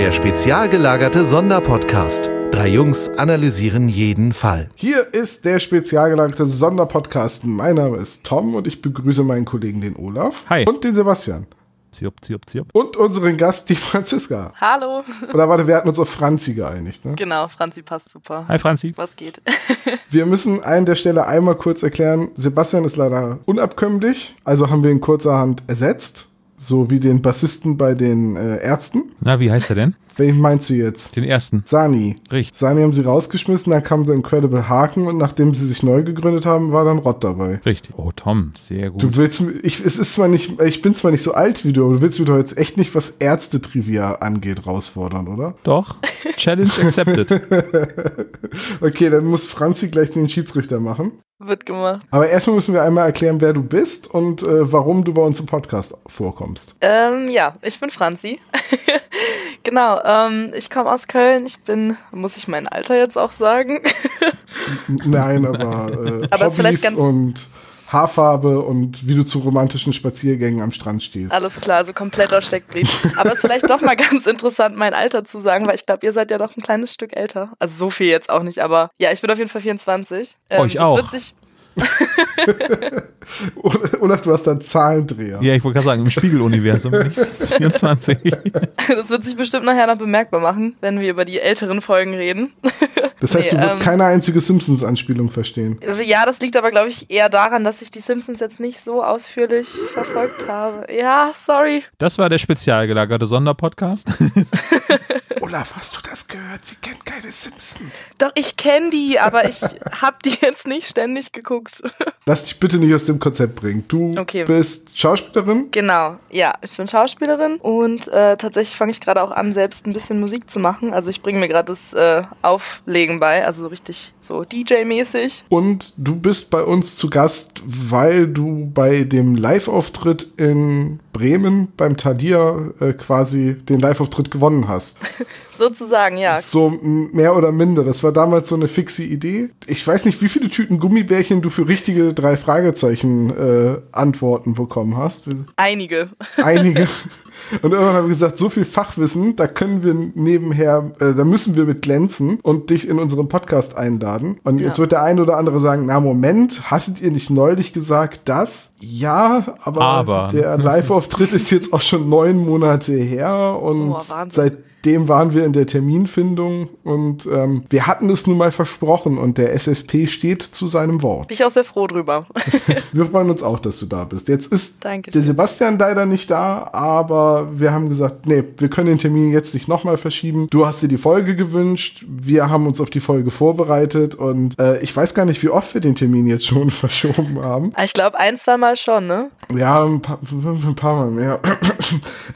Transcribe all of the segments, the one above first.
Der spezial gelagerte Sonderpodcast. Drei Jungs analysieren jeden Fall. Hier ist der spezial gelagerte Sonderpodcast. Mein Name ist Tom und ich begrüße meinen Kollegen den Olaf Hi. und den Sebastian. Ziop, ziop, ziop. Und unseren Gast, die Franziska. Hallo. Oder warte, wir hatten uns auf Franzi geeinigt, ne? Genau, Franzi passt super. Hi Franzi. Was geht? Wir müssen an der Stelle einmal kurz erklären, Sebastian ist leider unabkömmlich, also haben wir ihn kurzerhand ersetzt, so wie den Bassisten bei den äh, Ärzten. Na, wie heißt er denn? Wen meinst du jetzt? Den ersten. Sani. Richtig. Sani haben sie rausgeschmissen, dann kam der Incredible Haken und nachdem sie sich neu gegründet haben, war dann Rott dabei. Richtig. Oh, Tom, sehr gut. Du willst, ich, es ist zwar nicht, ich bin zwar nicht so alt wie du, aber du willst mich doch jetzt echt nicht, was Ärzte-Trivia angeht, rausfordern, oder? Doch. Challenge accepted. Okay, dann muss Franzi gleich den Schiedsrichter machen. Wird gemacht. Aber erstmal müssen wir einmal erklären, wer du bist und äh, warum du bei uns im Podcast vorkommst. Ähm, ja, ich bin Franzi. genau, ähm, ich komme aus Köln. Ich bin, muss ich mein Alter jetzt auch sagen? Nein, aber, äh, Aber ist vielleicht Hobbys ganz- und Haarfarbe und wie du zu romantischen Spaziergängen am Strand stehst. Alles klar, also kompletter Steckbrief. Aber es ist vielleicht doch mal ganz interessant, mein Alter zu sagen, weil ich glaube, ihr seid ja doch ein kleines Stück älter. Also so viel jetzt auch nicht, aber ja, ich bin auf jeden Fall 24. Oh, ich das auch. Wird sich, Olaf, du hast da einen Zahlendreher. ja, ich wollte gerade sagen, im Spiegeluniversum bin ich 24. das wird sich bestimmt nachher noch bemerkbar machen, wenn wir über die älteren Folgen reden. Das heißt, Nee, du wirst ähm, keine einzige Simpsons-Anspielung verstehen. Ja, das liegt aber, glaube ich, eher daran, dass ich die Simpsons jetzt nicht so ausführlich verfolgt habe. Ja, sorry. Das war der spezial gelagerte Sonderpodcast. Olaf, hast du das gehört? Sie kennt keine Simpsons. Doch, ich kenne die, aber ich habe die jetzt nicht ständig geguckt. Lass dich bitte nicht aus dem Konzept bringen. Du Okay. bist Schauspielerin. genau, ja, ich bin Schauspielerin und äh, tatsächlich fange ich gerade auch an, selbst ein bisschen Musik zu machen. Also ich bringe mir gerade das äh, Auflegen bei, also so richtig so DJ-mäßig. Und du bist bei uns zu Gast, weil du bei dem Live-Auftritt in Bremen beim Thalia äh, quasi den Live-Auftritt gewonnen hast. Sozusagen, ja. So mehr oder minder. Das war damals so eine fixe Idee. Ich weiß nicht, wie viele Tüten Gummibärchen du für richtige drei Fragezeichen äh, Antworten bekommen hast. Einige. Einige. Und irgendwann haben wir gesagt, so viel Fachwissen, da können wir nebenher, äh, da müssen wir mit glänzen und dich in unseren Podcast einladen. Und jetzt Ja. wird der eine oder andere sagen, na Moment, hattet ihr nicht neulich gesagt, das? Ja, aber, Aber. der Live-Auftritt ist jetzt auch schon neun Monate her und Boah, Wahnsinn. Seitdem waren wir in der Terminfindung und ähm, wir hatten es nun mal versprochen und der SSP steht zu seinem Wort. Bin ich auch sehr froh drüber. Wir freuen uns auch, dass du da bist. Jetzt ist Dankeschön. der Sebastian leider nicht da, aber wir haben gesagt, nee, wir können den Termin jetzt nicht nochmal verschieben. Du hast dir die Folge gewünscht, wir haben uns auf die Folge vorbereitet und äh, ich weiß gar nicht, wie oft wir den Termin jetzt schon verschoben haben. Ich glaube, ein, zwei Mal schon, ne? Ja, ein paar, ein paar Mal mehr.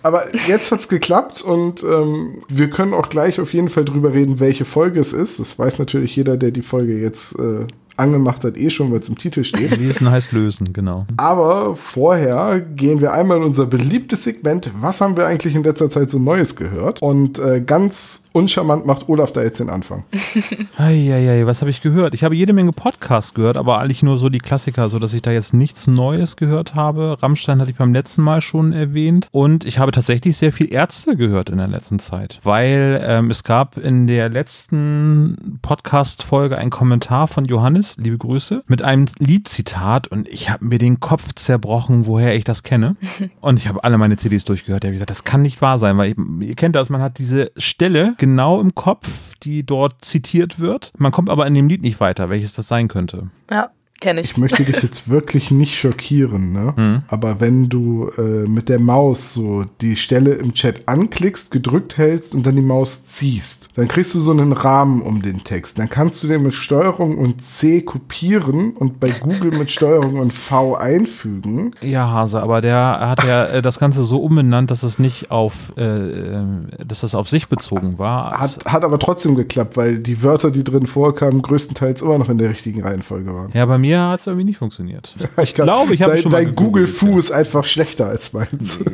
Aber jetzt hat's geklappt und ähm, wir können auch gleich auf jeden Fall drüber reden, welche Folge es ist. Das weiß natürlich jeder, der die Folge jetzt äh, angemacht hat, eh schon, weil es im Titel steht. Lesen heißt lösen, genau. Aber vorher gehen wir einmal in unser beliebtes Segment. Was haben wir eigentlich in letzter Zeit so Neues gehört? Und äh, ganz uncharmant macht Olaf da jetzt den Anfang. Eieiei, was habe ich gehört? Ich habe jede Menge Podcasts gehört, aber eigentlich nur so die Klassiker, so dass ich da jetzt nichts Neues gehört habe. Rammstein hatte ich beim letzten Mal schon erwähnt. Und ich habe tatsächlich sehr viel Ärzte gehört in der letzten Zeit, weil ähm, es gab in der letzten Podcast-Folge einen Kommentar von Johannes, liebe Grüße, mit einem Liedzitat und ich habe mir den Kopf zerbrochen, woher ich das kenne. Und ich habe alle meine CDs durchgehört. Ich habe gesagt, das kann nicht wahr sein, weil ich, ihr kennt das, man hat diese Stelle genau im Kopf, die dort zitiert wird. Man kommt aber in dem Lied nicht weiter, welches das sein könnte. Ja, kenne ich. Ich möchte dich jetzt wirklich nicht schockieren, ne? Mhm. Aber wenn du äh, mit der Maus so die Stelle im Chat anklickst, gedrückt hältst und dann die Maus ziehst, dann kriegst du so einen Rahmen um den Text. Dann kannst du den mit Steuerung und C kopieren und bei Google mit Steuerung und V einfügen. Ja, Hase, aber der hat ja äh, das Ganze so umbenannt, dass es nicht auf, äh, äh, dass das auf sich bezogen war. Hat, hat aber trotzdem geklappt, weil die Wörter, die drin vorkamen, größtenteils immer noch in der richtigen Reihenfolge waren. ja, bei mir hat es irgendwie nicht funktioniert. Ich glaub, glaube, ich habe schon Dein Google-Fu ist einfach schlechter als meins.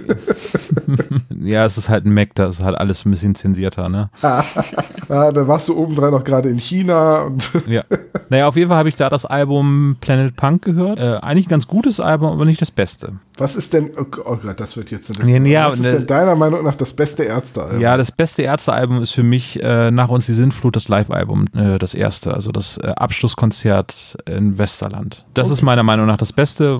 ja. es ist halt ein Mac, da ist halt alles ein bisschen zensierter, ne? ah, da warst du obendrein noch gerade in China und Ja. Naja, auf jeden Fall habe ich da das Album Planet Punk gehört. Äh, eigentlich ein ganz gutes Album, aber nicht das Beste. was ist denn, oh, oh Gott, das wird jetzt, das, Ja, ja, was ist ne- denn deiner Meinung nach das beste Ärztealbum? Ja, das beste Ärztealbum ist für mich äh, nach uns die Sintflut das Live-Album, äh, das erste, also das äh, Abschlusskonzert in Westerland. Das ist meiner Meinung nach das Beste,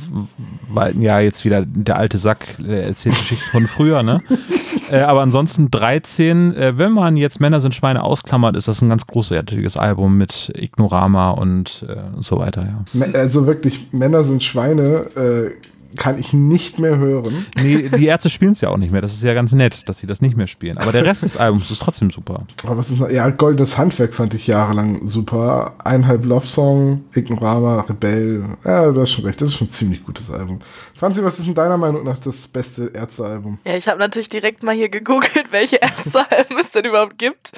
weil ja jetzt wieder der alte Sack der erzählt Geschichten von früher, ne? äh, aber ansonsten 13, äh, wenn man jetzt Männer sind Schweine ausklammert, ist das ein ganz großartiges Album mit Ignorama und äh, so weiter, ja. Also wirklich, Männer sind Schweine, äh, kann ich nicht mehr hören. Nee, die Ärzte spielen es ja auch nicht mehr. Das ist ja ganz nett, dass sie das nicht mehr spielen. Aber der Rest des Albums ist trotzdem super. Aber was ist? Ja, Goldenes Handwerk fand ich jahrelang super. Einhalb Love Song, Ignorama, Rebell. Ja, du hast schon recht, das ist schon ein ziemlich gutes Album. Franzi, was ist in deiner Meinung nach das beste Ärztealbum? Ja, ich habe natürlich direkt mal hier gegoogelt, welche Ärztealben es denn überhaupt gibt.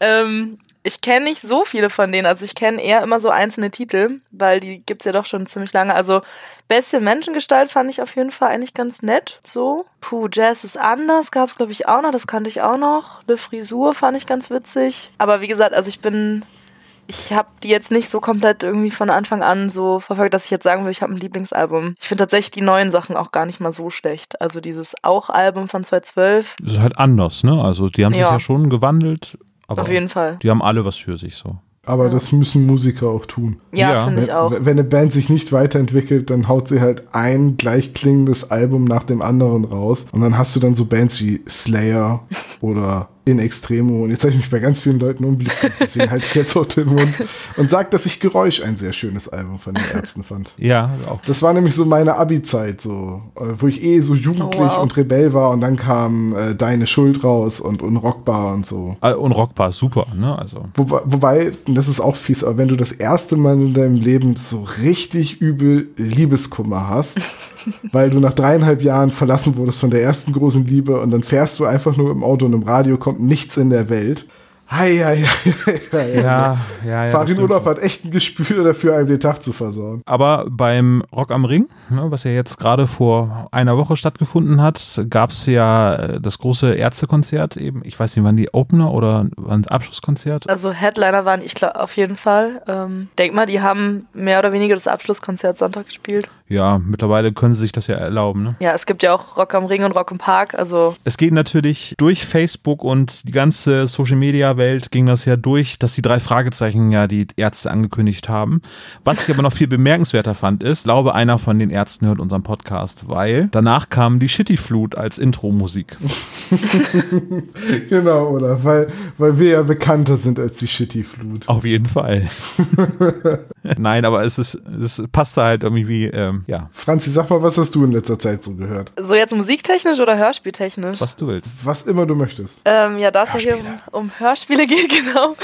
Ähm, ich kenne nicht so viele von denen. Also ich kenne eher immer so einzelne Titel, weil die gibt's ja doch schon ziemlich lange. Also Bestie Menschengestalt fand ich auf jeden Fall eigentlich ganz nett. So. Puh, Jazz ist anders, gab's glaube ich auch noch, das kannte ich auch noch. Le Frisur fand ich ganz witzig. Aber wie gesagt, also ich bin ich habe die jetzt nicht so komplett irgendwie von Anfang an so verfolgt, dass ich jetzt sagen will, ich habe ein Lieblingsalbum. Ich finde tatsächlich die neuen Sachen auch gar nicht mal so schlecht. Also dieses Auch-Album von 2012, Das ist halt anders, ne? Also die haben sich Ja. ja schon gewandelt. Aber auf jeden Fall. Die haben alle was für sich so. Aber das müssen Musiker auch tun. Ja, Ja. finde ich Wenn, auch. wenn eine Band sich nicht weiterentwickelt, dann haut sie halt ein gleichklingendes Album nach dem anderen raus. Und dann hast du dann so Bands wie Slayer oder In Extremo. Und jetzt habe ich mich bei ganz vielen Leuten unbeliebt, deswegen halte ich jetzt auch den Mund und sage, dass ich Geräusch ein sehr schönes Album von den Ärzten fand. Ja, auch. Das war nämlich so meine Abi-Zeit, so, äh, wo ich eh so jugendlich Oh, wow. und Rebell war und dann kam äh, Deine Schuld raus und Unrockbar und so. Äh, Und Rockbar ist super, ne? Also. Wobei, wobei, das ist auch fies, aber wenn du das erste Mal in deinem Leben so richtig übel Liebeskummer hast, weil du nach dreieinhalb Jahren verlassen wurdest von der ersten großen Liebe und dann fährst du einfach nur im Auto und im Radio kommt nichts in der Welt. Hei, hei, hei, hei, hei. Ja, ja, ja. Farin Urlaub hat echt ein Gespür dafür, einem den Tag zu versauen. Aber beim Rock am Ring, ne, was ja jetzt gerade vor einer Woche stattgefunden hat, gab es ja äh, das große Ärztekonzert eben. Ich weiß nicht, wann die Opener oder wann das Abschlusskonzert? Also Headliner waren, ich glaube, auf jeden Fall. Ähm, denk mal, die haben mehr oder weniger das Abschlusskonzert Sonntag gespielt. Ja, mittlerweile können sie sich das ja erlauben, ne? Ja, es gibt ja auch Rock am Ring und Rock im Park. Also Es geht natürlich durch Facebook und die ganze Social Media Welt ging das ja durch, dass die drei Fragezeichen ja die Ärzte angekündigt haben. Was ich aber noch viel bemerkenswerter fand, ist, glaube einer von den Ärzten hört unseren Podcast, weil danach kam die Shitty Flut als Intro-Musik. Genau, oder? Weil, weil wir ja bekannter sind als die Shitty Flut. Auf jeden Fall. Nein, aber es ist, es passt da halt irgendwie wie, ähm, ja, Franzi, sag mal, was hast du in letzter Zeit so gehört? so jetzt musiktechnisch oder hörspieltechnisch? was du willst. Was immer du möchtest. Ähm, ja, da es ja hier um, um Hörspiele geht, genau,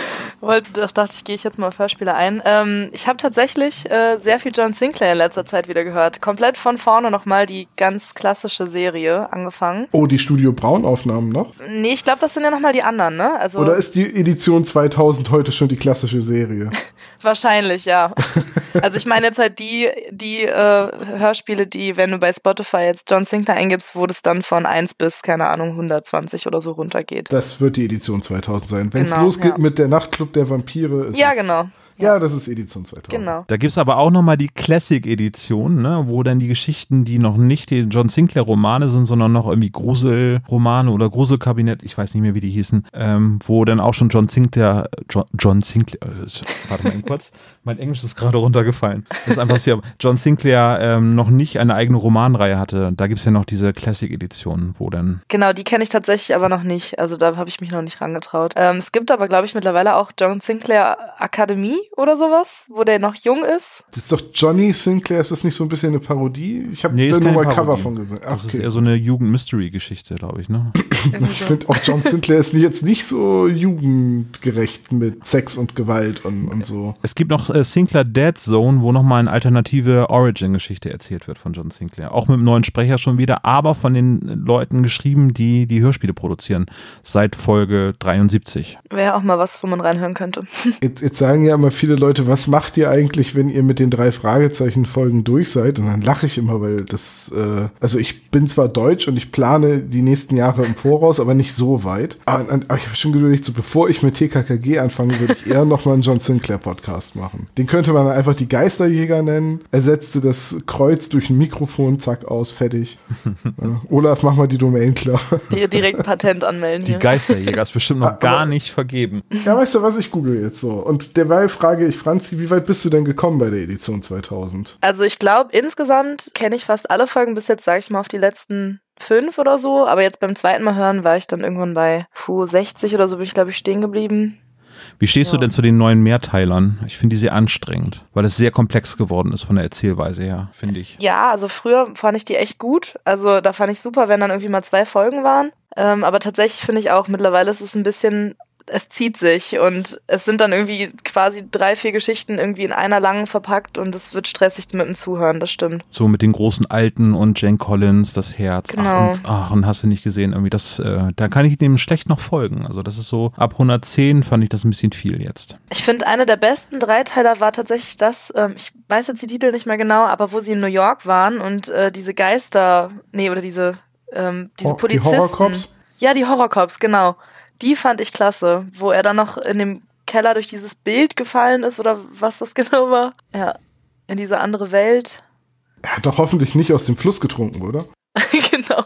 wollte, da dachte ich, gehe ich jetzt mal auf Hörspiele ein. Ähm, ich habe tatsächlich äh, sehr viel John Sinclair in letzter Zeit wieder gehört. Komplett von vorne nochmal die ganz klassische Serie angefangen. Oh, die Studio Braun Aufnahmen noch? Nee, ich glaube, das sind ja nochmal die anderen, ne? Also Oder ist die Edition 2000 heute schon die klassische Serie? wahrscheinlich, ja. also ich meine jetzt halt die, die äh, Hörspiele, die, wenn du bei Spotify jetzt John Sinclair eingibst, wo das dann von 1 bis, keine Ahnung, 120 oder so runtergeht. Das wird die Edition 2000 sein. Wenn es Genau, losgeht ja. mit der Nachtclub der Vampire, ist Ja, genau. Ja, das ist Edition 2000. Genau. Da gibt es aber auch nochmal die Classic-Edition, ne, wo dann die Geschichten, die noch nicht die John Sinclair-Romane sind, sondern noch irgendwie Gruselromane oder Gruselkabinett, ich weiß nicht mehr, wie die hießen, ähm, wo dann auch schon John Sinclair, John, John Sinclair, äh, warte mal eben kurz, mein Englisch ist gerade runtergefallen. Das ist einfach hier, John Sinclair ähm, noch nicht eine eigene Romanreihe hatte. Da gibt es ja noch diese Classic-Edition, wo dann Genau, die kenne ich tatsächlich aber noch nicht. Also da habe ich mich noch nicht rangetraut. Ähm, es gibt aber, glaube ich, mittlerweile auch John Sinclair Akademie oder sowas, wo der noch jung ist. Das ist doch Johnny Sinclair, ist das nicht so ein bisschen eine Parodie? Ich habe Nee, ist da nur mal Cover Parodie. von gesehen. Ach, Das ist okay. eher so eine Jugend-Mystery-Geschichte, glaube ich, ne? Ich finde auch John Sinclair ist jetzt nicht so jugendgerecht mit Sex und Gewalt und, und so. Es gibt noch äh, Sinclair Dead Zone, wo nochmal eine alternative Origin-Geschichte erzählt wird von John Sinclair. Auch mit einem neuen Sprecher schon wieder, aber von den Leuten geschrieben, die die Hörspiele produzieren. Seit Folge 73. Wäre auch mal was, wo man reinhören könnte. Jetzt, jetzt sagen ja immer viele Leute, was macht ihr eigentlich, wenn ihr mit den drei Fragezeichen-Folgen durch seid? Und dann lache ich immer, weil das, äh, also ich bin zwar deutsch und ich plane die nächsten Jahre im Voraus, aber nicht so weit. Aber, aber ich habe schon geduldig, so bevor ich mit TKKG anfange, würde ich eher nochmal einen John Sinclair-Podcast machen. Den könnte man einfach die Geisterjäger nennen. Ersetzte das Kreuz durch ein Mikrofon, zack, aus, fertig. ja. Olaf, mach mal die Domain klar. Die direkt Patent anmelden. Die hier. Geisterjäger ist bestimmt noch Aber- gar nicht vergeben. Ja, weißt du was, ich google jetzt so. Und derweil frage ich Franzi, wie weit bist du denn gekommen bei der Edition 2000? Also ich glaube, insgesamt kenne ich fast alle Folgen bis jetzt, sage ich mal, auf die letzten fünf oder so. Aber jetzt beim zweiten Mal hören war ich dann irgendwann bei puh, 60 oder so bin ich, glaube ich, stehen geblieben. Wie stehst du Ja. denn zu den neuen Mehrteilern? Ich finde die sehr anstrengend, weil es sehr komplex geworden ist von der Erzählweise her, finde ich. Ja, also früher fand ich die echt gut. Also da fand ich super, wenn dann irgendwie mal zwei Folgen waren. Ähm, aber tatsächlich finde ich auch, mittlerweile ist es ein bisschen, es zieht sich und es sind dann irgendwie quasi drei, vier Geschichten irgendwie in einer langen verpackt und es wird stressig mit dem Zuhören, das stimmt. So mit den großen Alten und Jane Collins, das Herz. Ach, Genau. und, ach, und hast du nicht gesehen, irgendwie das, äh, da kann ich dem schlecht noch folgen. Also das ist so, ab 110 fand ich das ein bisschen viel jetzt. Ich finde, eine der besten Dreiteiler war tatsächlich das, ähm, ich weiß jetzt die Titel nicht mehr genau, aber wo sie in New York waren und äh, diese Geister, nee, oder diese, ähm, diese Hor- die Polizisten. Horrorcops? Ja, die Horrorcops, genau. Die fand ich klasse, wo er dann noch in dem Keller durch dieses Bild gefallen ist oder was das genau war. Ja, in diese andere Welt. Er hat doch hoffentlich nicht aus dem Fluss getrunken, oder? genau.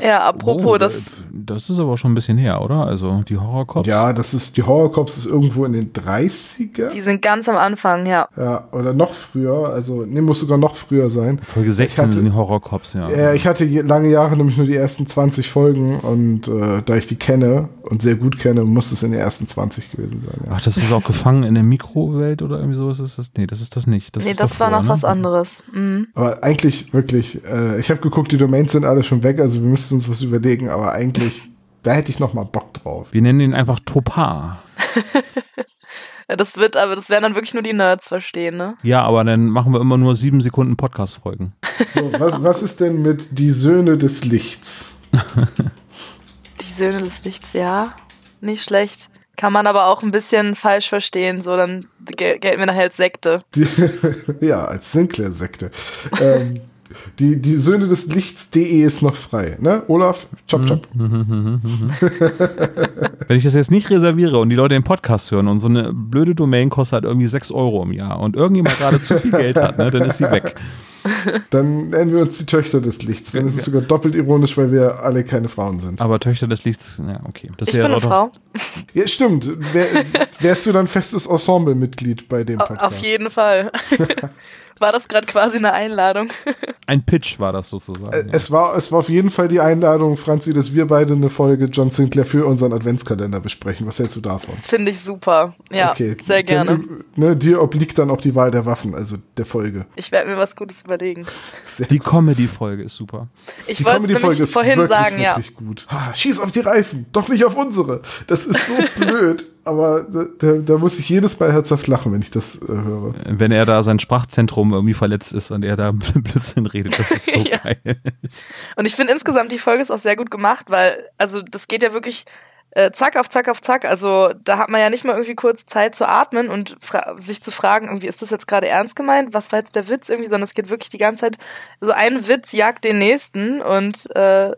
Ja, apropos, Oh, das, Das ist aber schon ein bisschen her, oder? Also die Horrorcops. Ja, das ist, die Horrorcops ist irgendwo in den 30er. die sind ganz am Anfang, ja. Ja, oder noch früher, also, nee, muss sogar noch früher sein. Folge 16 hatte- sind die Horrorcops, ja. Äh, ich hatte lange Jahre nämlich nur die ersten 20 Folgen und äh, da ich die kenne und sehr gut kenne, muss es in den ersten 20 gewesen sein. Ja. Ach, das ist auch gefangen in der Mikrowelt oder irgendwie so ist es das? Nee, das ist das nicht. Das nee, ist das war davor, noch ne? was anderes. Mhm. Aber eigentlich wirklich, äh, ich habe geguckt, die Domains sind alle schon weg, also wir müssten uns was überlegen, aber eigentlich, da hätte ich noch mal Bock drauf. Wir nennen ihn einfach Topar. Ja, Das wird, aber das werden dann wirklich nur die Nerds verstehen, ne? Ja, aber dann machen wir immer nur sieben Sekunden Podcast-Folgen. So, was, was ist denn mit Die Söhne des Lichts? Die Söhne des Lichts, ja. Nicht schlecht. Kann man aber auch ein bisschen falsch verstehen, so dann gel- gelten wir nachher als Sekte. Die, ja, als Sinclair-Sekte. ähm, die, die Söhne des Lichts.de ist noch frei, ne? Olaf, chop, chop. Wenn ich das jetzt nicht reserviere und die Leute den Podcast hören und so eine blöde Domain kostet halt irgendwie 6 Euro im Jahr und irgendjemand gerade zu viel Geld hat, ne, dann ist sie weg. Dann nennen wir uns die Töchter des Lichts. Dann ist es sogar doppelt ironisch, weil wir alle keine Frauen sind. Aber Töchter des Lichts, ja, okay. Das Ich bin eine Frau. Ja, stimmt. Wär, wärst du dann festes Ensemble-Mitglied bei dem Podcast? Auf jeden Fall. War das gerade quasi eine Einladung? Ein Pitch war das sozusagen. Äh, ja. Es war, es war auf jeden Fall die Einladung, Franzi, dass wir beide eine Folge John Sinclair für unseren Adventskalender besprechen. Was hältst du davon? Finde ich super. Ja, Okay, sehr gerne. Dann, ne, dir obliegt dann auch die Wahl der Waffen, also der Folge. Ich werde mir was Gutes überlegen. Sehr Die Comedy-Folge ist super. Ich Die wollte nämlich ist vorhin wirklich, sagen, ja. wirklich gut. Ah, schieß auf die Reifen, doch nicht auf unsere. Das ist so blöd, aber da, da, da muss ich jedes Mal herzhaft lachen, wenn ich das äh, höre. Wenn er da sein Sprachzentrum irgendwie verletzt ist und er da Blödsinn redet, das ist so Ja. geil. Und ich finde insgesamt die Folge ist auch sehr gut gemacht, weil, also das geht ja wirklich äh, zack auf zack auf zack. Also da hat man ja nicht mal irgendwie kurz Zeit zu atmen und fra- sich zu fragen, irgendwie, ist das jetzt gerade ernst gemeint? Was war jetzt der Witz irgendwie? Sondern es geht wirklich die ganze Zeit, so ein Witz jagt den nächsten und äh,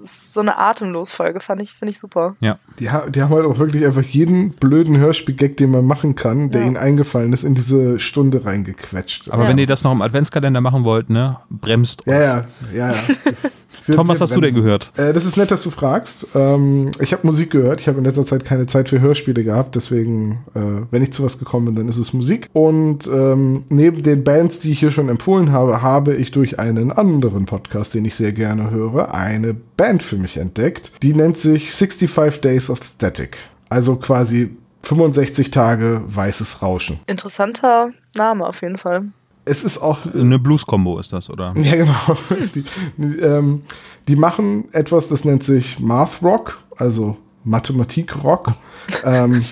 so eine Atemlos-Folge, fand ich, finde ich super. Ja. Die, ha die haben halt auch wirklich einfach jeden blöden Hörspiel-Gag, den man machen kann, der Ja. ihnen eingefallen ist, in diese Stunde reingequetscht. Aber Ja. wenn ihr das noch im Adventskalender machen wollt, ne, bremst. ja, ja, ja, ja. Wir- Tom, was hast du denn gehört? Äh, das ist nett, dass du fragst. Ähm, ich habe Musik gehört. Ich habe in letzter Zeit keine Zeit für Hörspiele gehabt. Deswegen, äh, wenn ich zu was gekommen bin, dann ist es Musik. Und ähm, neben den Bands, die ich hier schon empfohlen habe, habe ich durch einen anderen Podcast, den ich sehr gerne höre, eine Band für mich entdeckt. Die nennt sich 65 Days of Static. Also quasi 65 Tage weißes Rauschen. Interessanter Name auf jeden Fall. Es ist auch Eine Blues-Kombo ist das, oder? Ja, genau. Die, die, ähm, die machen etwas, das nennt sich Math Rock, also Mathematik Rock. ähm,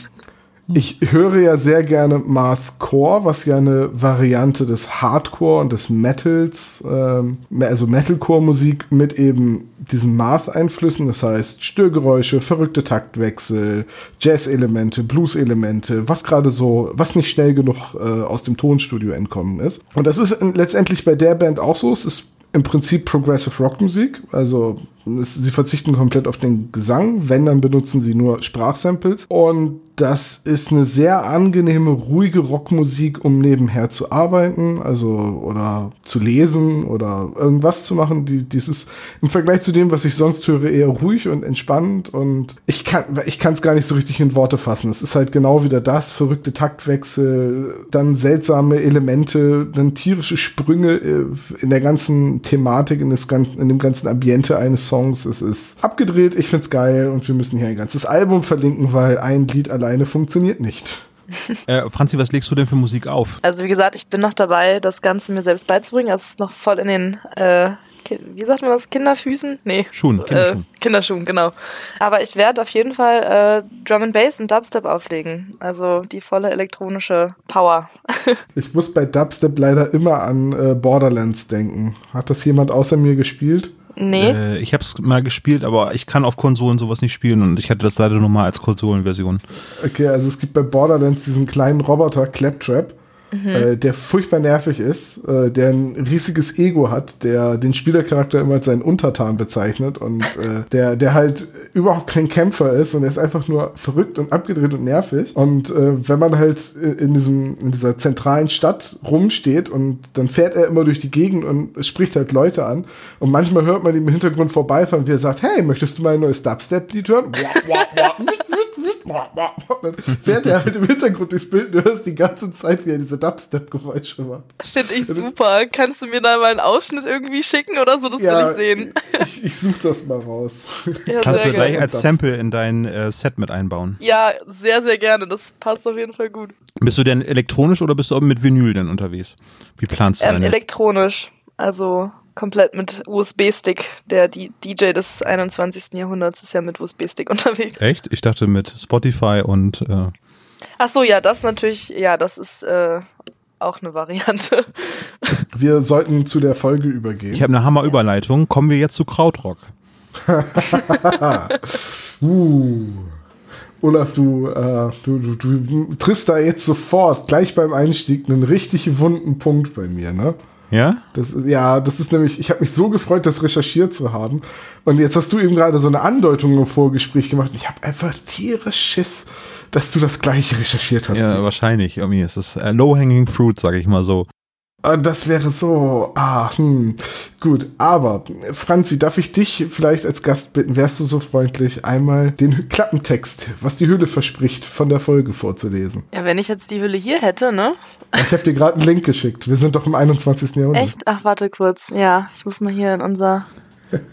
Ich höre ja sehr gerne Mathcore, was ja eine Variante des Hardcore und des Metals, ähm, also Metalcore-Musik mit eben diesen Math-Einflüssen, das heißt Störgeräusche, verrückte Taktwechsel, Jazz-Elemente, Blues-Elemente, was gerade so, was nicht schnell genug äh, aus dem Tonstudio entkommen ist. Und das ist letztendlich bei der Band auch so. Es ist im Prinzip Progressive Rock Musik, also sie verzichten komplett auf den Gesang, wenn, dann benutzen sie nur Sprachsamples. Und das ist eine sehr angenehme, ruhige Rockmusik, um nebenher zu arbeiten, also oder zu lesen oder irgendwas zu machen. Die, dieses im Vergleich zu dem, was ich sonst höre, eher ruhig und entspannt. Und ich kann ich kann es gar nicht so richtig in Worte fassen. Es ist halt genau wieder das, verrückte Taktwechsel, dann seltsame Elemente, dann tierische Sprünge äh, in der ganzen Thematik, in, das, in dem ganzen Ambiente eines Songs. Es ist abgedreht, ich find's geil und wir müssen hier ein ganzes Album verlinken, weil ein Lied alleine funktioniert nicht. Äh, Franzi, was legst du denn für Musik auf? Also wie gesagt, ich bin noch dabei, das Ganze mir selbst beizubringen. Es ist noch voll in den äh, wie sagt man das? Kinderfüßen? Nee. Schuhen, Kinderschuhen. Äh, Kinderschuhen, genau. Aber ich werde auf jeden Fall äh, Drum and Bass und Dubstep auflegen. Also die volle elektronische Power. ich muss bei Dubstep leider immer an äh, Borderlands denken. Hat das jemand außer mir gespielt? Nee. Äh, ich habe es mal gespielt, aber ich kann auf Konsolen sowas nicht spielen und ich hatte das leider nur mal als Konsolenversion. Okay, also es gibt bei Borderlands diesen kleinen Roboter Claptrap mhm. äh, der furchtbar nervig ist, äh, der ein riesiges Ego hat, der den Spielercharakter immer als seinen Untertan bezeichnet und äh, der, der halt überhaupt kein Kämpfer ist und er ist einfach nur verrückt und abgedreht und nervig. Und äh, wenn man halt in, diesem, in dieser zentralen Stadt rumsteht und dann fährt er immer durch die Gegend und spricht halt Leute an. Und manchmal hört man ihn im Hintergrund vorbeifahren, wie er sagt, hey, möchtest du mal ein neues Dubstep-Lied hören? dann fährt er halt im Hintergrund durchs Bild und du hörst die ganze Zeit, wie er diese Dubstep-Geräusche macht. Finde ich super. Kannst du mir da mal einen Ausschnitt irgendwie schicken oder so? Das ja, will ich sehen. Ich, ich suche das mal raus. Ja, Kannst du gleich als Sample in dein äh, Set mit einbauen? Ja, sehr, sehr gerne. Das passt auf jeden Fall gut. Bist du denn elektronisch oder bist du auch mit Vinyl denn unterwegs? Wie planst du ähm, Elektronisch. Also komplett mit USB-Stick. Der DJ des 21. Jahrhunderts ist ja mit USB-Stick unterwegs. Echt? Ich dachte mit Spotify und. Äh Ach so, ja, das natürlich, ja, das ist äh, auch eine Variante. Wir sollten zu der Folge übergehen. Ich habe eine Hammerüberleitung. Kommen wir jetzt zu Krautrock. uh. Olaf, du, äh, du, du, du triffst da jetzt sofort, gleich beim Einstieg, einen richtig wunden Punkt bei mir, ne? Ja? Das ist, ja, das ist nämlich, ich habe mich so gefreut, das recherchiert zu haben. Und jetzt hast du eben gerade so eine Andeutung im Vorgespräch gemacht. Ich habe einfach tierisch Schiss, dass du das gleiche recherchiert hast. Ja, wahrscheinlich. Irgendwie ist es äh, low-hanging fruit, sage ich mal so. Ah, das wäre so. Ah, hm. Gut, aber Franzi, darf ich dich vielleicht als Gast bitten, wärst du so freundlich, einmal den Klappentext, was die Hülle verspricht, von der Folge vorzulesen? Ja, wenn ich jetzt die Hülle hier hätte, ne? Ich habe dir gerade einen Link geschickt. Wir sind doch im 21. Jahrhundert. Echt? Ach, warte kurz. Ja, ich muss mal hier in unser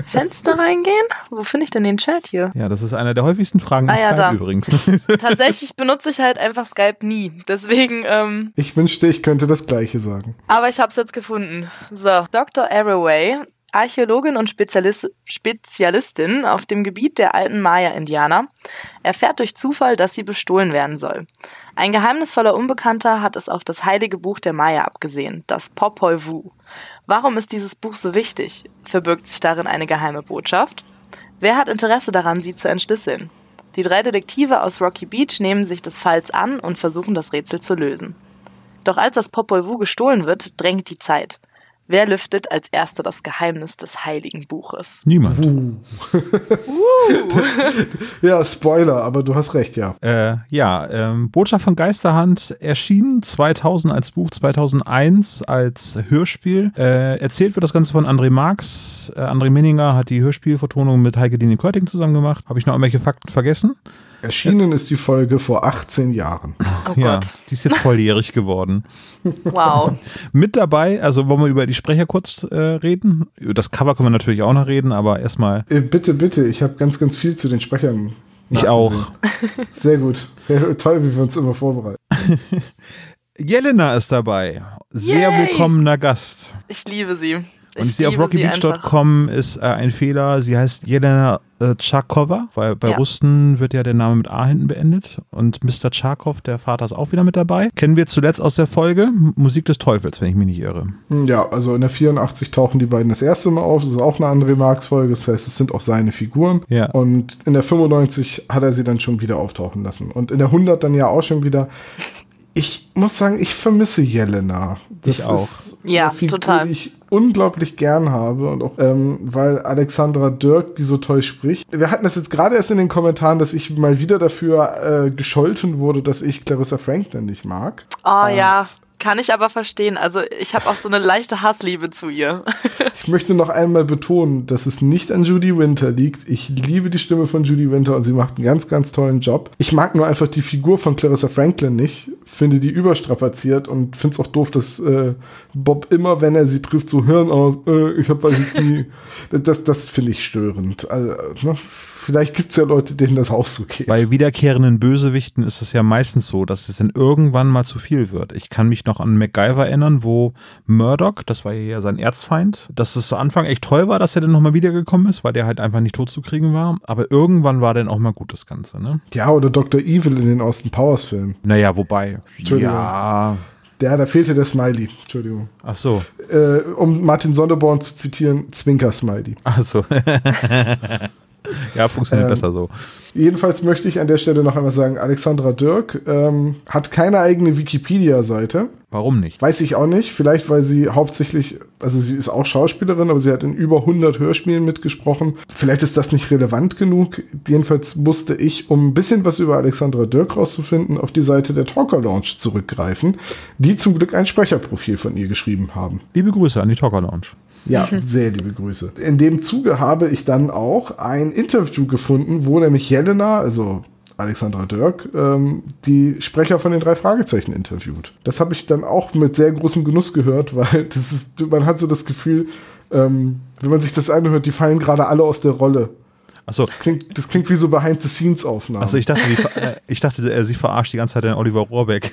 Fenster reingehen? Wo finde ich denn den Chat hier? Ja, das ist einer der häufigsten Fragen ah, ja, Skype da. übrigens. Tatsächlich benutze ich halt einfach Skype nie. Deswegen. Ähm, ich wünschte, ich könnte das Gleiche sagen. Aber ich habe es jetzt gefunden. So, Dr. Arroway Archäologin und Spezialist, Spezialistin auf dem Gebiet der alten Maya-Indianer, erfährt durch Zufall, dass sie bestohlen werden soll. Ein geheimnisvoller Unbekannter hat es auf das heilige Buch der Maya abgesehen, das Popol Vuh. Warum ist dieses Buch so wichtig? Verbirgt sich darin eine geheime Botschaft? Wer hat Interesse daran, sie zu entschlüsseln? Die drei Detektive aus Rocky Beach nehmen sich des Falls an und versuchen das Rätsel zu lösen. Doch als das Popol Vuh gestohlen wird, drängt die Zeit. Wer lüftet als erster das Geheimnis des heiligen Buches? Niemand. Uh. uh. ja, Spoiler, aber du hast recht, ja. Äh, ja, ähm, Botschaft von Geisterhand erschien 2000 als Buch, 2001 als Hörspiel. Äh, erzählt wird das Ganze von André Marx. Äh, André Minninger hat die Hörspielvertonung mit Heike Dini Körting zusammen gemacht. Habe ich noch irgendwelche Fakten vergessen? Erschienen ist die Folge vor 18 Jahren. Oh ja, Gott. die ist jetzt volljährig geworden. Wow. Mit dabei, also wollen wir über die Sprecher kurz äh, reden? Über das Cover können wir natürlich auch noch reden, aber erstmal. Äh, bitte, bitte, ich habe ganz, ganz viel zu den Sprechern. Ich auch. Sehr gut. Ja, toll, wie wir uns immer vorbereiten. Jelena ist dabei. Sehr Yay. willkommener Gast. Ich liebe sie. Und ich, sehe auf rockybeach.com ist äh, ein Fehler. Sie heißt Jelena äh, Tschakova, weil bei ja. Russen wird ja der Name mit A hinten beendet. Und Mr. Tschakov, der Vater, ist auch wieder mit dabei. Kennen wir zuletzt aus der Folge Musik des Teufels, wenn ich mich nicht irre. Ja, also in der 84 tauchen die beiden das erste Mal auf. Das ist auch eine andere Marx-Folge. Das heißt, es sind auch seine Figuren. Ja. Und in der 95 hat er sie dann schon wieder auftauchen lassen. Und in der 100 dann ja auch schon wieder. Ich muss sagen, ich vermisse Jelena. Das ich auch. ja, Figur, total. Die ich unglaublich gern habe und auch ähm, weil Alexandra Dirk die so toll spricht. Wir hatten das jetzt gerade erst in den Kommentaren, dass ich mal wieder dafür äh, gescholten wurde, dass ich Clarissa Franklin nicht mag. Oh ähm, ja, kann ich aber verstehen. Also ich habe auch so eine leichte Hassliebe zu ihr. ich möchte noch einmal betonen, dass es nicht an Judy Winter liegt. Ich liebe die Stimme von Judy Winter und sie macht einen ganz, ganz tollen Job. Ich mag nur einfach die Figur von Clarissa Franklin nicht. Finde die überstrapaziert und finde es auch doof, dass äh, Bob immer, wenn er sie trifft, so Hirn aus, äh, ich habe weiß nie. Das, das finde ich störend. Also, ne? Vielleicht gibt es ja Leute, denen das auch so geht. Bei wiederkehrenden Bösewichten ist es ja meistens so, dass es dann irgendwann mal zu viel wird. Ich kann mich noch an MacGyver erinnern, wo Murdoch, das war ja sein Erzfeind, dass es zu Anfang echt toll war, dass er dann nochmal wiedergekommen ist, weil der halt einfach nicht tot zu kriegen war. Aber irgendwann war dann auch mal gut das Ganze, ne? Ja, oder Dr. Evil in den Austin Powers Filmen. Naja, wobei. Entschuldigung. Ja. Ja, da fehlte der Smiley. Entschuldigung. Ach so. Äh, um Martin Sonderborn zu zitieren, Zwinker-Smiley. Ach so. ja, funktioniert ähm, besser so. Jedenfalls möchte ich an der Stelle noch einmal sagen, Alexandra Dirk ähm, hat keine eigene Wikipedia-Seite. Warum nicht? Weiß ich auch nicht. Vielleicht, weil sie hauptsächlich, also sie ist auch Schauspielerin, aber sie hat in über 100 Hörspielen mitgesprochen. Vielleicht ist das nicht relevant genug. Jedenfalls musste ich, um ein bisschen was über Alexandra Dirk rauszufinden, auf die Seite der Talker Lounge zurückgreifen, die zum Glück ein Sprecherprofil von ihr geschrieben haben. Liebe Grüße an die Talker Lounge. Ja, sehr liebe Grüße. In dem Zuge habe ich dann auch ein Interview gefunden, wo nämlich Jelena, also Alexandra Dirk, ähm, die Sprecher von den drei Fragezeichen interviewt. Das habe ich dann auch mit sehr großem Genuss gehört, weil das ist, man hat so das Gefühl, ähm, wenn man sich das anhört, die fallen gerade alle aus der Rolle. Achso. Das klingt, das klingt wie so Behind-the-Scenes-Aufnahmen. Achso, ich dachte, die, äh, ich dachte, er sie verarscht die ganze Zeit den Oliver Rohrbeck.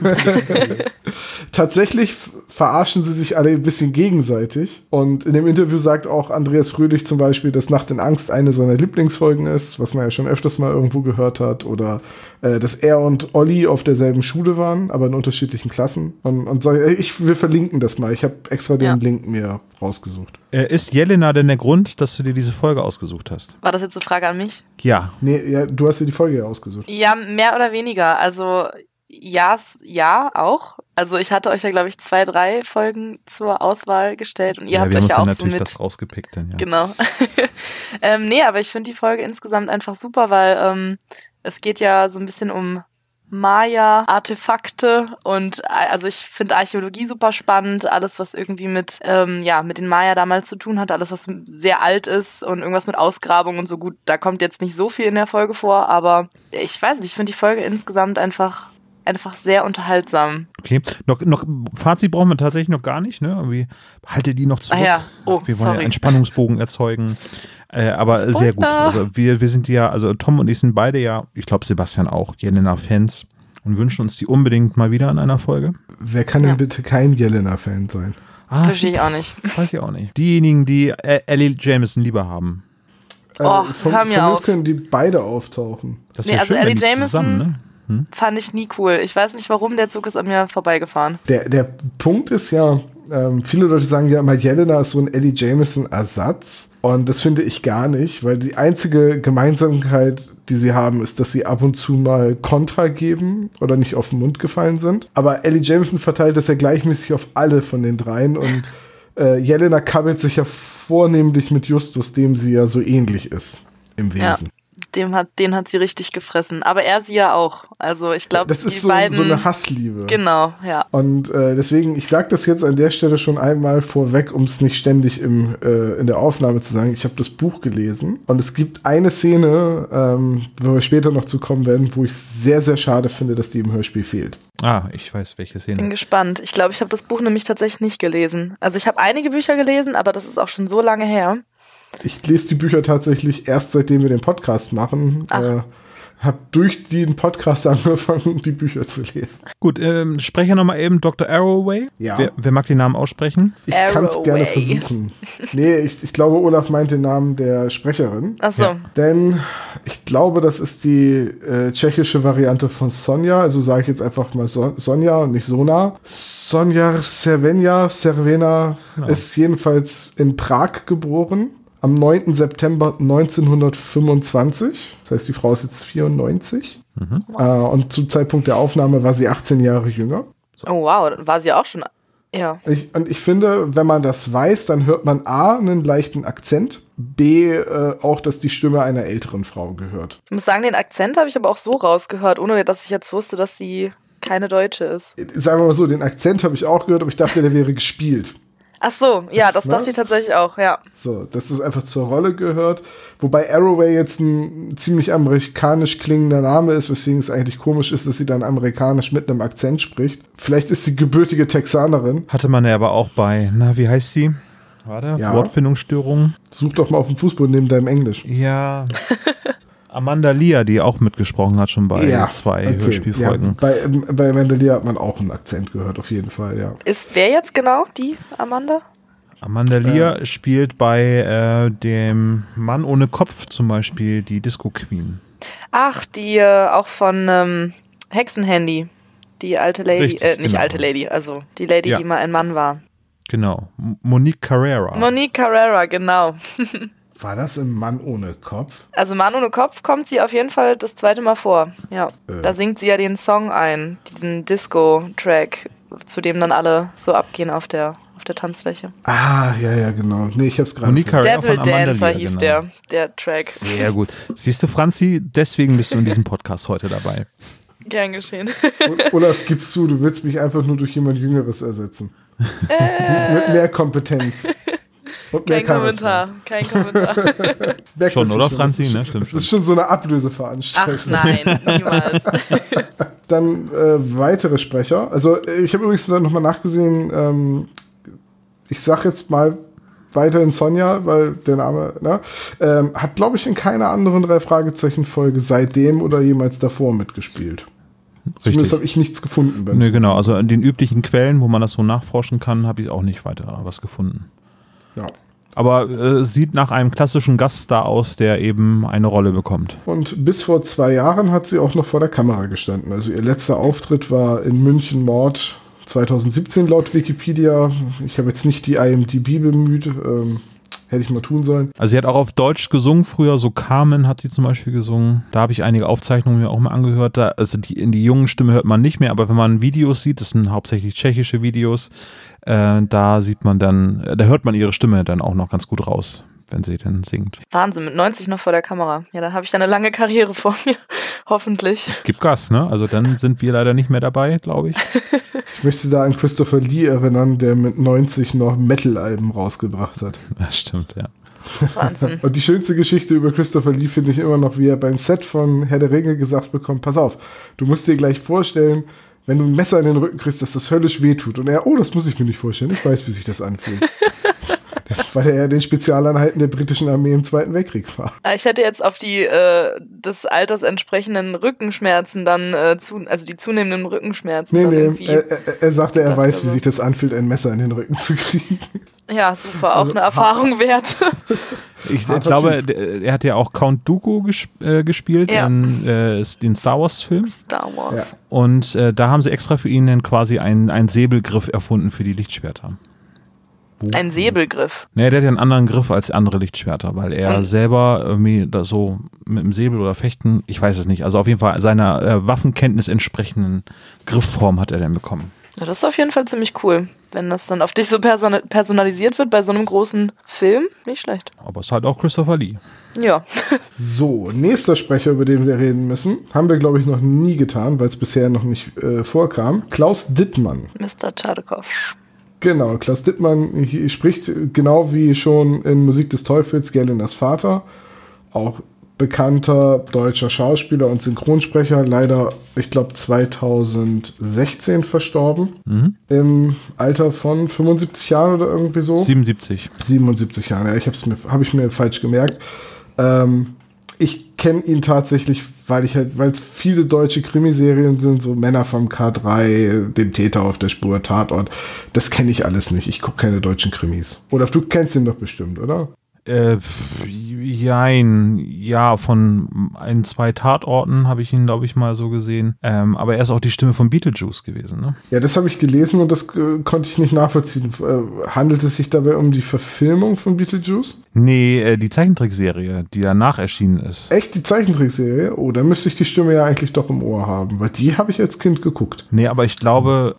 Tatsächlich verarschen sie sich alle ein bisschen gegenseitig. Und in dem Interview sagt auch Andreas Fröhlich zum Beispiel, dass Nacht in Angst eine seiner Lieblingsfolgen ist, was man ja schon öfters mal irgendwo gehört hat. Oder äh, dass er und Olli auf derselben Schule waren, aber in unterschiedlichen Klassen. Und, und so, ich, wir verlinken das mal. Ich habe extra den ja. Link mir rausgesucht. Äh, ist Jelena denn der Grund, dass du dir diese Folge ausgesucht hast? War das jetzt eine Frage an mich? Ja. Nee, ja, du hast dir die Folge ja ausgesucht. Ja, mehr oder weniger. Also ja, ja, auch. Also ich hatte euch ja, glaube ich, zwei, drei Folgen zur Auswahl gestellt und ihr ja, habt euch ja auch natürlich so mit. das rausgepickt, denn, ja. Genau. ähm, nee, aber ich finde die Folge insgesamt einfach super, weil ähm, es geht ja so ein bisschen um Maya-Artefakte und also ich finde Archäologie super spannend, alles was irgendwie mit ähm, ja mit den Maya damals zu tun hat, alles was sehr alt ist und irgendwas mit Ausgrabung und so gut, da kommt jetzt nicht so viel in der Folge vor, aber ich weiß nicht, ich finde die Folge insgesamt einfach einfach sehr unterhaltsam. Okay, noch, noch Fazit brauchen wir tatsächlich noch gar nicht, ne? Irgendwie halte die noch zu. Ah, ja. oh, wir wollen sorry. ja einen Spannungsbogen erzeugen. Äh, aber Spoiler. sehr gut. Also wir, wir sind ja, also Tom und ich sind beide ja, ich glaube Sebastian auch, Jelena-Fans und wünschen uns die unbedingt mal wieder in einer Folge. Wer kann ja. denn bitte kein Jelena-Fan sein? Ah, Verstehe ich auch nicht. Weiß ich auch nicht. Diejenigen, die Ellie Jameson lieber haben. Äh, oh, von, hör mir von auf. können die beide auftauchen. Das nee, also schön, Ellie Jameson zusammen, ne? Hm? fand ich nie cool. Ich weiß nicht warum, der Zug ist an mir vorbeigefahren. Der, der Punkt ist ja, ähm, viele Leute sagen ja immer, Jelena ist so ein Eddie Jameson-Ersatz. Und das finde ich gar nicht, weil die einzige Gemeinsamkeit, die sie haben, ist, dass sie ab und zu mal Kontra geben oder nicht auf den Mund gefallen sind. Aber Ellie Jameson verteilt das ja gleichmäßig auf alle von den dreien und äh, Jelena kabbelt sich ja vornehmlich mit Justus, dem sie ja so ähnlich ist im Wesen. Ja dem hat, den hat sie richtig gefressen. Aber er sie ja auch. Also ich glaube, das ist so, beiden, so eine Hassliebe. Genau, ja. Und äh, deswegen, ich sage das jetzt an der Stelle schon einmal vorweg, um es nicht ständig im, äh, in der Aufnahme zu sagen. Ich habe das Buch gelesen und es gibt eine Szene, ähm, wo wir später noch zu kommen werden, wo ich sehr, sehr schade finde, dass die im Hörspiel fehlt. Ah, ich weiß, welche Szene. Bin gespannt. Ich glaube, ich habe das Buch nämlich tatsächlich nicht gelesen. Also ich habe einige Bücher gelesen, aber das ist auch schon so lange her ich lese die Bücher tatsächlich erst seitdem wir den Podcast machen. Äh, habe durch den Podcast angefangen, die Bücher zu lesen. Gut, ähm, spreche nochmal eben Dr. Arroway. Ja. Wer, wer mag den Namen aussprechen? Ich kann es gerne versuchen. Nee, ich, ich glaube, Olaf meint den Namen der Sprecherin. Ach so. Ja. Denn ich glaube, das ist die äh, tschechische Variante von Sonja. Also sage ich jetzt einfach mal so Sonja und nicht Sona. Sonja Cervenja, Cervena ist jedenfalls in Prag geboren. Am 9. September 1925. Das heißt, die Frau ist jetzt 94. Äh, und zum Zeitpunkt der Aufnahme war sie 18 Jahre jünger. Oh wow, war sie auch schon. Ja. Ich, und ich finde, wenn man das weiß, dann hört man A, einen leichten Akzent, B, äh, auch, dass die Stimme einer älteren Frau gehört. Ich muss sagen, den Akzent habe ich aber auch so rausgehört, ohne dass ich jetzt wusste, dass sie keine Deutsche ist. Sagen wir mal so, den Akzent habe ich auch gehört, aber ich dachte, der wäre gespielt. Ach so, ja, das Ne? dachte ich tatsächlich auch, ja. So, dass das einfach zur Rolle gehört. Wobei Arroway jetzt ein ziemlich amerikanisch klingender Name ist, weswegen es eigentlich komisch ist, dass sie dann amerikanisch mit einem Akzent spricht. Vielleicht ist sie gebürtige Texanerin. Hatte man ja aber auch bei, na, wie heißt sie? Warte, Ja. Wortfindungsstörung. Such doch mal auf dem Fußboden neben deinem Englisch. Ja. Amanda Lia, die auch mitgesprochen hat schon bei zwei okay. Hörspielfolgen. Ja, bei, bei Mandalia hat man auch einen Akzent gehört, auf jeden Fall, ja. Ist wer jetzt genau die Amanda? Amanda Lia spielt bei äh, dem Mann ohne Kopf zum Beispiel die Disco Queen. Ach, die äh, auch von ähm, Hexenhandy. Die alte Lady, Richtig, äh, nicht genau. alte Lady, also die Lady, Ja. die mal ein Mann war. Genau. Monique Carrera. Monique Carrera, genau. War das im Mann ohne Kopf? Also Mann ohne Kopf kommt sie auf jeden Fall das zweite Mal vor. Ja. Äh. Da singt sie ja den Song ein, diesen Disco-Track, zu dem dann alle so abgehen auf der, auf der Tanzfläche. Ah, ja, ja, genau. Nee, ich hab's gerade. Devil Dancer hieß genau. der, der Track. Sehr gut. Siehst du, Franzi, deswegen bist du in diesem Podcast heute dabei. Gern geschehen. Olaf, gibst du, du willst mich einfach nur durch jemand Jüngeres ersetzen. Mit mehr Kompetenz. Und Äh. Kein. Kommentar, kein Kommentar. Das Schon, oder, Franzi? Das Ne, ist, stimmt das ist schon so eine Ablöseveranstaltung. Ach nein, niemals. Dann äh, weitere Sprecher. Also äh, ich habe übrigens dann nochmal nachgesehen, ähm, ich sag jetzt mal weiterhin Sonja, weil der Name, ne, ähm, hat, glaube ich, in keiner anderen drei Fragezeichen-Folge seitdem oder jemals davor mitgespielt. Zumindest Richtig. habe ich nichts gefunden. Nö, genau. Also in den üblichen Quellen, wo man das so nachforschen kann, habe ich auch nicht weiter was gefunden. Ja. Aber äh, sieht nach einem klassischen Gaststar aus, der eben eine Rolle bekommt. Und bis vor zwei Jahren hat sie auch noch vor der Kamera gestanden. Also ihr letzter Auftritt war in München Mord 2017 laut Wikipedia. Ich habe jetzt nicht die IMDb bemüht. Ähm, hätte ich mal tun sollen. Also sie hat auch auf Deutsch gesungen früher, so Carmen hat sie zum Beispiel gesungen. Da habe ich einige Aufzeichnungen mir auch mal angehört. Da, also die, in die jungen Stimme hört man nicht mehr, aber wenn man Videos sieht, das sind hauptsächlich tschechische Videos, äh, da sieht man dann, da hört man ihre Stimme dann auch noch ganz gut raus, wenn sie denn singt. Wahnsinn, mit 90 noch vor der Kamera. Ja, da habe ich dann eine lange Karriere vor mir. Hoffentlich. Gib Gas, ne? Also dann sind wir leider nicht mehr dabei, glaube ich. Ich möchte da an Christopher Lee erinnern, der mit 90 noch Metal-Alben rausgebracht hat. Das stimmt, ja. Wahnsinn. Und die schönste Geschichte über Christopher Lee finde ich immer noch, wie er beim Set von Herr der Ringe gesagt bekommt, pass auf, du musst dir gleich vorstellen, wenn du ein Messer in den Rücken kriegst, dass das höllisch wehtut. Und er, oh, das muss ich mir nicht vorstellen, ich weiß, wie sich das anfühlt. Weil er ja den Spezialeinheiten der britischen Armee im Zweiten Weltkrieg war. Äh, Ich hätte jetzt auf die äh, des Alters entsprechenden Rückenschmerzen dann, äh, zu, also die zunehmenden Rückenschmerzen Nee, dann nee, irgendwie. er, er, er sagte, er weiß, wie also- sich das anfühlt, ein Messer in den Rücken zu kriegen. ja, super, Also auch eine Erfahrung wert. Ich Harter glaube, der- er hat ja auch Count Dooku äh, gespielt Ja. in äh, den Star Wars-Film. Star Wars. Ja. Und äh, da haben sie extra für ihn dann quasi einen, einen Säbelgriff erfunden für die Lichtschwerter. Ein Säbelgriff. Nee, der hat ja einen anderen Griff als andere Lichtschwerter, weil er Und- selber irgendwie da so mit dem Säbel oder Fechten, ich weiß es nicht, also auf jeden Fall seiner äh, Waffenkenntnis entsprechenden Griffform hat er dann bekommen. Ja, das ist auf jeden Fall ziemlich cool. Wenn das dann auf dich so person personalisiert wird bei so einem großen Film, nicht schlecht. Aber es ist halt auch Christopher Lee. Ja. So, nächster Sprecher, über den wir reden müssen, haben wir, glaube ich, noch nie getan, weil es bisher noch nicht äh, vorkam. Klaus Dittmann. Mr. Tschadikow. Genau, Klaus Dittmann spricht genau wie schon in Musik des Teufels Gerlinders Vater. Auch bekannter deutscher Schauspieler und Synchronsprecher, leider, ich glaube, 2016 verstorben. Mhm. Im Alter von 75 Jahren oder irgendwie so. 77. 77 Jahre, ja, ich habe mir, hab ich mir falsch gemerkt. Ähm, ich kenne ihn tatsächlich, weil ich halt, weil es viele deutsche Krimiserien sind, so Männer vom K3, dem Täter auf der Spur, Tatort. Das kenne ich alles nicht. Ich gucke keine deutschen Krimis. Oder du kennst ihn doch bestimmt, oder? Äh, jein, ja, von ein, zwei Tatorten habe ich ihn, glaube ich, mal so gesehen. Ähm, aber er ist auch die Stimme von Beetlejuice gewesen, ne? Ja, das habe ich gelesen und das äh, konnte ich nicht nachvollziehen. Äh, handelt es sich dabei um die Verfilmung von Beetlejuice? Nee, äh, die Zeichentrickserie, die danach erschienen ist. Echt, die Zeichentrickserie? Oh, dann müsste ich die Stimme ja eigentlich doch im Ohr haben, weil die habe ich als Kind geguckt. Nee, aber ich glaube,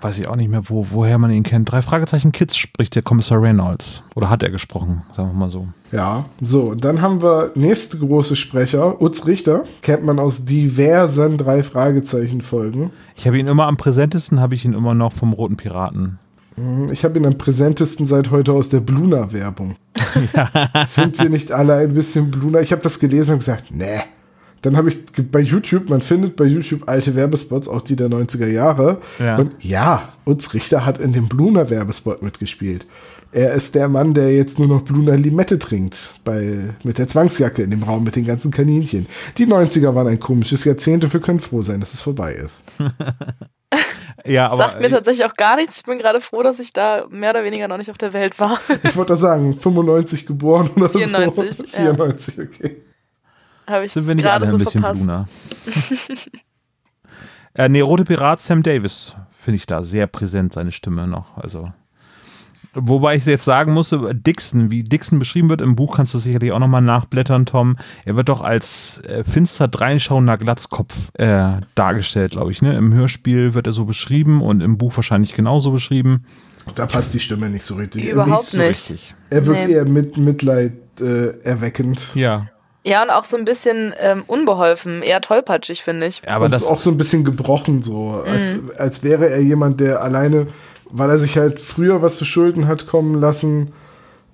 weiß ich auch nicht mehr, wo, woher man ihn kennt. Drei Fragezeichen Kids spricht der Kommissar Reynolds. Oder hat er gesprochen, sagen wir mal so. Ja, so, dann haben wir nächste große Sprecher, Utz Richter, kennt man aus diversen drei Fragezeichen Folgen. Ich habe ihn immer am präsentesten, habe ich ihn immer noch vom Roten Piraten. Hm, Ich habe ihn am präsentesten seit heute aus der Bluna-Werbung. Sind wir nicht alle ein bisschen Bluna? Ich habe das gelesen und gesagt, nee. Dann habe ich bei YouTube, man findet bei YouTube alte Werbespots, auch die der 90er Jahre. Ja. Und ja, Utz Richter hat in dem Bluna-Werbespot mitgespielt. Er ist der Mann, der jetzt nur noch Bluna Limette trinkt, bei, mit der Zwangsjacke in dem Raum mit den ganzen Kaninchen. Die 90er waren ein komisches Jahrzehnt und wir können froh sein, dass es vorbei ist. Ja, aber Sagt mir tatsächlich auch gar nichts. Ich bin gerade froh, dass ich da mehr oder weniger noch nicht auf der Welt war. Ich wollte da sagen, 95 geboren oder 94, so. ja. 94, okay. Habe ich sind wir nicht gerade alle so ein bisschen verpasst. Bluna. äh, nee, Rote Pirat Sam Davis finde ich da sehr präsent, seine Stimme noch. Also. Wobei ich jetzt sagen musste, Dixon, wie Dixon beschrieben wird im Buch, kannst du sicherlich auch nochmal nachblättern, Tom. Er wird doch als äh, finster dreinschauender Glatzkopf äh, dargestellt, glaube ich. Ne? Im Hörspiel wird er so beschrieben und im Buch wahrscheinlich genauso beschrieben. Da passt die Stimme nicht so richtig. Überhaupt so nicht. richtig. Er wirkt Nee. eher mit Mitleid äh, erweckend. Ja, Ja, und auch so ein bisschen ähm, unbeholfen, eher tollpatschig, finde ich. aber und das auch so ein bisschen gebrochen, so. Als, Mhm. als wäre er jemand, der alleine, weil er sich halt früher was zu Schulden hat kommen lassen,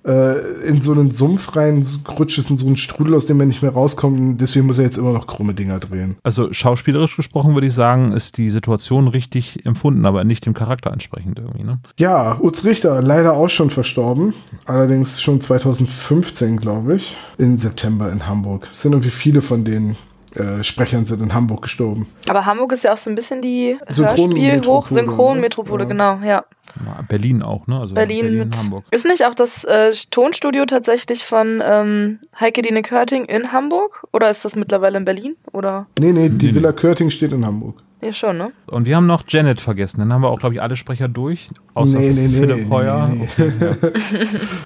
äh, in so einen Sumpf reingerutscht ist, in so einen Strudel, aus dem er nicht mehr rauskommt. Deswegen muss er jetzt immer noch krumme Dinger drehen. Also schauspielerisch gesprochen würde ich sagen, ist die Situation richtig empfunden, aber nicht dem Charakter entsprechend irgendwie. Ne? Ja, Utz Richter, leider auch schon verstorben. Allerdings schon 2015, glaube ich. Im September in Hamburg. Es sind irgendwie viele von den äh, Sprechern sind in Hamburg gestorben. Aber Hamburg ist ja auch so ein bisschen die Synchronmetropole, Hörspiel-Hoch-Synchronmetropole, ne? genau, ja. Berlin auch, ne? Also Berlin, mit. Hamburg. Ist nicht auch das äh, Tonstudio tatsächlich von ähm, Heike Dine Körting in Hamburg? Oder ist das mittlerweile in Berlin? Oder? Nee, nee, die Nee, Villa Körting steht in Hamburg. Ja, schon, ne? Und wir haben noch Janet vergessen. Dann haben wir auch, glaube ich, alle Sprecher durch. Außer Nee, nee, nee, Philipp nee, Heuer. nee, Okay, ja.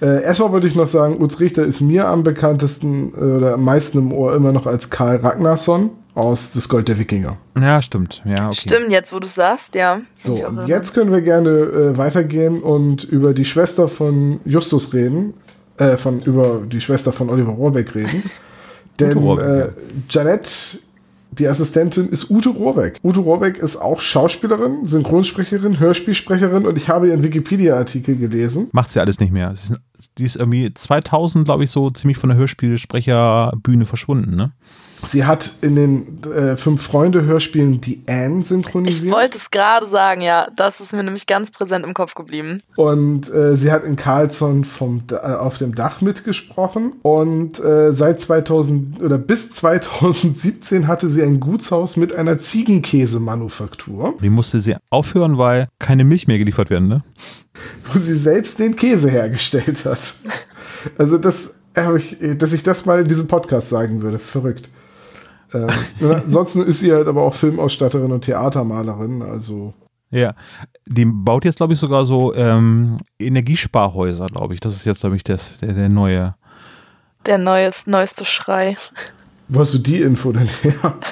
Äh, erstmal wollte ich noch sagen, Utz Richter ist mir am bekanntesten äh, oder am meisten im Ohr immer noch als Karl Ragnarsson aus Das Gold der Wikinger. ja, stimmt. Ja, okay. Stimmt, jetzt wo du sagst, ja. So, jetzt können wir gerne äh, weitergehen und über die Schwester von Justus reden. Äh, von, über die Schwester von Oliver Rohrbeck reden. Denn Rohrbeck, äh, ja. Die Assistentin, ist Ute Rohrbeck. Ute Rohrbeck ist auch Schauspielerin, Synchronsprecherin, Hörspielsprecherin und ich habe ihren Wikipedia-Artikel gelesen. Macht sie alles nicht mehr. Sie ist, die ist irgendwie 2000, glaube ich, so ziemlich von der Hörspielsprecherbühne verschwunden, ne? Sie hat in den äh, Fünf-Freunde-Hörspielen die Anne Ich synchronisiert. wollte es gerade sagen, ja. Das ist mir nämlich ganz präsent im Kopf geblieben. Und äh, sie hat in Carlson vom, äh, auf dem Dach mitgesprochen. Und äh, seit 2000 oder bis 2017 hatte sie ein Gutshaus mit einer Ziegenkäsemanufaktur, Die musste sie aufhören, weil keine Milch mehr geliefert werden, ne? wo sie selbst den Käse hergestellt hat. Also das habe ich, dass ich das mal in diesem Podcast sagen würde. Verrückt. Und ansonsten ist sie halt aber auch Filmausstatterin und Theatermalerin. Also Ja. Die baut jetzt, glaube ich, sogar so ähm, Energiesparhäuser, glaube ich. Das ist jetzt, glaube ich, das, der, der neue. Der neues, neueste Schrei. wo hast du die Info denn her?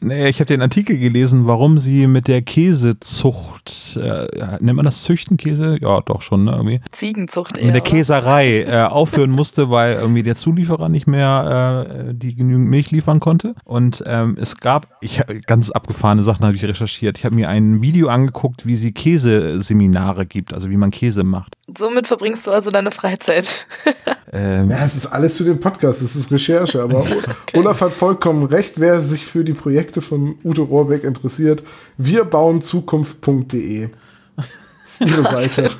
Nee, ich habe den Artikel gelesen, warum sie mit der Käsezucht, äh, nennt man das Züchten Käse? Ja, doch schon, ne, irgendwie. Ziegenzucht eher. Mit der? Käserei äh, aufhören musste, weil irgendwie der Zulieferer nicht mehr äh, die genügend Milch liefern konnte. Und ähm, es gab, ich ganz abgefahrene Sachen habe ich recherchiert. Ich habe mir ein Video angeguckt, wie sie Käseseminare gibt, also wie man Käse macht. Somit verbringst du also deine Freizeit. Ähm, Ja, es ist alles zu dem Podcast, es ist Recherche, aber O- Olaf hat vollkommen recht, wer sich für die Projekte von Ute Rohrbeck interessiert. Wir bauen Zukunft.de. Ist ihre Seite.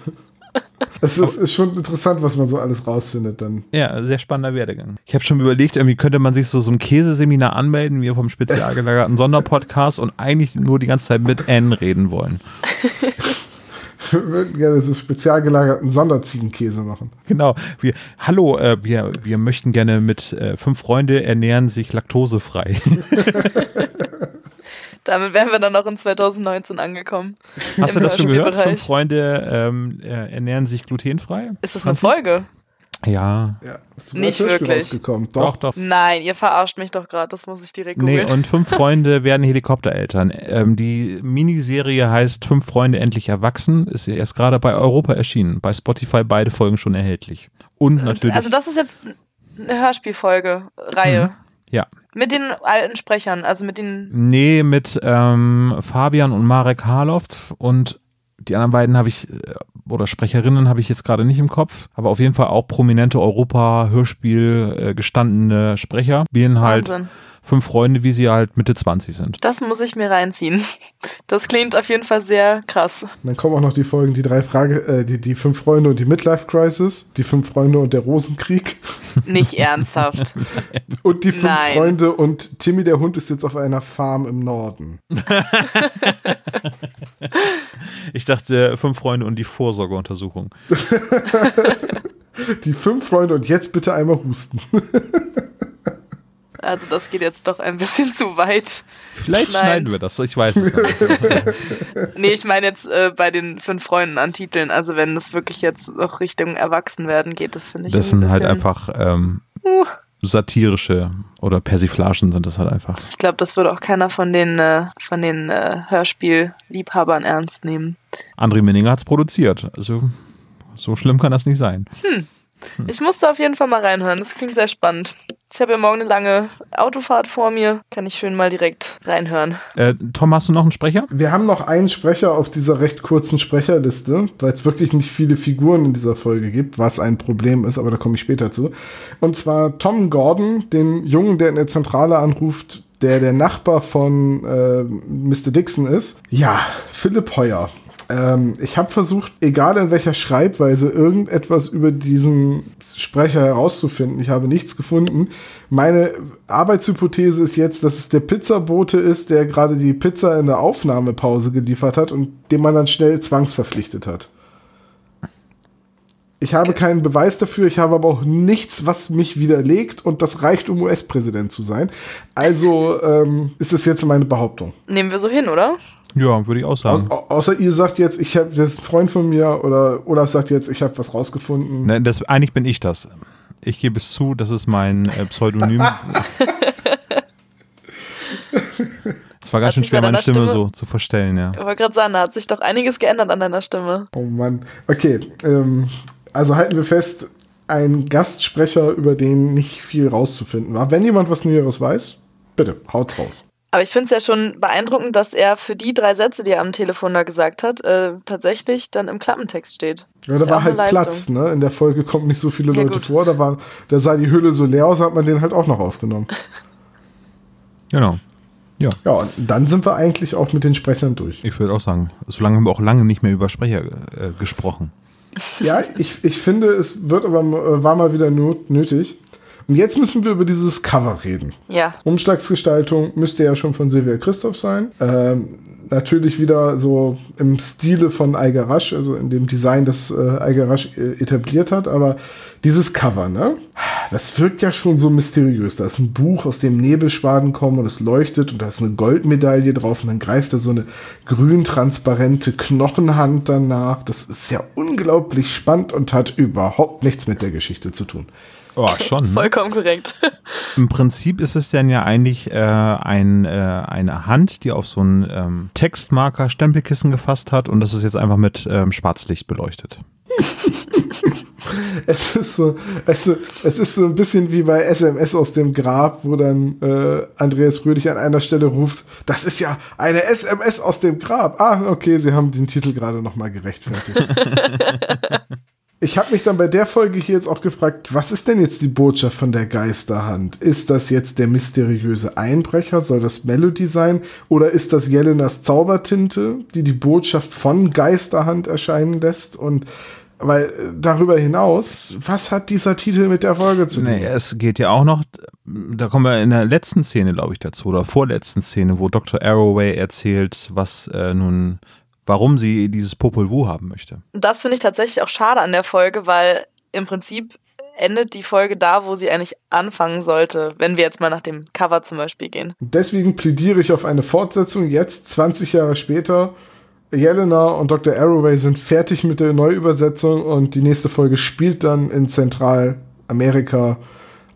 Es ist, ist schon interessant, was man so alles rausfindet dann. Ja, sehr spannender Werdegang. Ich habe schon überlegt, irgendwie könnte man sich so, so ein Käseseminar anmelden, wie vom spezial gelagerten Sonderpodcast und eigentlich nur die ganze Zeit mit N reden wollen. Wir würden gerne so spezial gelagerten Sonderziegenkäse machen. Genau. Wir, hallo, äh, wir, wir möchten gerne mit äh, fünf Freunde ernähren sich laktosefrei. Damit wären wir dann noch in 2019 angekommen. Hast du das schon gehört? Fünf Freunde ähm, äh, ernähren sich glutenfrei? Ist das eine Folge? Ja. Ja, ist Nicht wirklich. Doch, Doch. doch. Nein, ihr verarscht mich doch gerade. Das muss ich direkt Nee, googeln. und fünf Freunde werden Helikoptereltern. Ähm, die Miniserie heißt Fünf Freunde endlich erwachsen. Ist erst gerade bei Europa erschienen. Bei Spotify beide Folgen schon erhältlich. Und natürlich. also das ist jetzt eine Hörspielfolge, Reihe. Ja. Mit den alten Sprechern, also mit den. Nee, mit ähm, Fabian und Marek Harloft und die anderen beiden habe ich, äh, oder Sprecherinnen habe ich jetzt gerade nicht im Kopf, aber auf jeden Fall auch prominente Europa-Hörspiel äh, gestandene Sprecher. Spielen halt Wahnsinn. Fünf Freunde, wie sie halt Mitte 20 sind. Das muss ich mir reinziehen. Das klingt auf jeden Fall sehr krass. Dann kommen auch noch die Folgen, die drei Frage, äh, die, die fünf Freunde und die Midlife Crisis, die fünf Freunde und der Rosenkrieg Nicht ernsthaft. und die fünf Nein. Freunde und Timmy der Hund ist jetzt auf einer Farm im Norden. Ich dachte, fünf Freunde und die Vorsorgeuntersuchung. Die fünf Freunde und jetzt bitte einmal husten. Also das geht jetzt doch ein bisschen zu weit. Vielleicht Nein. schneiden wir das, ich weiß es nicht. Nee, ich meine jetzt äh, bei den fünf Freunden an Titeln. Also wenn das wirklich jetzt noch Richtung Erwachsen werden geht, das finde ich Das ein sind halt bisschen- einfach ähm, Uh. satirische oder Persiflagen sind das halt einfach. Ich glaube, das würde auch keiner von den, äh, von den äh, Hörspielliebhabern ernst nehmen. André Menninger hat es produziert. Also so schlimm kann das nicht sein. Hm. Ich musste auf jeden Fall mal reinhören. Das klingt sehr spannend. Ich habe ja morgen eine lange Autofahrt vor mir. Kann ich schön mal direkt reinhören. Äh, Tom, hast du noch einen Sprecher? Wir haben noch einen Sprecher auf dieser recht kurzen Sprecherliste, weil es wirklich nicht viele Figuren in dieser Folge gibt, was ein Problem ist, aber da komme ich später zu. Und zwar Tom Gordon, den Jungen, der in der Zentrale anruft, der der Nachbar von äh, Mr. Dixon ist. Ja, Philipp Heuer. Ähm, ich habe versucht, egal in welcher Schreibweise, irgendetwas über diesen Sprecher herauszufinden. Ich habe nichts gefunden. Meine Arbeitshypothese ist jetzt, dass es der Pizzabote ist, der gerade die Pizza in der Aufnahmepause geliefert hat und den man dann schnell zwangsverpflichtet hat. Ich habe keinen Beweis dafür, ich habe aber auch nichts, was mich widerlegt und das reicht, um US-Präsident zu sein. Also ähm, ist es jetzt meine Behauptung. Nehmen wir so hin, oder? Ja, würde ich auch Au sagen. au- außer ihr sagt jetzt, ich habe das ist ein Freund von mir oder Olaf sagt jetzt, ich habe was rausgefunden. Ne, das, eigentlich bin ich das. Ich gebe es zu, das ist mein äh, Pseudonym. Es war ganz Hat schön schwer, meine Stimme, Stimme- so zu verstellen, ja. Ich wollte gerade sagen, da hat sich doch einiges geändert an deiner Stimme. Oh Mann. Okay, ähm, also halten wir fest, ein Gastsprecher, über den nicht viel rauszufinden war. Wenn jemand was Näheres weiß, bitte, haut's raus. Aber ich finde es ja schon beeindruckend, dass er für die drei Sätze, die er am Telefon da gesagt hat, äh, tatsächlich dann im Klappentext steht. Ja, da war halt Platz, ne? In der Folge kommen nicht so viele Ja, Leute gut. vor. Da, war, da sah die Hülle so leer aus, hat man den halt auch noch aufgenommen. Genau. Ja, Ja, und dann sind wir eigentlich auch mit den Sprechern durch. ich würde auch sagen, so lange haben wir auch lange nicht mehr über Sprecher äh, gesprochen. Ja, ich, ich finde, es wird aber äh, war mal wieder not, nötig. Und jetzt müssen wir über dieses Cover reden. Ja. Umschlagsgestaltung müsste ja schon von Silvia Christoph sein. Ähm, natürlich wieder so im Stile von Algarasch, also in dem Design, das äh, Algarasch äh, etabliert hat. Aber dieses Cover, ne? Das wirkt ja schon so mysteriös. Da ist ein Buch, aus dem Nebelschwaden kommen und es leuchtet und da ist eine Goldmedaille drauf und dann greift da so eine grün transparente Knochenhand danach. Das ist ja unglaublich spannend und hat überhaupt nichts mit der Geschichte zu tun. Oh, schon. ne? Vollkommen korrekt. Im Prinzip ist es dann ja eigentlich äh, ein, äh, eine Hand, die auf so einen ähm, Textmarker Stempelkissen gefasst hat und das ist jetzt einfach mit ähm, Schwarzlicht beleuchtet. Es ist so, es, es ist so ein bisschen wie bei SMS aus dem Grab, wo dann äh, Andreas Fröhlich an einer Stelle ruft, das ist ja eine SMS aus dem Grab. Ah, okay, sie haben den Titel gerade nochmal gerechtfertigt. Ich habe mich dann bei der Folge hier jetzt auch gefragt, was ist denn jetzt die Botschaft von der Geisterhand? Ist das jetzt der mysteriöse Einbrecher? Soll das Melody sein? Oder ist das Jelenas Zaubertinte, die die Botschaft von Geisterhand erscheinen lässt? Und Weil äh, darüber hinaus, was hat dieser Titel mit der Folge zu tun? Nee, es geht ja auch noch, da kommen wir in der letzten Szene, glaube ich, dazu, oder vorletzten Szene, wo Dr. Arroway erzählt, was äh, nun, warum sie dieses Popol Vuh haben möchte. Das finde ich tatsächlich auch schade an der Folge, weil im Prinzip endet die Folge da, wo sie eigentlich anfangen sollte, wenn wir jetzt mal nach dem Cover zum Beispiel gehen. Deswegen plädiere ich auf eine Fortsetzung jetzt, 20 Jahre später. Jelena und Dr. Arroway sind fertig mit der Neuübersetzung und die nächste Folge spielt dann in Zentralamerika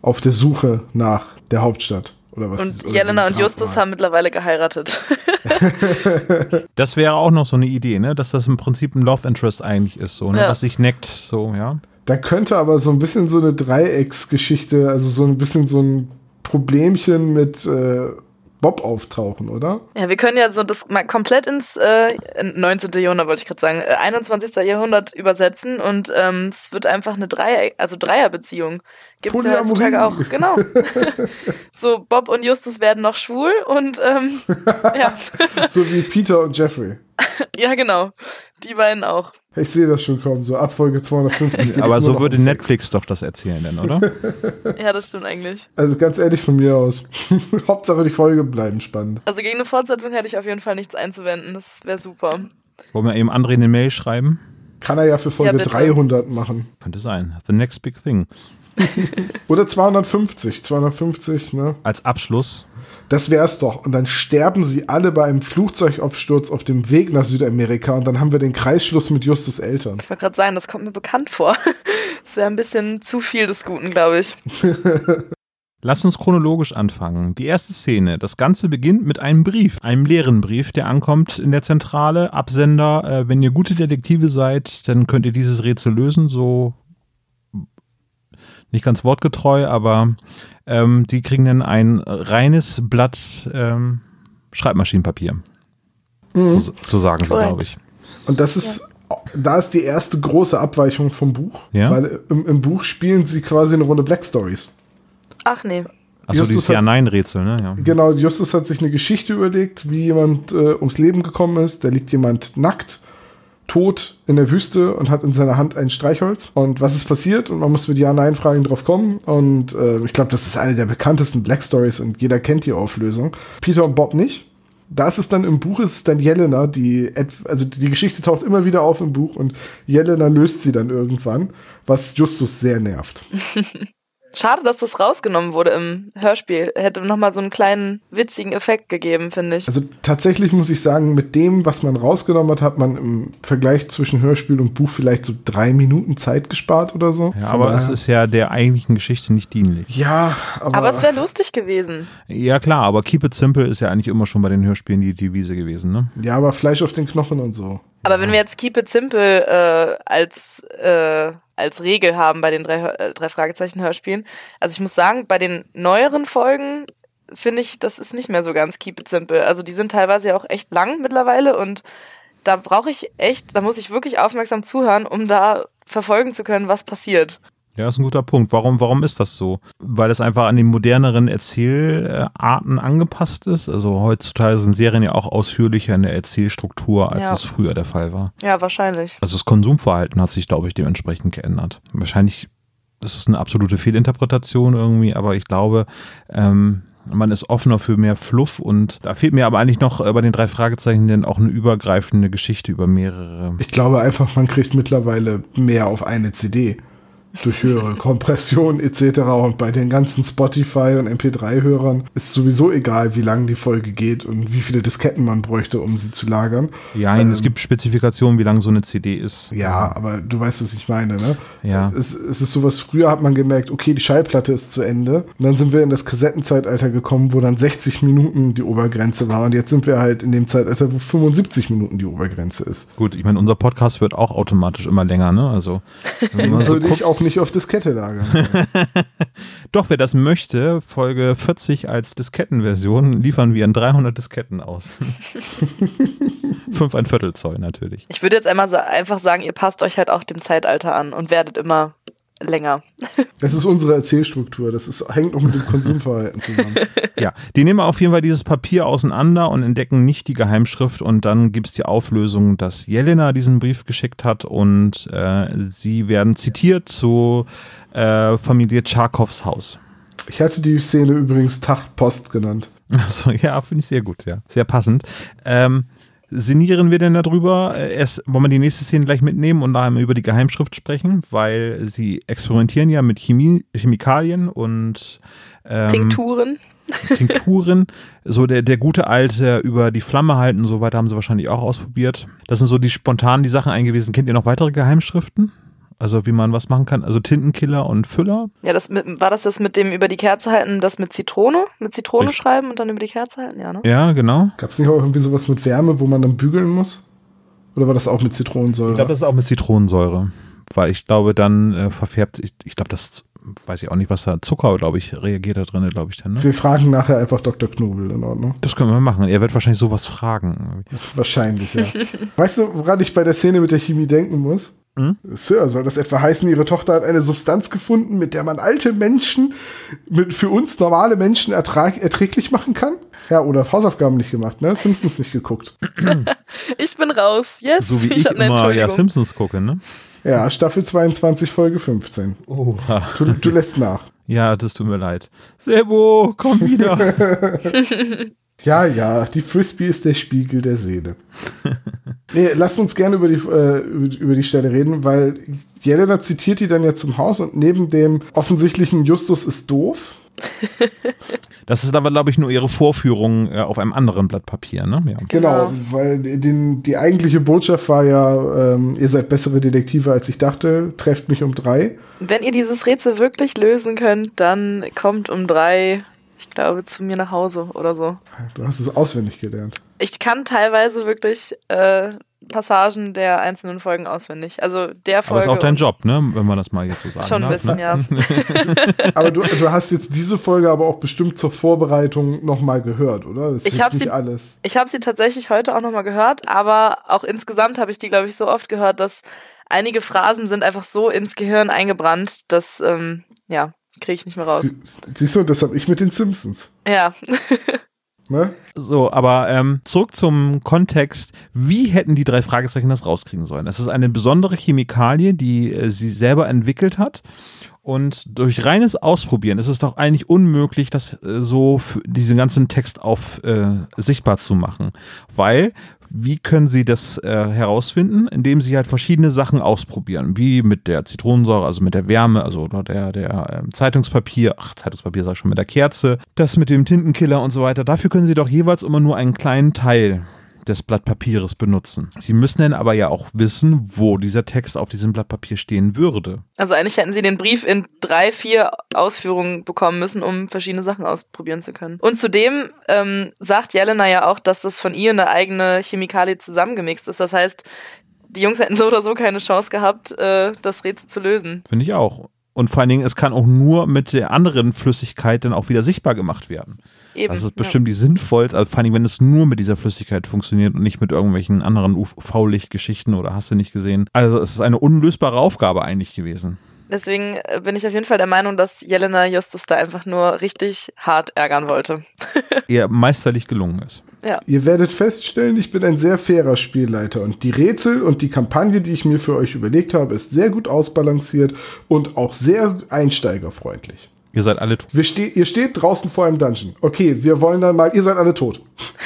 auf der Suche nach der Hauptstadt. Oder was Und oder Jelena und Justus haben mittlerweile geheiratet. Das wäre auch noch so eine Idee, ne? dass das im Prinzip ein Love Interest eigentlich ist, so, ne? Ja. was sich neckt, so, ja. Da könnte aber so ein bisschen so eine Dreiecksgeschichte, also so ein bisschen so ein Problemchen mit äh, Bob auftauchen, oder? Ja, wir können ja so das mal komplett ins äh, 19. Jahrhundert, wollte ich gerade sagen, äh, 21. Jahrhundert übersetzen und ähm, es wird einfach eine Dreier, also Dreierbeziehung. Gibt es ja heutzutage auch, genau. so, Bob und Justus werden noch schwul und ähm, ja. So wie Peter und Jeffrey. ja, genau. Die beiden auch. Ich sehe das schon kommen, so ab Folge 250. geht's Aber so würde um. Netflix doch das erzählen, denn, oder? Ja, das stimmt eigentlich. Also ganz ehrlich von mir aus. Hauptsache die Folge bleiben spannend. Also gegen eine Fortsetzung hätte ich auf jeden Fall nichts einzuwenden. Das wäre super. Wollen wir eben André eine Mail schreiben? Kann er ja für Folge Ja, bitte. 300 machen. Könnte sein. The next big thing. Oder 250. 250, ne? Als Abschluss. Das wär's doch. Und dann sterben sie alle bei einem Flugzeugabsturz auf dem Weg nach Südamerika und dann haben wir den Kreisschluss mit Justus Eltern. Ich wollte gerade sagen, das kommt mir bekannt vor. Das ist ja ein bisschen zu viel des Guten, glaube ich. Lass uns chronologisch anfangen. Die erste Szene. Das Ganze beginnt mit einem Brief, einem leeren Brief, der ankommt in der Zentrale. Absender, äh, wenn ihr gute Detektive seid, dann könnt ihr dieses Rätsel lösen. So nicht ganz wortgetreu, aber ähm, die kriegen dann ein reines Blatt ähm, Schreibmaschinenpapier. So, so sagen sie, glaube ich. Und das ist, da ist die erste große Abweichung vom Buch. Ja. Weil im, im Buch spielen sie quasi eine Runde Black Stories. Ach nee. Achso, dieses Ja-Nein-Rätsel, ne? Ja. Genau, Justus hat sich eine Geschichte überlegt, wie jemand äh, ums Leben gekommen ist. Da liegt jemand nackt, tot in der Wüste und hat in seiner Hand ein Streichholz. Und was ist passiert? Und man muss mit Ja-Nein-Fragen drauf kommen. Und äh, ich glaube, das ist eine der bekanntesten Black Stories und jeder kennt die Auflösung. Peter und Bob nicht. Da ist es dann im Buch, ist es dann Jelena, die, also die Geschichte taucht immer wieder auf im Buch und Jelena löst sie dann irgendwann, was Justus sehr nervt. Schade, dass das rausgenommen wurde im Hörspiel. Hätte nochmal so einen kleinen witzigen Effekt gegeben, finde ich. Also tatsächlich muss ich sagen, mit dem, was man rausgenommen hat, hat man im Vergleich zwischen Hörspiel und Buch vielleicht so drei Minuten Zeit gespart oder so. Ja, aber es ist ja der eigentlichen Geschichte nicht dienlich. Ja, aber, Aber es wäre lustig gewesen. Ja, klar, aber Keep It Simple ist ja eigentlich immer schon bei den Hörspielen die Devise gewesen, ne? ja, aber Fleisch auf den Knochen und so. Aber wenn wir jetzt Keep It Simple äh, als, äh, als Regel haben bei den drei, äh, drei Fragezeichen-Hörspielen, also ich muss sagen, bei den neueren Folgen finde ich, das ist nicht mehr so ganz Keep It Simple. Also die sind teilweise ja auch echt lang mittlerweile und da brauche ich echt, da muss ich wirklich aufmerksam zuhören, um da verfolgen zu können, was passiert. Ja, ist ein guter Punkt. Warum, warum ist das so? Weil es einfach an die moderneren Erzählarten angepasst ist. Also heutzutage sind Serien ja auch ausführlicher in der Erzählstruktur, als Ja. es früher der Fall war. Ja, wahrscheinlich. Also das Konsumverhalten hat sich, glaube ich, dementsprechend geändert. Wahrscheinlich ist es eine absolute Fehlinterpretation irgendwie, aber ich glaube, ähm, man ist offener für mehr Fluff und da fehlt mir aber eigentlich noch äh, bei den drei Fragezeichen denn auch eine übergreifende Geschichte über mehrere. Ich glaube einfach, man kriegt mittlerweile mehr auf eine CD. Durch höhere Kompression etc. Und bei den ganzen Spotify- und MP3-Hörern ist sowieso egal, wie lang die Folge geht und wie viele Disketten man bräuchte, um sie zu lagern. Ja, es gibt Spezifikationen, wie lang so eine CD ist. Ja, aber du weißt, was ich meine, ne? Ja. Es, es ist sowas, früher hat man gemerkt, okay, die Schallplatte ist zu Ende. Und dann sind wir in das Kassettenzeitalter gekommen, wo dann 60 Minuten die Obergrenze war. Und jetzt sind wir halt in dem Zeitalter, wo 75 Minuten die Obergrenze ist. Gut, ich meine, unser Podcast wird auch automatisch immer länger, ne? Also, wenn man so Würde guckt, auch nicht auf Diskette lagern. doch, wer das möchte, Folge 40 als Diskettenversion, liefern wir in 300 Disketten aus. Fünf ein Viertel Zoll natürlich. Ich würde jetzt einmal sa einfach sagen, ihr passt euch halt auch dem Zeitalter an und werdet immer länger. Das ist unsere Erzählstruktur. Das ist, hängt auch mit dem Konsumverhalten zusammen. Ja, die nehmen auf jeden Fall dieses Papier auseinander und entdecken nicht die Geheimschrift und dann gibt es die Auflösung, dass Jelena diesen Brief geschickt hat und äh, sie werden zitiert zu äh, Familie Tscharkows Haus. Ich hatte die Szene übrigens Tagpost genannt. Also ja, finde ich sehr gut, ja. Sehr passend. Ähm, sinnieren wir denn darüber? Äh, Erst wollen wir die nächste Szene gleich mitnehmen und nachher über die Geheimschrift sprechen, weil sie experimentieren ja mit Chemie, Chemikalien und ähm, Tinkturen. Tinkturen. So der, der gute alte über die Flamme halten und so weiter haben sie wahrscheinlich auch ausprobiert. Das sind so die spontan die Sachen eingewiesen. Kennt ihr noch weitere Geheimschriften? Also wie man was machen kann? Also Tintenkiller und Füller? Ja, das mit, war das das mit dem über die Kerze halten, das mit Zitrone? Mit Zitrone Richtig. schreiben und dann über die Kerze halten? Ja, ne? Ja, genau. Gab es nicht auch irgendwie sowas mit Wärme, wo man dann bügeln muss? Oder war das auch mit Zitronensäure? Ich glaube, das ist auch mit Zitronensäure. Weil ich glaube, dann äh, verfärbt, ich, ich glaube, das weiß ich auch nicht, was da Zucker, glaube ich, reagiert da drin, glaube ich dann. Ne? Wir fragen nachher einfach Dr. Knobel in Ordnung. Das können wir machen. Er wird wahrscheinlich sowas fragen. Wahrscheinlich, ja. weißt du, woran ich bei der Szene mit der Chemie denken muss? Hm? Sir, soll das etwa heißen, Ihre Tochter hat eine Substanz gefunden, mit der man alte Menschen mit für uns normale Menschen ertrag, erträglich machen kann? Ja, oder Hausaufgaben nicht gemacht, ne? Simpsons nicht geguckt. Ich bin raus. Yes. So wie ich, hab eine immer ja. Simpsons gucke, ne? Ja, Staffel 22, Folge 15. Oha. Du, du lässt nach. Ja, das tut mir leid. Sebo, komm wieder. Ja, ja, die Frisbee ist der Spiegel der Seele. nee, lasst uns gerne über die, äh, über, über die Stelle reden, weil Jelena zitiert die dann ja zum Haus und neben dem offensichtlichen Justus ist doof. Das ist aber, glaube ich, nur ihre Vorführung äh, auf einem anderen Blatt Papier, ne? Ja. Genau, Genau. weil den, die eigentliche Botschaft war ja, ähm, ihr seid bessere Detektive als ich dachte, trefft mich um drei. Wenn ihr dieses Rätsel wirklich lösen könnt, dann kommt um drei, ich glaube, zu mir nach Hause oder so. Du hast es auswendig gelernt. Ich kann teilweise wirklich äh, Passagen der einzelnen Folgen auswendig. Also der Aber Folge. ist auch dein Job, ne? Wenn man das mal jetzt so sagen Schon ein darf, bisschen, ne? ja. Aber du, du hast jetzt diese Folge aber auch bestimmt zur Vorbereitung nochmal gehört, oder? Das ist Ich jetzt hab nicht sie- alles. Ich habe sie tatsächlich heute auch nochmal gehört, aber auch insgesamt habe ich die, glaube ich, so oft gehört, dass einige Phrasen sind einfach so ins Gehirn eingebrannt, dass, ähm, ja, kriege ich nicht mehr raus. Sie, siehst du, das habe ich mit den Simpsons. Ja, Ne? So, aber ähm, zurück zum Kontext. Wie hätten die drei Fragezeichen das rauskriegen sollen? Es ist eine besondere Chemikalie, die äh, sie selber entwickelt hat. Und durch reines Ausprobieren ist es doch eigentlich unmöglich, das äh, so für diesen ganzen Text auf äh, sichtbar zu machen. Weil, wie können sie das äh, herausfinden? Indem sie halt verschiedene Sachen ausprobieren. Wie mit der Zitronensäure, also mit der Wärme, also oder der, der ähm, Zeitungspapier, ach, Zeitungspapier sag ich schon, mit der Kerze, das mit dem Tintenkiller und so weiter. Dafür können sie doch jeweils immer nur einen kleinen Teil des Blatt Papieres benutzen. Sie müssen dann aber ja auch wissen, wo dieser Text auf diesem Blatt Papier stehen würde. also eigentlich hätten sie den Brief in drei, vier Ausführungen bekommen müssen, um verschiedene Sachen ausprobieren zu können. Und zudem ähm, sagt Jelena ja auch, dass das von ihr eine eigene Chemikalie zusammengemixt ist. Das heißt, die Jungs hätten so oder so keine Chance gehabt, äh, das Rätsel zu lösen. Finde ich auch. Und vor allen Dingen, es kann auch nur mit der anderen Flüssigkeit dann auch wieder sichtbar gemacht werden. Eben. Das ist bestimmt die sinnvollste, also vor allen Dingen, wenn es nur mit dieser Flüssigkeit funktioniert und nicht mit irgendwelchen anderen UV-Lichtgeschichten oder hast du nicht gesehen. Also es ist eine unlösbare Aufgabe eigentlich gewesen. Deswegen äh, bin ich auf jeden Fall der Meinung, dass Jelena Justus da einfach nur richtig hart ärgern wollte. Eher meisterlich gelungen ist. Ihr werdet feststellen, ich bin ein sehr fairer Spielleiter und die Rätsel und die Kampagne, die ich mir für euch überlegt habe, ist sehr gut ausbalanciert und auch sehr einsteigerfreundlich. Ihr seid alle tot. Wir ste ihr steht draußen vor einem Dungeon. Okay, wir wollen dann mal, ihr seid alle tot.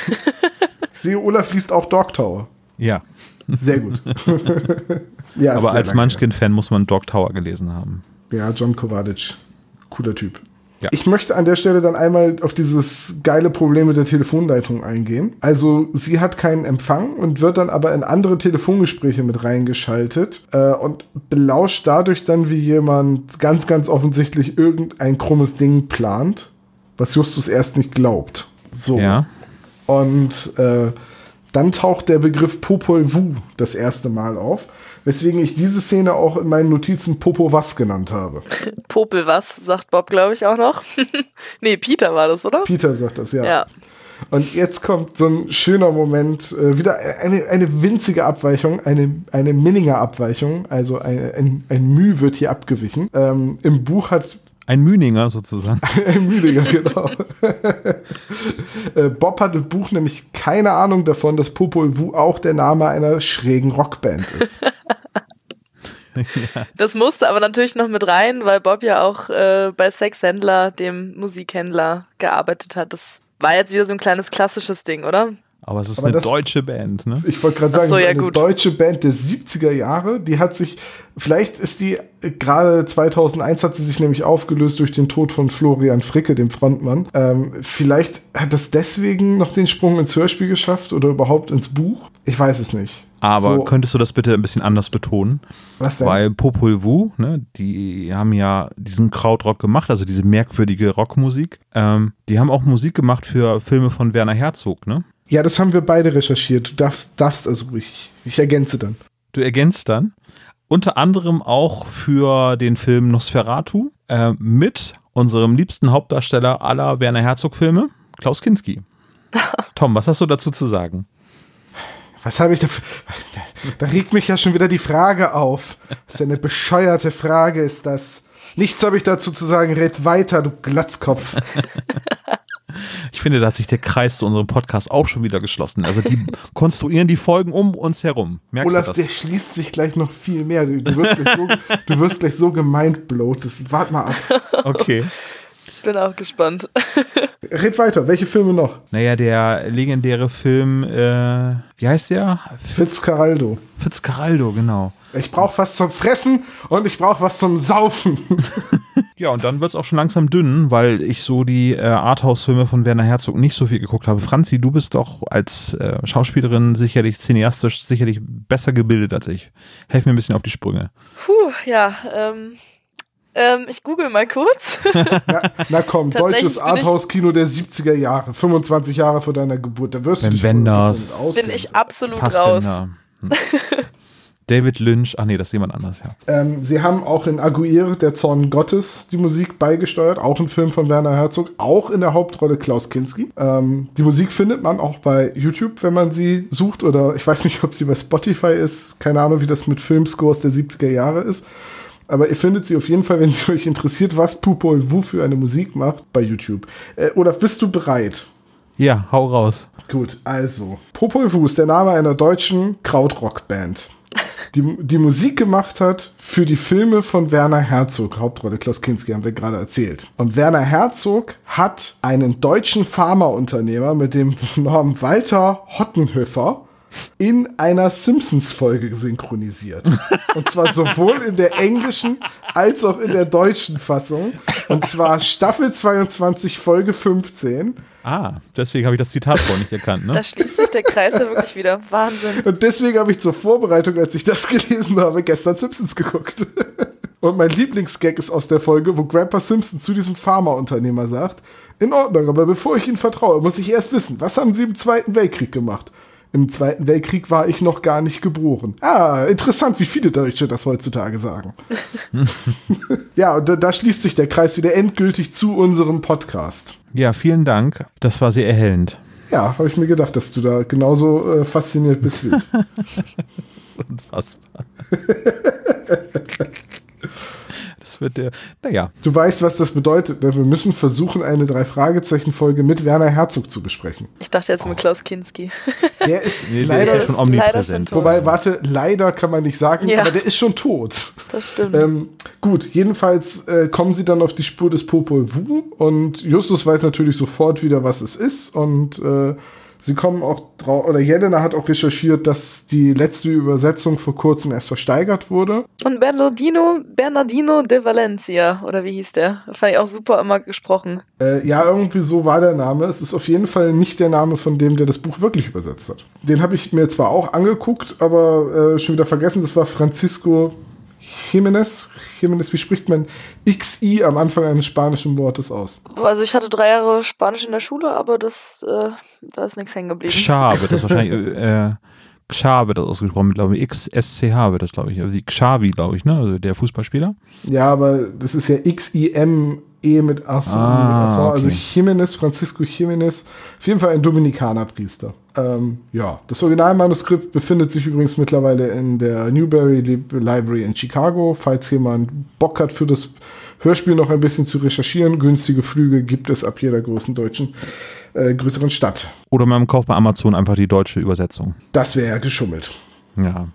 ich sehe, Olaf liest auch Dog Tower. Ja. Sehr gut. ja, Aber sehr als Munchkin-Fan muss man Dog Tower gelesen haben. Ja, John Kovacic. Cooler Typ. Ja. Ich möchte an der Stelle dann einmal auf dieses geile Problem mit der Telefonleitung eingehen. Also sie hat keinen Empfang und wird dann aber in andere Telefongespräche mit reingeschaltet äh, und belauscht dadurch dann, wie jemand ganz, ganz offensichtlich irgendein krummes Ding plant, was Justus erst nicht glaubt. So. Ja. Und äh, dann taucht der Begriff Popol Vuh das erste Mal auf, weswegen ich diese Szene auch in meinen Notizen Popo was genannt habe. Popel was, sagt Bob, glaube ich, auch noch. nee, Peter war das, oder? Peter sagt das, ja. Ja. Und jetzt kommt so ein schöner Moment, äh, wieder eine, eine winzige Abweichung, eine, eine Minninger Abweichung, also ein, ein, ein Müh wird hier abgewichen. Ähm, Im Buch hat Ein Müninger sozusagen. ein Mühlinger, genau. Äh, Bob hat im Buch nämlich keine Ahnung davon, dass Popol Vuh auch der Name einer schrägen Rockband ist. Das musste aber natürlich noch mit rein, weil Bob ja auch äh, bei Sexhändler, dem Musikhändler, gearbeitet hat. Das war jetzt wieder so ein kleines klassisches Ding, oder? Aber es ist Aber eine das- deutsche Band, ne? Ich wollte gerade sagen, so, es ist ja, eine gut. deutsche Band der 70er Jahre. Die hat sich, vielleicht ist die äh, gerade 2001 hat sie sich nämlich aufgelöst durch den Tod von Florian Fricke, dem Frontmann. Ähm, vielleicht hat das deswegen noch den Sprung ins Hörspiel geschafft oder überhaupt ins Buch. Ich weiß es nicht. Aber So, könntest du das bitte ein bisschen anders betonen? was denn? Weil Popol Vuh, ne, die haben ja diesen Krautrock gemacht, also diese merkwürdige Rockmusik. Ähm, die haben auch Musik gemacht für Filme von Werner Herzog, ne? Ja, das haben wir beide recherchiert. Du darfst, darfst also ruhig. Ich ergänze dann. Du ergänzt dann unter anderem auch für den Film Nosferatu äh, mit unserem liebsten Hauptdarsteller aller Werner Herzog-Filme, Klaus Kinski. Tom, was hast du dazu zu sagen? Was habe ich da? Da, regt mich ja schon wieder die Frage auf. Was für eine bescheuerte Frage ist das? Nichts habe ich dazu zu sagen. Red weiter, du Glatzkopf. Ich finde, da hat sich der Kreis zu unserem Podcast auch schon wieder geschlossen. Also die konstruieren die Folgen um uns herum. Merkst Olaf, du der das? schließt sich gleich noch viel mehr. Du, du, wirst, gleich so, du wirst gleich so gemindblowt. Das, wart mal ab. Okay. Bin auch gespannt. Red weiter. Welche Filme noch? Naja, der legendäre Film, äh, wie heißt der? Fitzcarraldo. Fitzcarraldo, genau. Ich brauche was zum Fressen und ich brauche was zum Saufen. Ja, und dann wird es auch schon langsam dünn, weil ich so die äh, Arthouse-Filme von Werner Herzog nicht so viel geguckt habe. Franzi, du bist doch als äh, Schauspielerin sicherlich cineastisch sicherlich besser gebildet als ich. Helf mir ein bisschen auf die Sprünge. Puh, ja, ähm, ähm, ich google mal kurz. Na, na komm, deutsches Arthouse-Kino der 70er Jahre. 25 Jahre vor deiner Geburt. Da wirst du dich Wenders- Bin ich absolut raus. Fassbender. Hm. David Lynch, ach nee, das ist jemand anders, ja. Ähm, sie haben auch in Aguirre, der Zorn Gottes, die Musik beigesteuert. Auch ein Film von Werner Herzog. Auch in der Hauptrolle Klaus Kinski. Ähm, die Musik findet man auch bei YouTube, wenn man sie sucht. Oder ich weiß nicht, ob sie bei Spotify ist. Keine Ahnung, wie das mit Filmscores der 70er Jahre ist. Aber ihr findet sie auf jeden Fall, wenn sie euch interessiert, was Pupol Wu für eine Musik macht, bei YouTube. Äh, Olaf, bist du bereit? Ja, hau raus. Gut, also. Popol Vuh ist der Name einer deutschen Krautrock-Band, die die Musik gemacht hat für die Filme von Werner Herzog. Hauptrolle Klaus Kinski, haben wir gerade erzählt. Und Werner Herzog hat einen deutschen Pharmaunternehmer mit dem Namen Walter Hottenhöfer in einer Simpsons-Folge synchronisiert. Und zwar sowohl in der englischen als auch in der deutschen Fassung. Und zwar Staffel 22, Folge 15. Ah, deswegen habe ich das Zitat vorhin nicht erkannt, ne? Da schließt sich der Kreis ja wirklich wieder. Wahnsinn. Und deswegen habe ich zur Vorbereitung, als ich das gelesen habe, gestern Simpsons geguckt. Und mein Lieblingsgag ist aus der Folge, wo Grandpa Simpson zu diesem Pharmaunternehmer sagt, in Ordnung, aber bevor ich Ihnen vertraue, muss ich erst wissen, was haben Sie im Zweiten Weltkrieg gemacht? Im Zweiten Weltkrieg war ich noch gar nicht geboren. Ah, interessant, wie viele Deutsche das heutzutage sagen. ja, und da, da schließt sich der Kreis wieder endgültig zu unserem Podcast. Ja, vielen Dank. Das war sehr erhellend. Ja, habe ich mir gedacht, dass du da genauso äh, fasziniert bist wie ich. Unfassbar. Das wird der, naja, Du weißt, was das bedeutet. Ne? Wir müssen versuchen, eine Drei-Fragezeichen-Folge mit Werner Herzog zu besprechen. Ich dachte jetzt mit Klaus Kinski. Der ist nee, der leider. ist ja schon omnipräsent. schon tot. wobei, warte, leider kann man nicht sagen, Ja. aber der ist schon tot. Das stimmt. Ähm, gut, jedenfalls äh, kommen sie dann auf die Spur des Popol Vuh und Justus weiß natürlich sofort wieder, was es ist und äh, sie kommen auch drauf, oder Jelena hat auch recherchiert, dass die letzte Übersetzung vor kurzem erst versteigert wurde. Und Bernardino, Bernardino de Valencia, oder wie hieß der? Fand ich auch super immer gesprochen. Äh, ja, irgendwie so war der Name. Es ist auf jeden Fall nicht der Name von dem, der das Buch wirklich übersetzt hat. Den habe ich mir zwar auch angeguckt, aber äh, schon wieder vergessen. Das war Francisco Jimenez. Jimenez, wie spricht man XI am Anfang eines spanischen Wortes aus? Also ich hatte drei Jahre Spanisch in der Schule, aber das, äh, da ist nichts hängen geblieben. Xar wird das wahrscheinlich, äh, Xar wird das ausgesprochen, glaube ich, XSCH wird das, glaube ich, also die Xavi, glaube ich, ne, also der Fußballspieler. Ja, aber das ist ja XIM E mit Asson. Ah, also okay. Jimenez, Francisco Jimenez. Auf jeden Fall ein Dominikanerpriester. Ähm, ja, das Originalmanuskript befindet sich übrigens mittlerweile in der Newberry Lib- Library in Chicago. Falls jemand Bock hat, für das Hörspiel noch ein bisschen zu recherchieren, günstige Flüge gibt es ab jeder großen deutschen, äh, größeren Stadt. Oder man kauft bei Amazon einfach die deutsche Übersetzung. Das wäre ja geschummelt. Ja.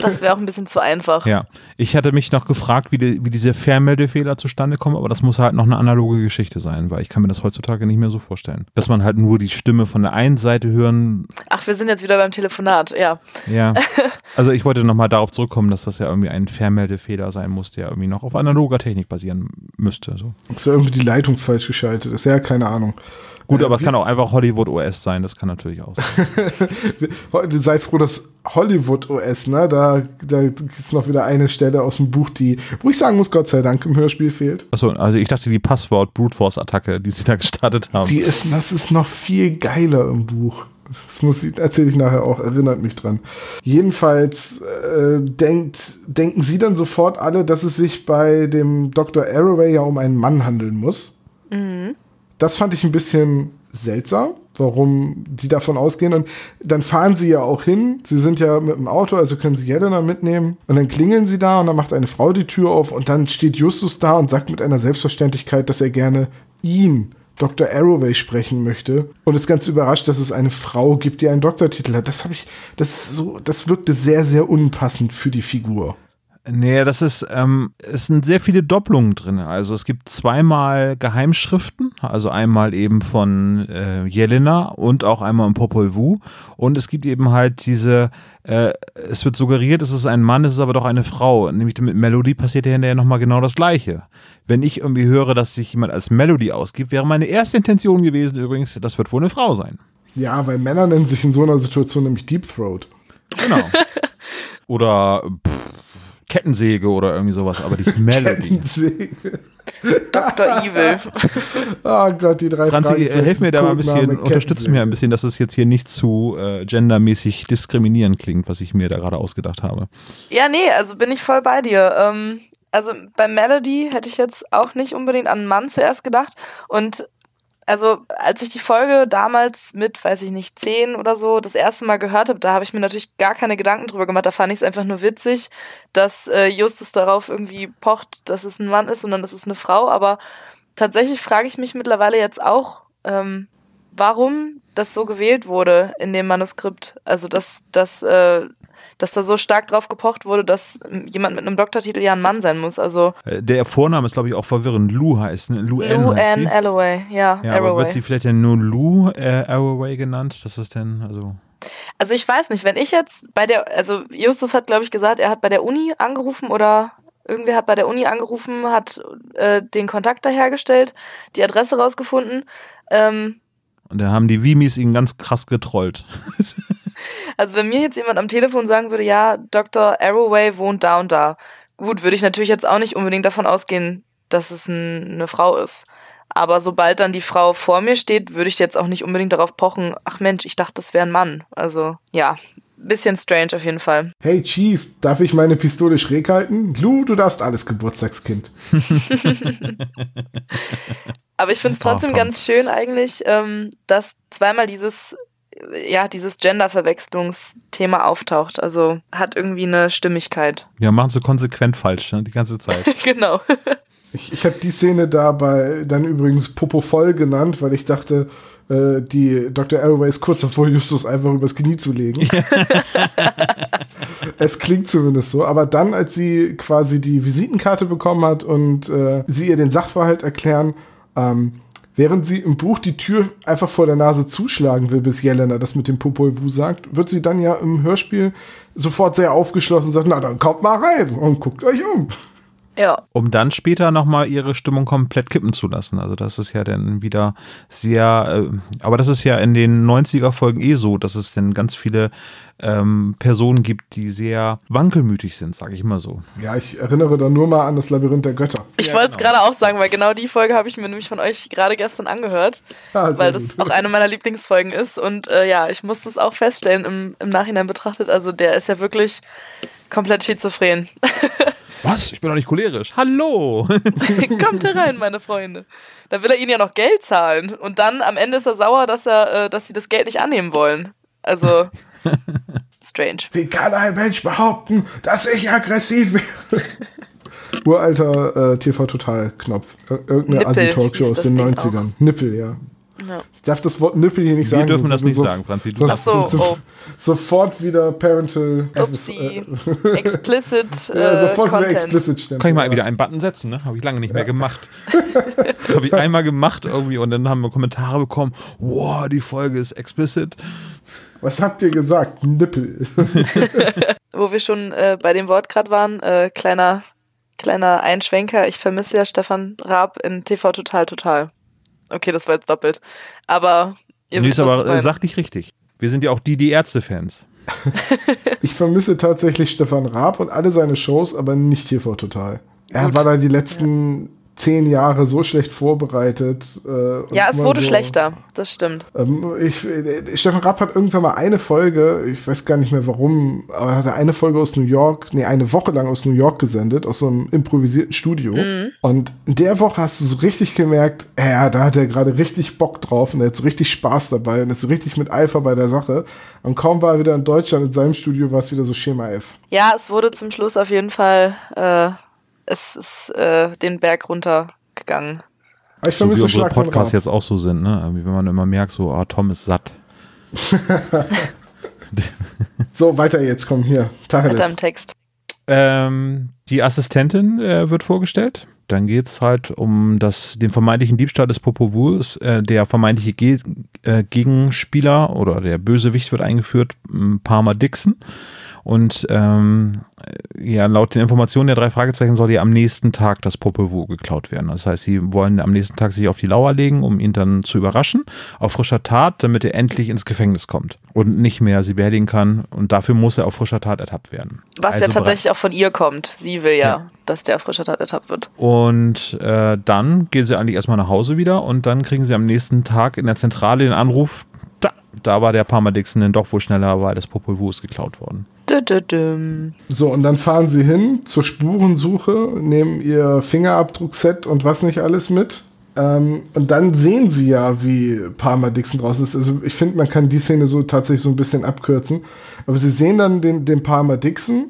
Das wäre auch ein bisschen zu einfach. Ja. Ich hatte mich noch gefragt, wie, die, wie diese Fernmeldefehler zustande kommen, aber das muss halt noch eine analoge Geschichte sein, weil ich kann mir das heutzutage nicht mehr so vorstellen. Dass man halt nur die Stimme von der einen Seite hören. Ach, wir sind jetzt wieder beim Telefonat, ja. Ja. Also ich wollte nochmal darauf zurückkommen, dass das ja irgendwie ein Fernmeldefehler sein muss, der irgendwie noch auf analoger Technik basieren müsste. So. Ist ja irgendwie die Leitung falsch geschaltet. Ist ja keine Ahnung. Gut, Äh, aber es wie- kann auch einfach Hollywood OS sein, das kann natürlich auch sein. Heute sei froh, dass Hollywood OS, ne? Da, da ist noch wieder eine Stelle aus dem Buch, die, wo ich sagen muss, Gott sei Dank im Hörspiel fehlt. Achso, also ich dachte die Passwort Brute Force Attacke, die sie da gestartet haben. Die ist, das ist noch viel geiler im Buch. Das muss ich, erzähle ich nachher auch, erinnert mich dran. Jedenfalls äh, denkt, denken sie dann sofort alle, dass es sich bei dem Dr. Arroway ja um einen Mann handeln muss. Das fand ich ein bisschen seltsam, warum die davon ausgehen. Und dann fahren sie ja auch hin. Sie sind ja mit dem Auto, also können sie Jelena mitnehmen. Und dann klingeln sie da und dann macht eine Frau die Tür auf und dann steht Justus da und sagt mit einer Selbstverständlichkeit, dass er gerne ihn, Dr. Arroway, sprechen möchte. Und ist ganz überrascht, dass es eine Frau gibt, die einen Doktortitel hat. Das habe ich, das so, das wirkte sehr, sehr unpassend für die Figur. Nee, das ist, ähm, es sind sehr viele Doppelungen drin. Also es gibt zweimal Geheimschriften, also einmal eben von äh, Jelena und auch einmal im Popol Vuh. Und es gibt eben halt diese, äh, es wird suggeriert, es ist ein Mann, es ist aber doch eine Frau. Nämlich mit Melody passiert ja hinterher nochmal genau das Gleiche. Wenn ich irgendwie höre, dass sich jemand als Melody ausgibt, wäre meine erste Intention gewesen übrigens, das wird wohl eine Frau sein. Ja, weil Männer nennen sich in so einer Situation nämlich Deep Throat. Genau. oder pff, Kettensäge oder irgendwie sowas, aber nicht Melody. Kettensäge. Dr. Evil. Oh Gott, die drei Franzi, äh, Fragezeichen. hilf mir da mal ein bisschen, unterstützt mir ein bisschen, dass es jetzt hier nicht zu äh, gendermäßig diskriminierend klingt, was ich mir da gerade ausgedacht habe. Ja, nee, also bin ich voll bei dir. Ähm, also bei Melody hätte ich jetzt auch nicht unbedingt an einen Mann zuerst gedacht. Und also als ich die Folge damals mit, weiß ich nicht, zehn oder so das erste Mal gehört habe, da habe ich mir natürlich gar keine Gedanken drüber gemacht. Da fand ich es einfach nur witzig, dass äh, Justus darauf irgendwie pocht, dass es ein Mann ist, sondern das ist eine Frau. Aber tatsächlich frage ich mich mittlerweile jetzt auch, ähm, warum das so gewählt wurde in dem Manuskript. Also dass, dass, äh, dass da so stark drauf gepocht wurde, dass jemand mit einem Doktortitel ja ein Mann sein muss. Also Äh, der Vorname ist, glaube ich, auch verwirrend. Lou heißt, ne? Lou, Lou Ann. Alloway, ja, Ja, aber wird sie vielleicht denn nur Lou äh, Arroway genannt? Das ist denn, also. Also ich weiß nicht, wenn ich jetzt bei der, also Justus hat, glaube ich, gesagt, er hat bei der Uni angerufen oder irgendwer hat bei der Uni angerufen, hat äh, den Kontakt da hergestellt, die Adresse rausgefunden. Ähm, Und da haben die Vimis ihn ganz krass getrollt. Also wenn mir jetzt jemand am Telefon sagen würde, ja, Dr. Arroway wohnt da und da, gut, würde ich natürlich jetzt auch nicht unbedingt davon ausgehen, dass es ein, eine Frau ist. Aber sobald dann die Frau vor mir steht, würde ich jetzt auch nicht unbedingt darauf pochen, ach Mensch, ich dachte, das wäre ein Mann. Also ja, bisschen strange auf jeden Fall. Hey Chief, darf ich meine Pistole schräg halten? Lou, du darfst alles, Geburtstagskind. Aber ich finde es trotzdem ganz schön eigentlich, ähm, dass zweimal dieses, ja, dieses Gender-Verwechslungsthema auftaucht. Also hat irgendwie eine Stimmigkeit. Ja, machen sie konsequent falsch, ne? die ganze Zeit. genau. Ich, ich habe die Szene dabei dann übrigens Popo voll genannt, weil ich dachte, äh, die Dr. Arroway ist kurz davor, Justus einfach übers Knie zu legen. es klingt zumindest so. Aber dann, als sie quasi die Visitenkarte bekommen hat und äh, sie ihr den Sachverhalt erklären, ähm, während sie im Buch die Tür einfach vor der Nase zuschlagen will, bis Jelena das mit dem Popol Vuh sagt, wird sie dann ja im Hörspiel sofort sehr aufgeschlossen und sagt, na dann kommt mal rein und guckt euch um. Ja. um dann später nochmal ihre Stimmung komplett kippen zu lassen. Also das ist ja dann wieder sehr, äh, aber das ist ja in den 90er Folgen eh so, dass es dann ganz viele ähm, Personen gibt, die sehr wankelmütig sind, sage ich mal so. Ja, ich erinnere da nur mal an das Labyrinth der Götter. Ich Ja, wollte es genau. gerade auch sagen, weil genau die Folge habe ich mir nämlich von euch gerade gestern angehört, Ah, weil das gut. auch eine meiner Lieblingsfolgen ist. Und äh, ja, ich muss das auch feststellen im, im Nachhinein betrachtet. Also der ist ja wirklich komplett schizophren. Was? Ich bin doch nicht cholerisch. Hallo! Kommt herein, meine Freunde. Da will er ihnen ja noch Geld zahlen. Und dann am Ende ist er sauer, dass er, äh, dass sie das Geld nicht annehmen wollen. Also strange. Wie kann ein Mensch behaupten, dass ich aggressiv wäre? Uralter äh, TV-Total-Knopf. Ir- Irgendeine Nippel Assi-Talkshow aus das den Ding 90ern. Nippel, ja. Ja. Ich darf das Wort Nippel hier nicht Wir sagen. dürfen sonst das wir nicht so- sagen, Franzi. Du Ach so, sind oh. Sofort wieder Parental. Upsi. Explicit äh, Ja, sofort wieder Content. explicit stempel. Kann ich mal wieder einen Button setzen, ne? Habe ich lange nicht mehr gemacht. Das habe ich einmal gemacht irgendwie und dann haben wir Kommentare bekommen. Wow, die Folge ist explicit. Was habt ihr gesagt? Nippel. Wo wir schon äh, bei dem Wort gerade waren, äh, kleiner, kleiner Einschwenker. Ich vermisse ja Stefan Raab in TV Total Total. Okay, das war jetzt doppelt. Aber ihr Nee, wisst, ist was aber ich äh, sachlich richtig. Wir sind ja auch die, die Ärzte-Fans. Ich vermisse tatsächlich Stefan Raab und alle seine Shows, aber nicht TV Total. Er Gut. war da die letzten zehn Jahre so schlecht vorbereitet. Äh, Ja, es wurde so, schlechter. Das stimmt. Ähm, ich, äh, Stefan Rapp hat irgendwann mal eine Folge, ich weiß gar nicht mehr warum, aber er hatte eine Folge aus New York, nee, eine Woche lang aus New York gesendet, aus so einem improvisierten Studio. Und in der Woche hast du so richtig gemerkt, ja, da hat er gerade richtig Bock drauf und er hat so richtig Spaß dabei und ist so richtig mit Eifer bei der Sache. Und kaum war er wieder in Deutschland in seinem Studio, war es wieder so Schema F. Ja, es wurde zum Schluss auf jeden Fall, äh, es ist äh, den Berg runtergegangen. Ich So wie vermisse unsere Schlag von Podcasts jetzt auch so sind, ne? Irgendwie, Wenn man immer merkt, so, ah, Tom ist satt. So, weiter jetzt, komm hier. Mit Tacheles. deinem Text. Ähm, die Assistentin äh, wird vorgestellt. Dann geht es halt um das, den vermeintlichen Diebstahl des Popovus. Äh, der vermeintliche Ge äh, Gegenspieler oder der Bösewicht wird eingeführt, Palmer Dixon. Und ähm, äh, ja, laut den Informationen der drei Fragezeichen soll ja am nächsten Tag das Popelvuh geklaut werden. Das heißt, sie wollen am nächsten Tag sich auf die Lauer legen, um ihn dann zu überraschen, auf frischer Tat, damit er endlich ins Gefängnis kommt und nicht mehr sie behelligen kann. Und dafür muss er auf frischer Tat ertappt werden. Was ja Also tatsächlich auch von ihr kommt. Sie will ja, Ja. dass der auf frischer Tat ertappt wird. Und äh, dann gehen sie eigentlich erstmal nach Hause wieder und dann kriegen sie am nächsten Tag in der Zentrale den Anruf, da, da war der Parma Dixon dann doch wohl schneller, weil das Popol Vuh ist geklaut worden. So, und dann fahren sie hin zur Spurensuche, nehmen ihr Fingerabdruckset und was nicht alles mit. Ähm, und dann sehen sie ja, wie Palmer Dixon draus ist. Also ich finde, man kann die Szene so tatsächlich so ein bisschen abkürzen. Aber sie sehen dann den, den Palmer Dixon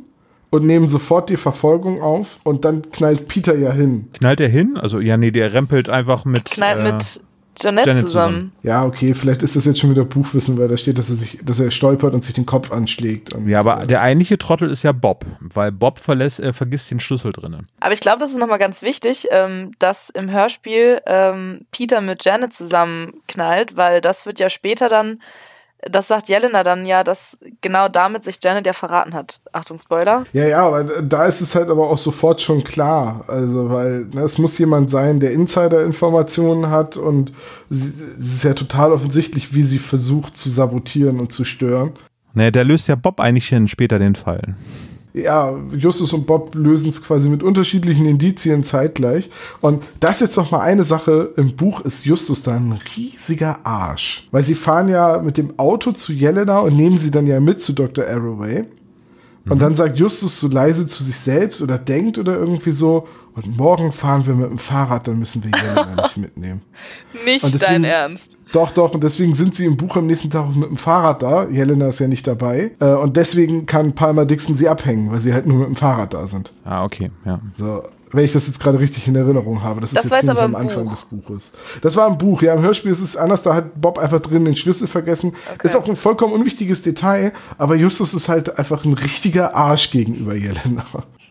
und nehmen sofort die Verfolgung auf und dann knallt Peter ja hin. Knallt er hin? Also, ja, nee, der rempelt einfach mit. Knallt äh, mit Jeanette, Janet zusammen. zusammen. Ja, okay, vielleicht ist das jetzt schon wieder Buchwissen, weil da steht, dass er sich, dass er stolpert und sich den Kopf anschlägt. Und, Ja, aber äh, der eigentliche Trottel ist ja Bob, weil Bob verlässt, äh, vergisst den Schlüssel drinnen. Aber ich glaube, das ist nochmal ganz wichtig, ähm, dass im Hörspiel ähm, Peter mit Janet zusammenknallt, weil das wird ja später dann, das sagt Jelena dann ja, dass genau damit sich Janet ja verraten hat. Achtung, Spoiler. Ja, ja, aber da ist es halt aber auch sofort schon klar. Also, weil ne, es muss jemand sein, der Insider-Informationen hat und sie- es ist ja total offensichtlich, wie sie versucht zu sabotieren und zu stören. Ne, der löst ja Bob eigentlich hin, später den Fall. Ja, Justus und Bob lösen es quasi mit unterschiedlichen Indizien zeitgleich. Und das jetzt noch mal eine Sache. Im Buch ist Justus da ein riesiger Arsch. Weil sie fahren ja mit dem Auto zu Jelena und nehmen sie dann ja mit zu Dr. Arroway. Und dann sagt Justus so leise zu sich selbst oder denkt oder irgendwie so, und morgen fahren wir mit dem Fahrrad, dann müssen wir Jelena nicht mitnehmen. Nicht Und deswegen- dein Ernst. Doch, doch, und deswegen sind sie im Buch am nächsten Tag auch mit dem Fahrrad da. Jelena ist ja nicht dabei. Äh, Und deswegen kann Palmer Dixon sie abhängen, weil sie halt nur mit dem Fahrrad da sind. Ah, okay, ja. So, wenn ich das jetzt gerade richtig in Erinnerung habe. Das ist Das jetzt war jetzt ziemlich aber am Anfang Buch. des Buches. Das war im Buch, ja. Im Hörspiel ist es anders, da hat Bob einfach drin den Schlüssel vergessen. Okay. Ist auch ein vollkommen unwichtiges Detail, aber Justus ist halt einfach ein richtiger Arsch gegenüber Jelena.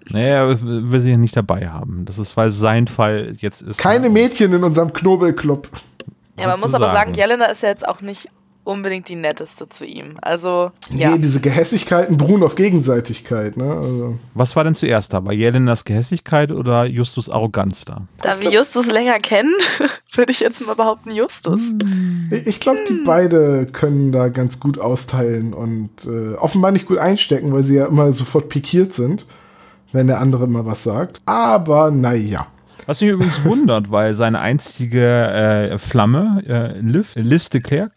Naja, er will sie ja nicht dabei haben. Das ist, weil sein Fall jetzt ist. Keine Mädchen in unserem Knobelclub. Ja, man muss aber sagen, Jelena ist ja jetzt auch nicht unbedingt die netteste zu ihm. Also, ja. Nee, diese Gehässigkeiten beruhen auf Gegenseitigkeit, ne? Also, Was war denn zuerst da? War Jelenas Gehässigkeit oder Justus Arroganz da? Da wir Justus länger kennen, würde ich jetzt mal behaupten, Justus. ich ich glaube, die beide können da ganz gut austeilen und äh, offenbar nicht gut einstecken, weil sie ja immer sofort pikiert sind, wenn der andere mal was sagt. Aber naja. Was mich übrigens wundert, weil seine einzige äh, Flamme, äh, Liv, Liz de Klerk,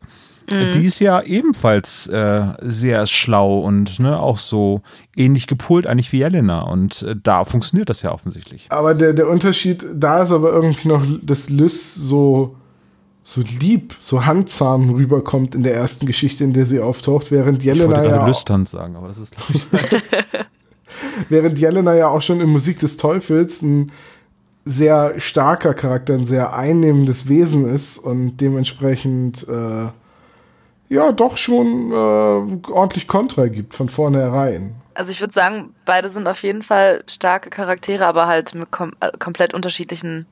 die ist ja ebenfalls äh, sehr schlau und ne, auch so ähnlich gepolt eigentlich wie Jelena. Und äh, da funktioniert das ja offensichtlich. Aber der, der Unterschied, da ist aber irgendwie noch, dass Lys so, so lieb, so handsam rüberkommt in der ersten Geschichte, in der sie auftaucht, während Ich Jelena wollte ja lüstern sagen, aber das ist, glaube ich, Während Jelena ja auch schon in Musik des Teufels ein sehr starker Charakter, ein sehr einnehmendes Wesen ist und dementsprechend äh, ja doch schon äh, ordentlich Kontra gibt von vornherein. Also ich würde sagen, beide sind auf jeden Fall starke Charaktere, aber halt mit kom äh, komplett unterschiedlichen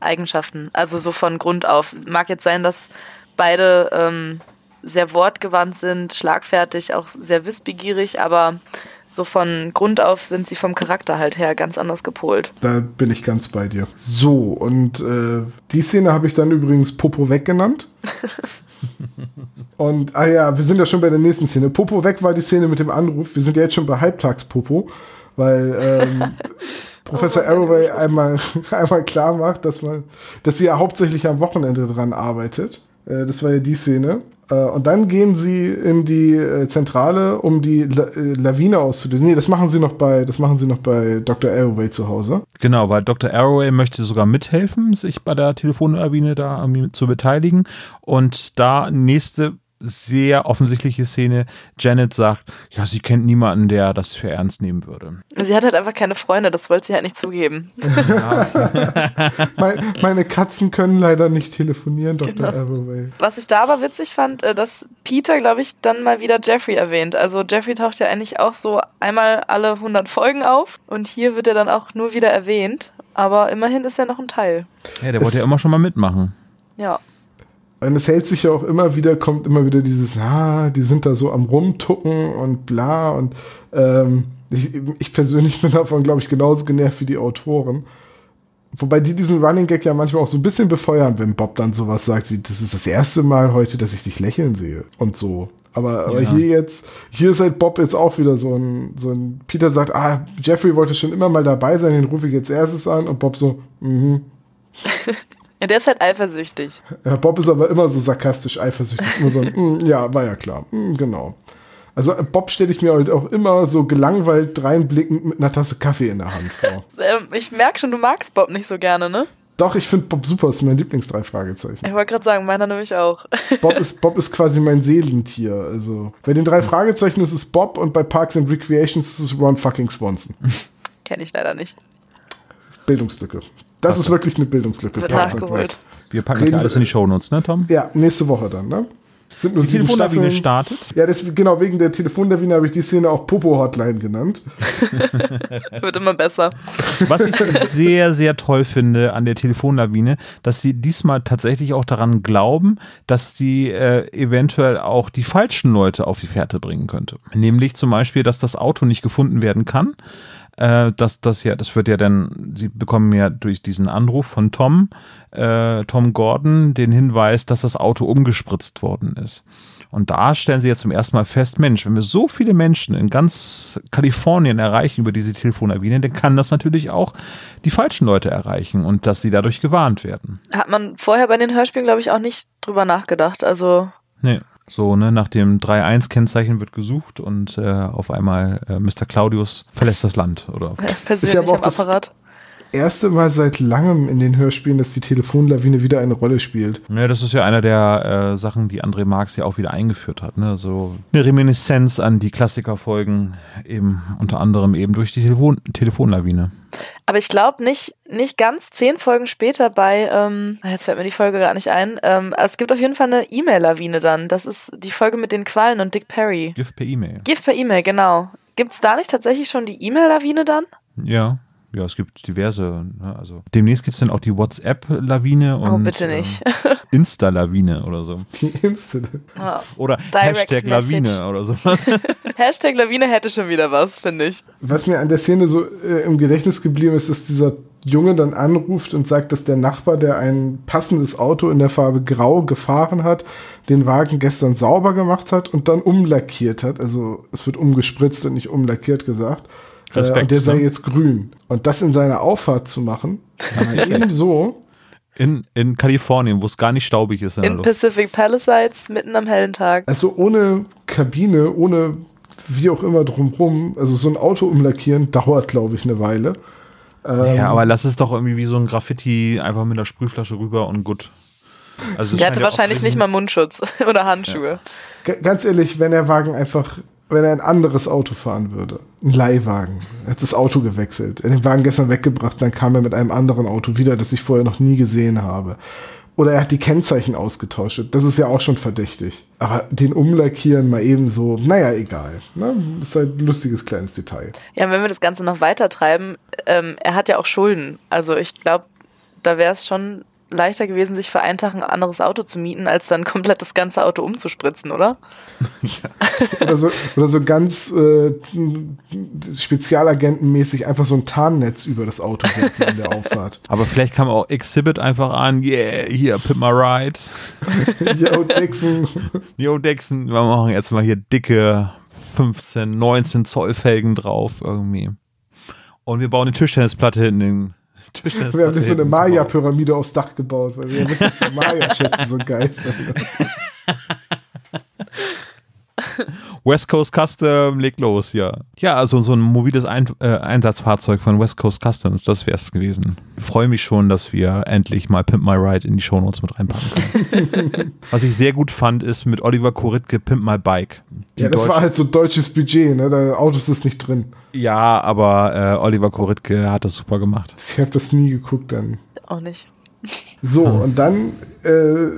Eigenschaften. Also so von Grund auf. Mag jetzt sein, dass beide ähm, sehr wortgewandt sind, schlagfertig, auch sehr wissbegierig, aber so von Grund auf sind sie vom Charakter halt her ganz anders gepolt. Da bin ich ganz bei dir. So, und äh, die Szene habe ich dann übrigens Popo weg genannt. und, ah ja, wir sind ja schon bei der nächsten Szene. Popo weg war die Szene mit dem Anruf. Wir sind ja jetzt schon bei Halbtags-Popo, weil ähm, Professor Oh, Arroway der einmal, einmal klar macht, dass, man, dass sie ja hauptsächlich am Wochenende dran arbeitet. Äh, das war ja die Szene. Äh, und dann gehen sie in die äh, Zentrale, um die La äh, Lawine auszulösen. Nee, das machen sie noch bei, das machen sie noch bei Dr. Arroway zu Hause. Genau, weil Dr. Arroway möchte sogar mithelfen, sich bei der Telefonlawine da zu beteiligen. Und da nächste sehr offensichtliche Szene, Janet sagt, ja, sie kennt niemanden, der das für ernst nehmen würde. Sie hat halt einfach keine Freunde, das wollte sie halt nicht zugeben. Mein, meine Katzen können leider nicht telefonieren, Dr. Genau. Arroway. Was ich da aber witzig fand, äh, dass Peter, glaube ich, dann mal wieder Jeffrey erwähnt. Also Jeffrey taucht ja eigentlich auch so einmal alle 100 Folgen auf und hier wird er dann auch nur wieder erwähnt. Aber immerhin ist er noch ein Teil. Ja, der Es- wollte ja immer schon mal mitmachen. Ja. Und es hält sich ja auch immer wieder, kommt immer wieder dieses, ah, die sind da so am Rumtucken und bla. Und ähm, ich, ich persönlich bin davon, glaube ich, genauso genervt wie die Autoren. Wobei die diesen Running Gag ja manchmal auch so ein bisschen befeuern, wenn Bob dann sowas sagt wie, das ist das erste Mal heute, dass ich dich lächeln sehe und so. Aber, aber Ja. hier jetzt, hier ist halt Bob jetzt auch wieder so ein, so ein, Peter sagt, ah, Jeffrey wollte schon immer mal dabei sein, den rufe ich jetzt erstes an und Bob so, mhm. Ja, der ist halt eifersüchtig. Ja, Bob ist aber immer so sarkastisch eifersüchtig. Ist immer so, ein, "Mm, ja, war ja klar. Mm, genau. Also äh, Bob stelle ich mir halt auch immer so gelangweilt reinblickend mit einer Tasse Kaffee in der Hand vor. Ähm, ich merke schon, du magst Bob nicht so gerne, ne? Doch, ich finde Bob super, ist mein Lieblingsdrei Fragezeichen. Ich wollte gerade sagen, meiner nämlich auch. Bob ist, Bob ist quasi mein Seelentier. Also bei den drei Fragezeichen ist es Bob und bei Parks and Recreations ist es Ron fucking Swanson. Kenne ich leider nicht. Bildungslücke. Das ist wirklich eine Bildungslücke. Wird nachgeholt. Wir packen ja alles in die Shownotes, ne, Tom? Ja, nächste Woche dann, ne? Es sind nur Die Telefonlawine startet. Ja, das, genau, wegen der Telefonlawine habe ich die Szene auch Popo-Hotline genannt. Wird immer besser. Was ich sehr, sehr toll finde an der Telefonlawine, dass sie diesmal tatsächlich auch daran glauben, dass sie äh, eventuell auch die falschen Leute auf die Fährte bringen könnte. Nämlich zum Beispiel, dass das Auto nicht gefunden werden kann. Äh, dass das ja, das wird ja dann, sie bekommen ja durch diesen Anruf von Tom, äh, Tom Gordon, den Hinweis, dass das Auto umgespritzt worden ist. Und da stellen sie jetzt zum ersten Mal fest, Mensch, wenn wir so viele Menschen in ganz Kalifornien erreichen über diese Telefonlawine, dann kann das natürlich auch die falschen Leute erreichen und dass sie dadurch gewarnt werden. Hat man vorher bei den Hörspielen, glaube ich, auch nicht drüber nachgedacht. Also, Nee. So, ne, nach dem 3-1-Kennzeichen wird gesucht und äh, auf einmal äh, Mr. Claudius verlässt das Land. Oder äh, persönlich aber auch am das- Apparat. Erste Mal seit langem in den Hörspielen, dass die Telefonlawine wieder eine Rolle spielt. Ja, das ist ja einer der äh, Sachen, die André Marx ja auch wieder eingeführt hat. Ne? So eine Reminiszenz an die Klassikerfolgen, eben unter anderem eben durch die Telefon Telefonlawine. Aber ich glaube nicht, nicht ganz zehn Folgen später bei, ähm, ah, jetzt fällt mir die Folge gar nicht ein. Ähm, es gibt auf jeden Fall eine E-Mail-Lawine dann. Das ist die Folge mit den Quallen und Dick Perry. Gift per E-Mail. Gift per E-Mail, genau. Gibt's da nicht tatsächlich schon die E-Mail-Lawine dann? Ja. Ja, es gibt diverse. Ne? Also demnächst gibt es dann auch die WhatsApp-Lawine und oh, bitte nicht. ähm, Insta-Lawine oder so. Die Incident. Ja. Oder Hashtag Lawine Message. oder sowas. Hashtag Lawine hätte schon wieder was, finde ich. Was mir an der Szene so äh, im Gedächtnis geblieben ist, dass dieser Junge dann anruft und sagt, dass der Nachbar, der ein passendes Auto in der Farbe Grau gefahren hat, den Wagen gestern sauber gemacht hat und dann umlackiert hat. Also es wird umgespritzt und nicht umlackiert gesagt. Äh, Respekt, und der sei ne? jetzt grün. Und das in seiner Auffahrt zu machen, war ebenso In, in Kalifornien, wo es gar nicht staubig ist. In Pacific Palisades, mitten am hellen Tag. Also ohne Kabine, ohne wie auch immer drumrum, also so ein Auto umlackieren, dauert, glaube ich, eine Weile. Ähm, ja, aber lass es doch irgendwie wie so ein Graffiti einfach mit einer Sprühflasche rüber und gut. Also der hatte wahrscheinlich nicht mal Mundschutz oder Handschuhe. Ja. Ganz ehrlich, wenn der Wagen einfach, wenn er ein anderes Auto fahren würde, ein Leihwagen, er hat das Auto gewechselt, er hat den Wagen gestern weggebracht, dann kam er mit einem anderen Auto wieder, das ich vorher noch nie gesehen habe. Oder er hat die Kennzeichen ausgetauscht. Das ist ja auch schon verdächtig. Aber den umlackieren mal eben so, naja, egal. Ne? Ist halt ein lustiges kleines Detail. Ja, wenn wir das Ganze noch weiter treiben, ähm, er hat ja auch Schulden. Also ich glaube, da wäre es schon leichter gewesen, sich für einen Tag ein anderes Auto zu mieten, als dann komplett das ganze Auto umzuspritzen, oder? oder, so, oder so ganz äh, Spezialagentenmäßig einfach so ein Tarnnetz über das Auto in der Auffahrt. Aber vielleicht kam auch Exhibit einfach an, yeah, hier, pimp my ride. Yo, Dixon. Yo, Dixon, wir machen jetzt mal hier dicke 15, 19 Zoll Felgen drauf irgendwie. Und wir bauen eine Tischtennisplatte in den wir haben sich so eine Maya-Pyramide aufs Dach gebaut, weil wir wissen, dass die Maya-Schätze so geil finden. West Coast Custom, leg los, ja. Ja, also so ein mobiles ein äh, Einsatzfahrzeug von West Coast Customs, das wäre es gewesen. Ich freue mich schon, dass wir endlich mal Pimp My Ride in die Shownotes mit reinpacken können. Was ich sehr gut fand, ist mit Oliver Koritke Pimp My Bike. Die ja, das Deutsch war halt so deutsches Budget, ne? Da Autos ist nicht drin. Ja, aber äh, Oliver Koritke hat das super gemacht. Ich habe das nie geguckt dann. Auch nicht. So, und dann äh,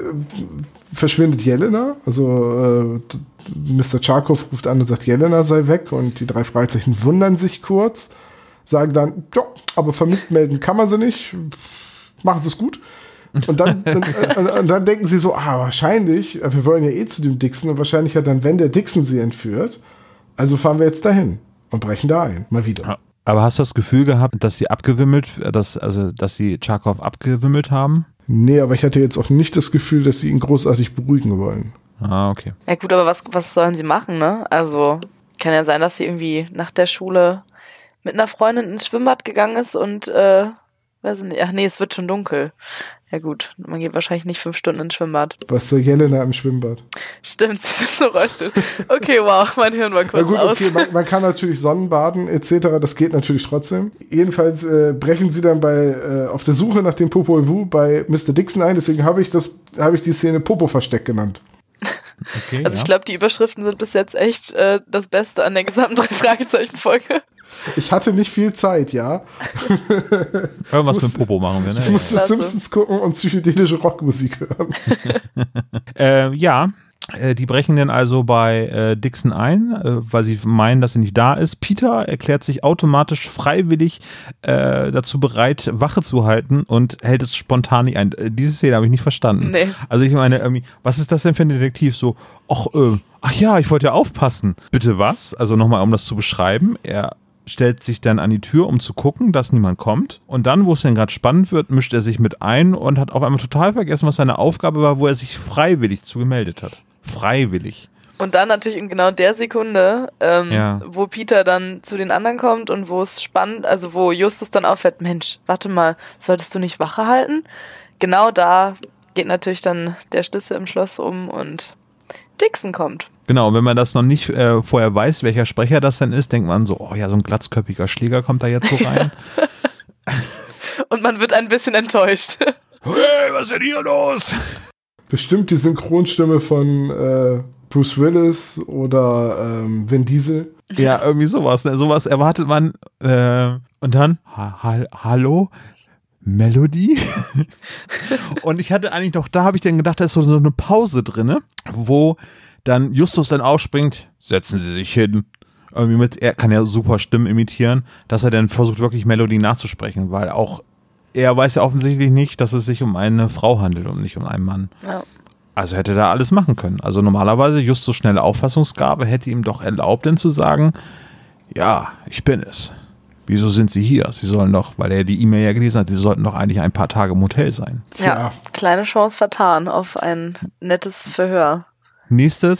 verschwindet Jelena. Also äh, Mr. Charkov ruft an und sagt, Jelena sei weg. Und die drei Fragezeichen wundern sich kurz. Sagen dann, ja, aber vermisst melden kann man sie nicht. Machen sie es gut. Und dann, und, und, und dann denken sie so, ah, wahrscheinlich, wir wollen ja eh zu dem Dixon und wahrscheinlich hat dann, wenn der Dixon sie entführt, also fahren wir jetzt dahin und brechen da ein, mal wieder. Aber hast du das Gefühl gehabt, dass sie abgewimmelt, dass, also, dass sie Charkov abgewimmelt haben? Nee, aber ich hatte jetzt auch nicht das Gefühl, dass sie ihn großartig beruhigen wollen. Ah, okay. Ja gut, aber was, was sollen sie machen, ne? Also kann ja sein, dass sie irgendwie nach der Schule mit einer Freundin ins Schwimmbad gegangen ist und äh, weiß nicht, ach nee, es wird schon dunkel. Ja gut, man geht wahrscheinlich nicht fünf Stunden ins Schwimmbad. Was soll Jelena im Schwimmbad? Stimmt, sie ist so Rollstuhl. Okay, wow, mein Hirn war kurz Na gut, aus. Okay, man, man, kann natürlich Sonnenbaden etc., das geht natürlich trotzdem. Jedenfalls äh, brechen sie dann bei äh, auf der Suche nach dem Popol Vuh bei Mr. Dixon ein, deswegen habe ich das habe ich die Szene Popo Versteck genannt. Okay, also ich glaube, die Überschriften sind bis jetzt echt äh, das Beste an der gesamten drei Fragezeichen Folge. Ich hatte nicht viel Zeit, ja. Irgendwas mit Popo machen wir, ne? Ich musste Simpsons gucken und psychedelische Rockmusik hören. äh, ja, die brechen dann also bei äh, Dixon ein, äh, weil sie meinen, dass er nicht da ist. Peter erklärt sich automatisch freiwillig äh, dazu bereit, Wache zu halten und hält es spontan nicht ein. Äh, diese Szene habe ich nicht verstanden. Nee. Also ich meine, was ist das denn für ein Detektiv? So, ach, ach ja, ich wollte ja aufpassen. Bitte was? Also nochmal, um das zu beschreiben. Er stellt sich dann an die Tür, um zu gucken, dass niemand kommt. Und dann, wo es dann gerade spannend wird, mischt er sich mit ein und hat auf einmal total vergessen, was seine Aufgabe war, wo er sich freiwillig zugemeldet hat. Freiwillig. Und dann natürlich in genau der Sekunde, ähm, ja. wo Peter dann zu den anderen kommt und wo es spannend, also wo Justus dann auffällt, Mensch, warte mal, solltest du nicht Wache halten? Genau da geht natürlich dann der Schlüssel im Schloss um und Dixon kommt. Genau, wenn man das noch nicht äh, vorher weiß, welcher Sprecher das denn ist, denkt man so, oh ja, so ein glatzköpfiger Schläger kommt da jetzt so rein. Und man wird ein bisschen enttäuscht. Hey, was ist denn hier los? Bestimmt die Synchronstimme von äh, Bruce Willis oder ähm, Vin Diesel. Ja, irgendwie sowas. Ne? Sowas erwartet man. Äh, und dann, ha ha hallo? Melody. und ich hatte eigentlich noch, da habe ich dann gedacht, da ist so eine Pause drin, wo dann Justus dann aufspringt, setzen Sie sich hin. Irgendwie mit, er kann ja super Stimmen imitieren, dass er dann versucht, wirklich Melody nachzusprechen, weil auch er weiß ja offensichtlich nicht, dass es sich um eine Frau handelt und nicht um einen Mann. Ja. Also hätte er da alles machen können. Also normalerweise Justus schnelle Auffassungsgabe hätte ihm doch erlaubt, denn zu sagen, ja, ich bin es. Wieso sind Sie hier? Sie sollen doch, weil er die E-Mail ja gelesen hat, Sie sollten doch eigentlich ein paar Tage im Hotel sein. Ja, kleine Chance vertan auf ein nettes Verhör. Nächste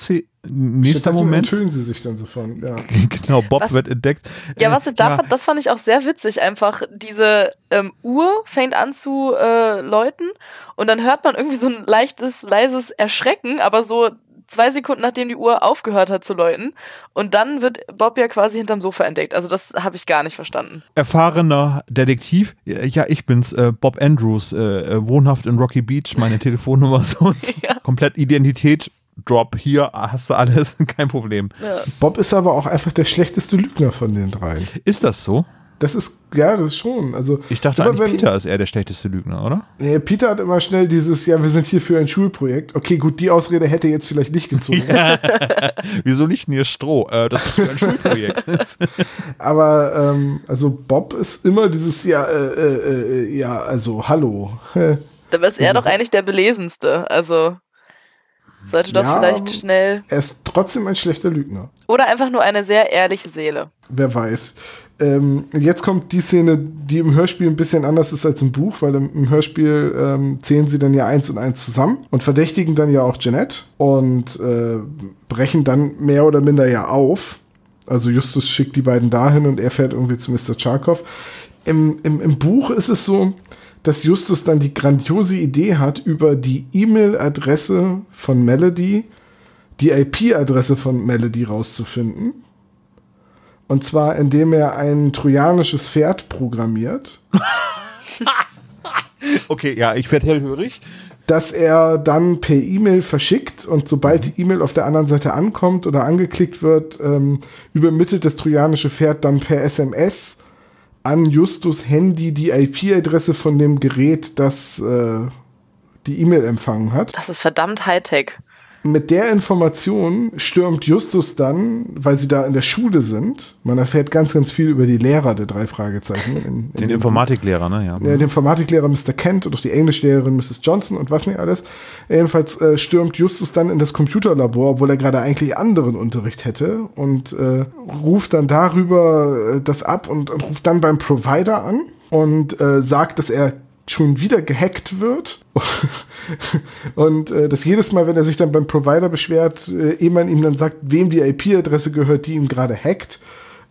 nächster Stattdessen Moment. enthüllen sie sich dann sofort. Ja. genau, Bob Was- wird entdeckt. Ja, was ich da fand, das fand ich auch sehr witzig. Einfach diese ähm, Uhr fängt an zu äh, läuten und dann hört man irgendwie so ein leichtes, leises Erschrecken, aber so zwei Sekunden nachdem die Uhr aufgehört hat zu läuten. Und dann wird Bob ja quasi hinterm Sofa entdeckt. Also das habe ich gar nicht verstanden. erfahrener Detektiv. Ja, ich bin's, äh, Bob Andrews, äh, äh, wohnhaft in Rocky Beach, meine Telefonnummer so und so. Ja. Komplett Identität. Drop hier, hast du alles, kein Problem. Ja. Bob ist aber auch einfach der schlechteste Lügner von den dreien. Ist das so? Das ist, ja, das ist schon. Also, Ich dachte immer eigentlich, wenn- Peter ist eher der schlechteste Lügner, oder? Nee, Peter hat immer schnell dieses, ja, wir sind hier für ein Schulprojekt. Okay, gut, die Ausrede hätte jetzt vielleicht nicht gezogen. Wieso liegt denn hier Stroh? Äh, das ist für ein Schulprojekt. Aber, ähm, also Bob ist immer dieses, ja, äh, äh, äh, ja, also, hallo. Dabei ist er doch eigentlich der Belesenste. Also sollte doch Ja, vielleicht schnell. Er ist trotzdem ein schlechter Lügner. Oder einfach nur eine sehr ehrliche Seele. Wer weiß. Ähm, jetzt kommt die Szene, die im Hörspiel ein bisschen anders ist als im Buch, weil im, im Hörspiel ähm, zählen sie dann ja eins und eins zusammen und verdächtigen dann ja auch Jeanette und äh, brechen dann mehr oder minder ja auf. Also Justus schickt die beiden dahin und er fährt irgendwie zu Mr. Charkov. Im, im, Im Buch ist es so, dass Justus dann die grandiose Idee hat, über die E-Mail-Adresse von Melody die IP-Adresse von Melody rauszufinden. Und zwar, indem er ein trojanisches Pferd programmiert, okay, ja, ich werde hellhörig. das er dann per E-Mail verschickt und sobald die E-Mail auf der anderen Seite ankommt oder angeklickt wird, ähm, übermittelt das trojanische Pferd dann per SMS an Justus Handy die IP-Adresse von dem Gerät, das äh, die E-Mail empfangen hat. Das ist verdammt Hightech. Mit der Information stürmt Justus dann, weil sie da in der Schule sind. Man erfährt ganz, ganz viel über die Lehrer der drei Fragezeichen. In, in Den Informatiklehrer, ne? Ja. ja, den Informatiklehrer Mr. Kent und auch die Englischlehrerin Mrs. Johnson und was nicht alles. Jedenfalls äh, stürmt Justus dann in das Computerlabor, obwohl er gerade eigentlich anderen Unterricht hätte und äh, ruft dann darüber äh, das ab und, und ruft dann beim Provider an und äh, sagt, dass er schon wieder gehackt wird und äh, dass jedes Mal, wenn er sich dann beim Provider beschwert, äh, ehe man ihm dann sagt, wem die IP-Adresse gehört, die ihm gerade hackt,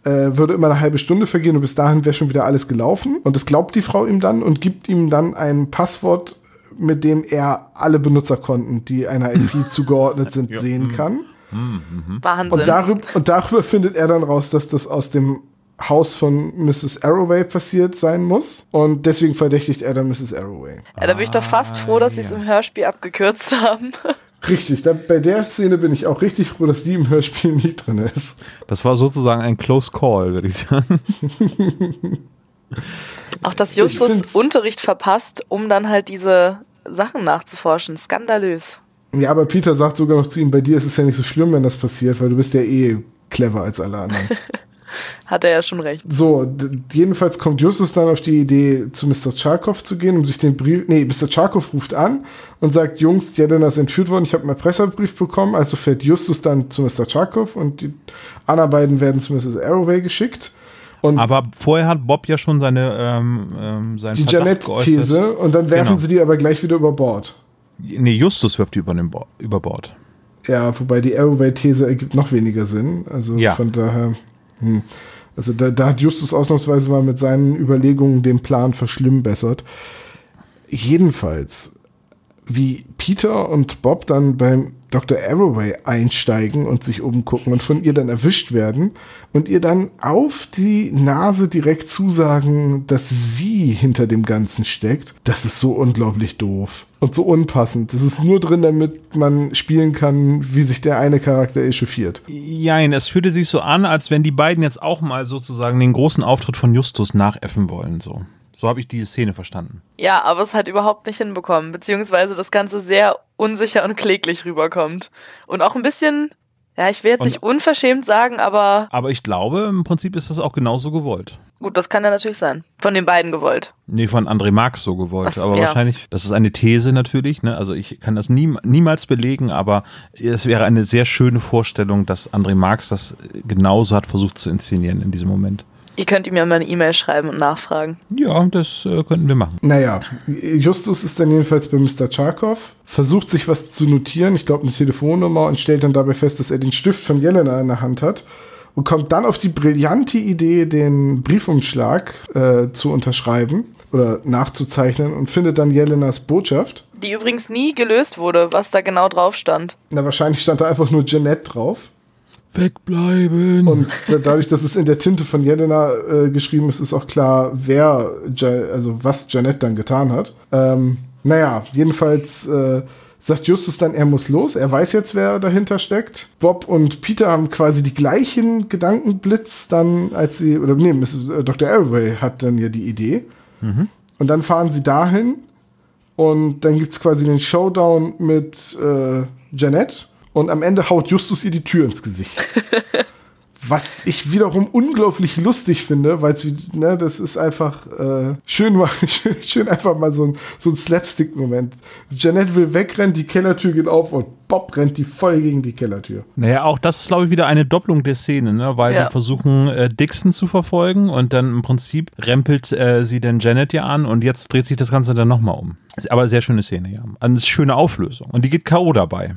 äh, würde immer eine halbe Stunde vergehen und bis dahin wäre schon wieder alles gelaufen. Und das glaubt die Frau ihm dann und gibt ihm dann ein Passwort, mit dem er alle Benutzerkonten, die einer IP zugeordnet sind, sehen kann. Wahnsinn. Und darüber, und darüber findet er dann raus, dass das aus dem Haus von Mrs. Arroway passiert sein muss. Und deswegen verdächtigt er dann Mrs. Arroway. ja, da bin ich doch fast froh, dass sie es im Hörspiel abgekürzt haben. Richtig, da, bei der Szene bin ich auch richtig froh, dass die im Hörspiel nicht drin ist. Das war sozusagen ein Close Call, würde ich sagen. Auch dass Justus Unterricht verpasst, um dann halt diese Sachen nachzuforschen. Skandalös. Ja, aber Peter sagt sogar noch zu ihm, bei dir ist es ja nicht so schlimm, wenn das passiert, weil du bist ja eh clever als alle anderen. Hat er ja schon recht. So, jedenfalls kommt Justus dann auf die Idee, zu Mr. Charkov zu gehen, um sich den Brief. Nee, Mr. Charkov ruft an und sagt: Jungs, Jelena ist entführt worden, ich habe einen Erpresserbrief bekommen. Also fährt Justus dann zu Mr. Charkov und die anderen beiden werden zu Mrs. Arroway geschickt. Und Aber vorher hat Bob ja schon seine, ähm, ähm, seinen die. Janet-These und dann werfen Genau. sie die aber gleich wieder über Bord. Nee, Justus wirft die über, den Bo über Bord. Ja, wobei die Arroway-These ergibt noch weniger Sinn. Also Ja. von daher. Hm. Also da, da hat Justus ausnahmsweise mal mit seinen Überlegungen den Plan verschlimmbessert. Jedenfalls, wie Peter und Bob dann beim Dr. Arroway einsteigen und sich umgucken und von ihr dann erwischt werden und ihr dann auf die Nase direkt zusagen, dass sie hinter dem Ganzen steckt, das ist so unglaublich doof und so unpassend. Das ist nur drin, damit man spielen kann, wie sich der eine Charakter echauffiert. Jein, es fühlte sich so an, als wenn die beiden jetzt auch mal sozusagen den großen Auftritt von Justus nachäffen wollen. So, so habe ich die Szene verstanden. Ja, aber es hat überhaupt nicht hinbekommen, beziehungsweise das Ganze sehr unsicher und kläglich rüberkommt. Und auch ein bisschen, ja, ich will jetzt Und- nicht unverschämt sagen, aber Aber ich glaube, im Prinzip ist das auch genauso gewollt. gut, das kann ja natürlich sein. Von den beiden gewollt. Nee, von André Marx so gewollt. So, aber ja. wahrscheinlich, das ist eine These natürlich, ne? Also ich kann das nie, niemals belegen, aber es wäre eine sehr schöne Vorstellung, dass André Marx das genauso hat versucht zu inszenieren in diesem Moment. Ihr könnt ihm ja mal eine E-Mail schreiben und nachfragen. Ja, das äh, könnten wir machen. Naja, Justus ist dann jedenfalls bei Mr. Charkov, versucht sich was zu notieren, ich glaube eine Telefonnummer, und stellt dann dabei fest, dass er den Stift von Jelena in der Hand hat und kommt dann auf die brillante Idee, den Briefumschlag äh, zu unterschreiben oder nachzuzeichnen und findet dann Jelenas Botschaft. Die übrigens nie gelöst wurde, was da genau drauf stand. Na, wahrscheinlich stand da einfach nur Jeanette drauf. Wegbleiben. Und dadurch, dass es in der Tinte von Jelena äh, geschrieben ist, ist auch klar, wer, ja, also was Janet dann getan hat. Ähm, naja, jedenfalls äh, sagt Justus dann, er muss los. Er weiß jetzt, wer dahinter steckt. Bob und Peter haben quasi die gleichen Gedankenblitz dann, als sie, oder nee, Mrs., äh, Dr. Arroway hat dann ja die Idee. Mhm. Und dann fahren sie dahin und dann gibt es quasi den Showdown mit äh, Janet und am Ende haut Justus ihr die Tür ins Gesicht. Was ich wiederum unglaublich lustig finde, weil es, ne, das ist einfach äh, schön, mal, schön, schön einfach mal so ein, so ein Slapstick-Moment. Janet will wegrennen, die Kellertür geht auf und Bob rennt die voll gegen die Kellertür. Naja, auch das ist, glaube ich, wieder eine Doppelung der Szene, ne? weil Ja. wir versuchen, äh, Dixon zu verfolgen und dann im Prinzip rempelt äh, sie dann Janet ja an und jetzt dreht sich das Ganze dann nochmal um. Aber sehr schöne Szene, ja. Eine schöne Auflösung. Und die geht K.O. dabei.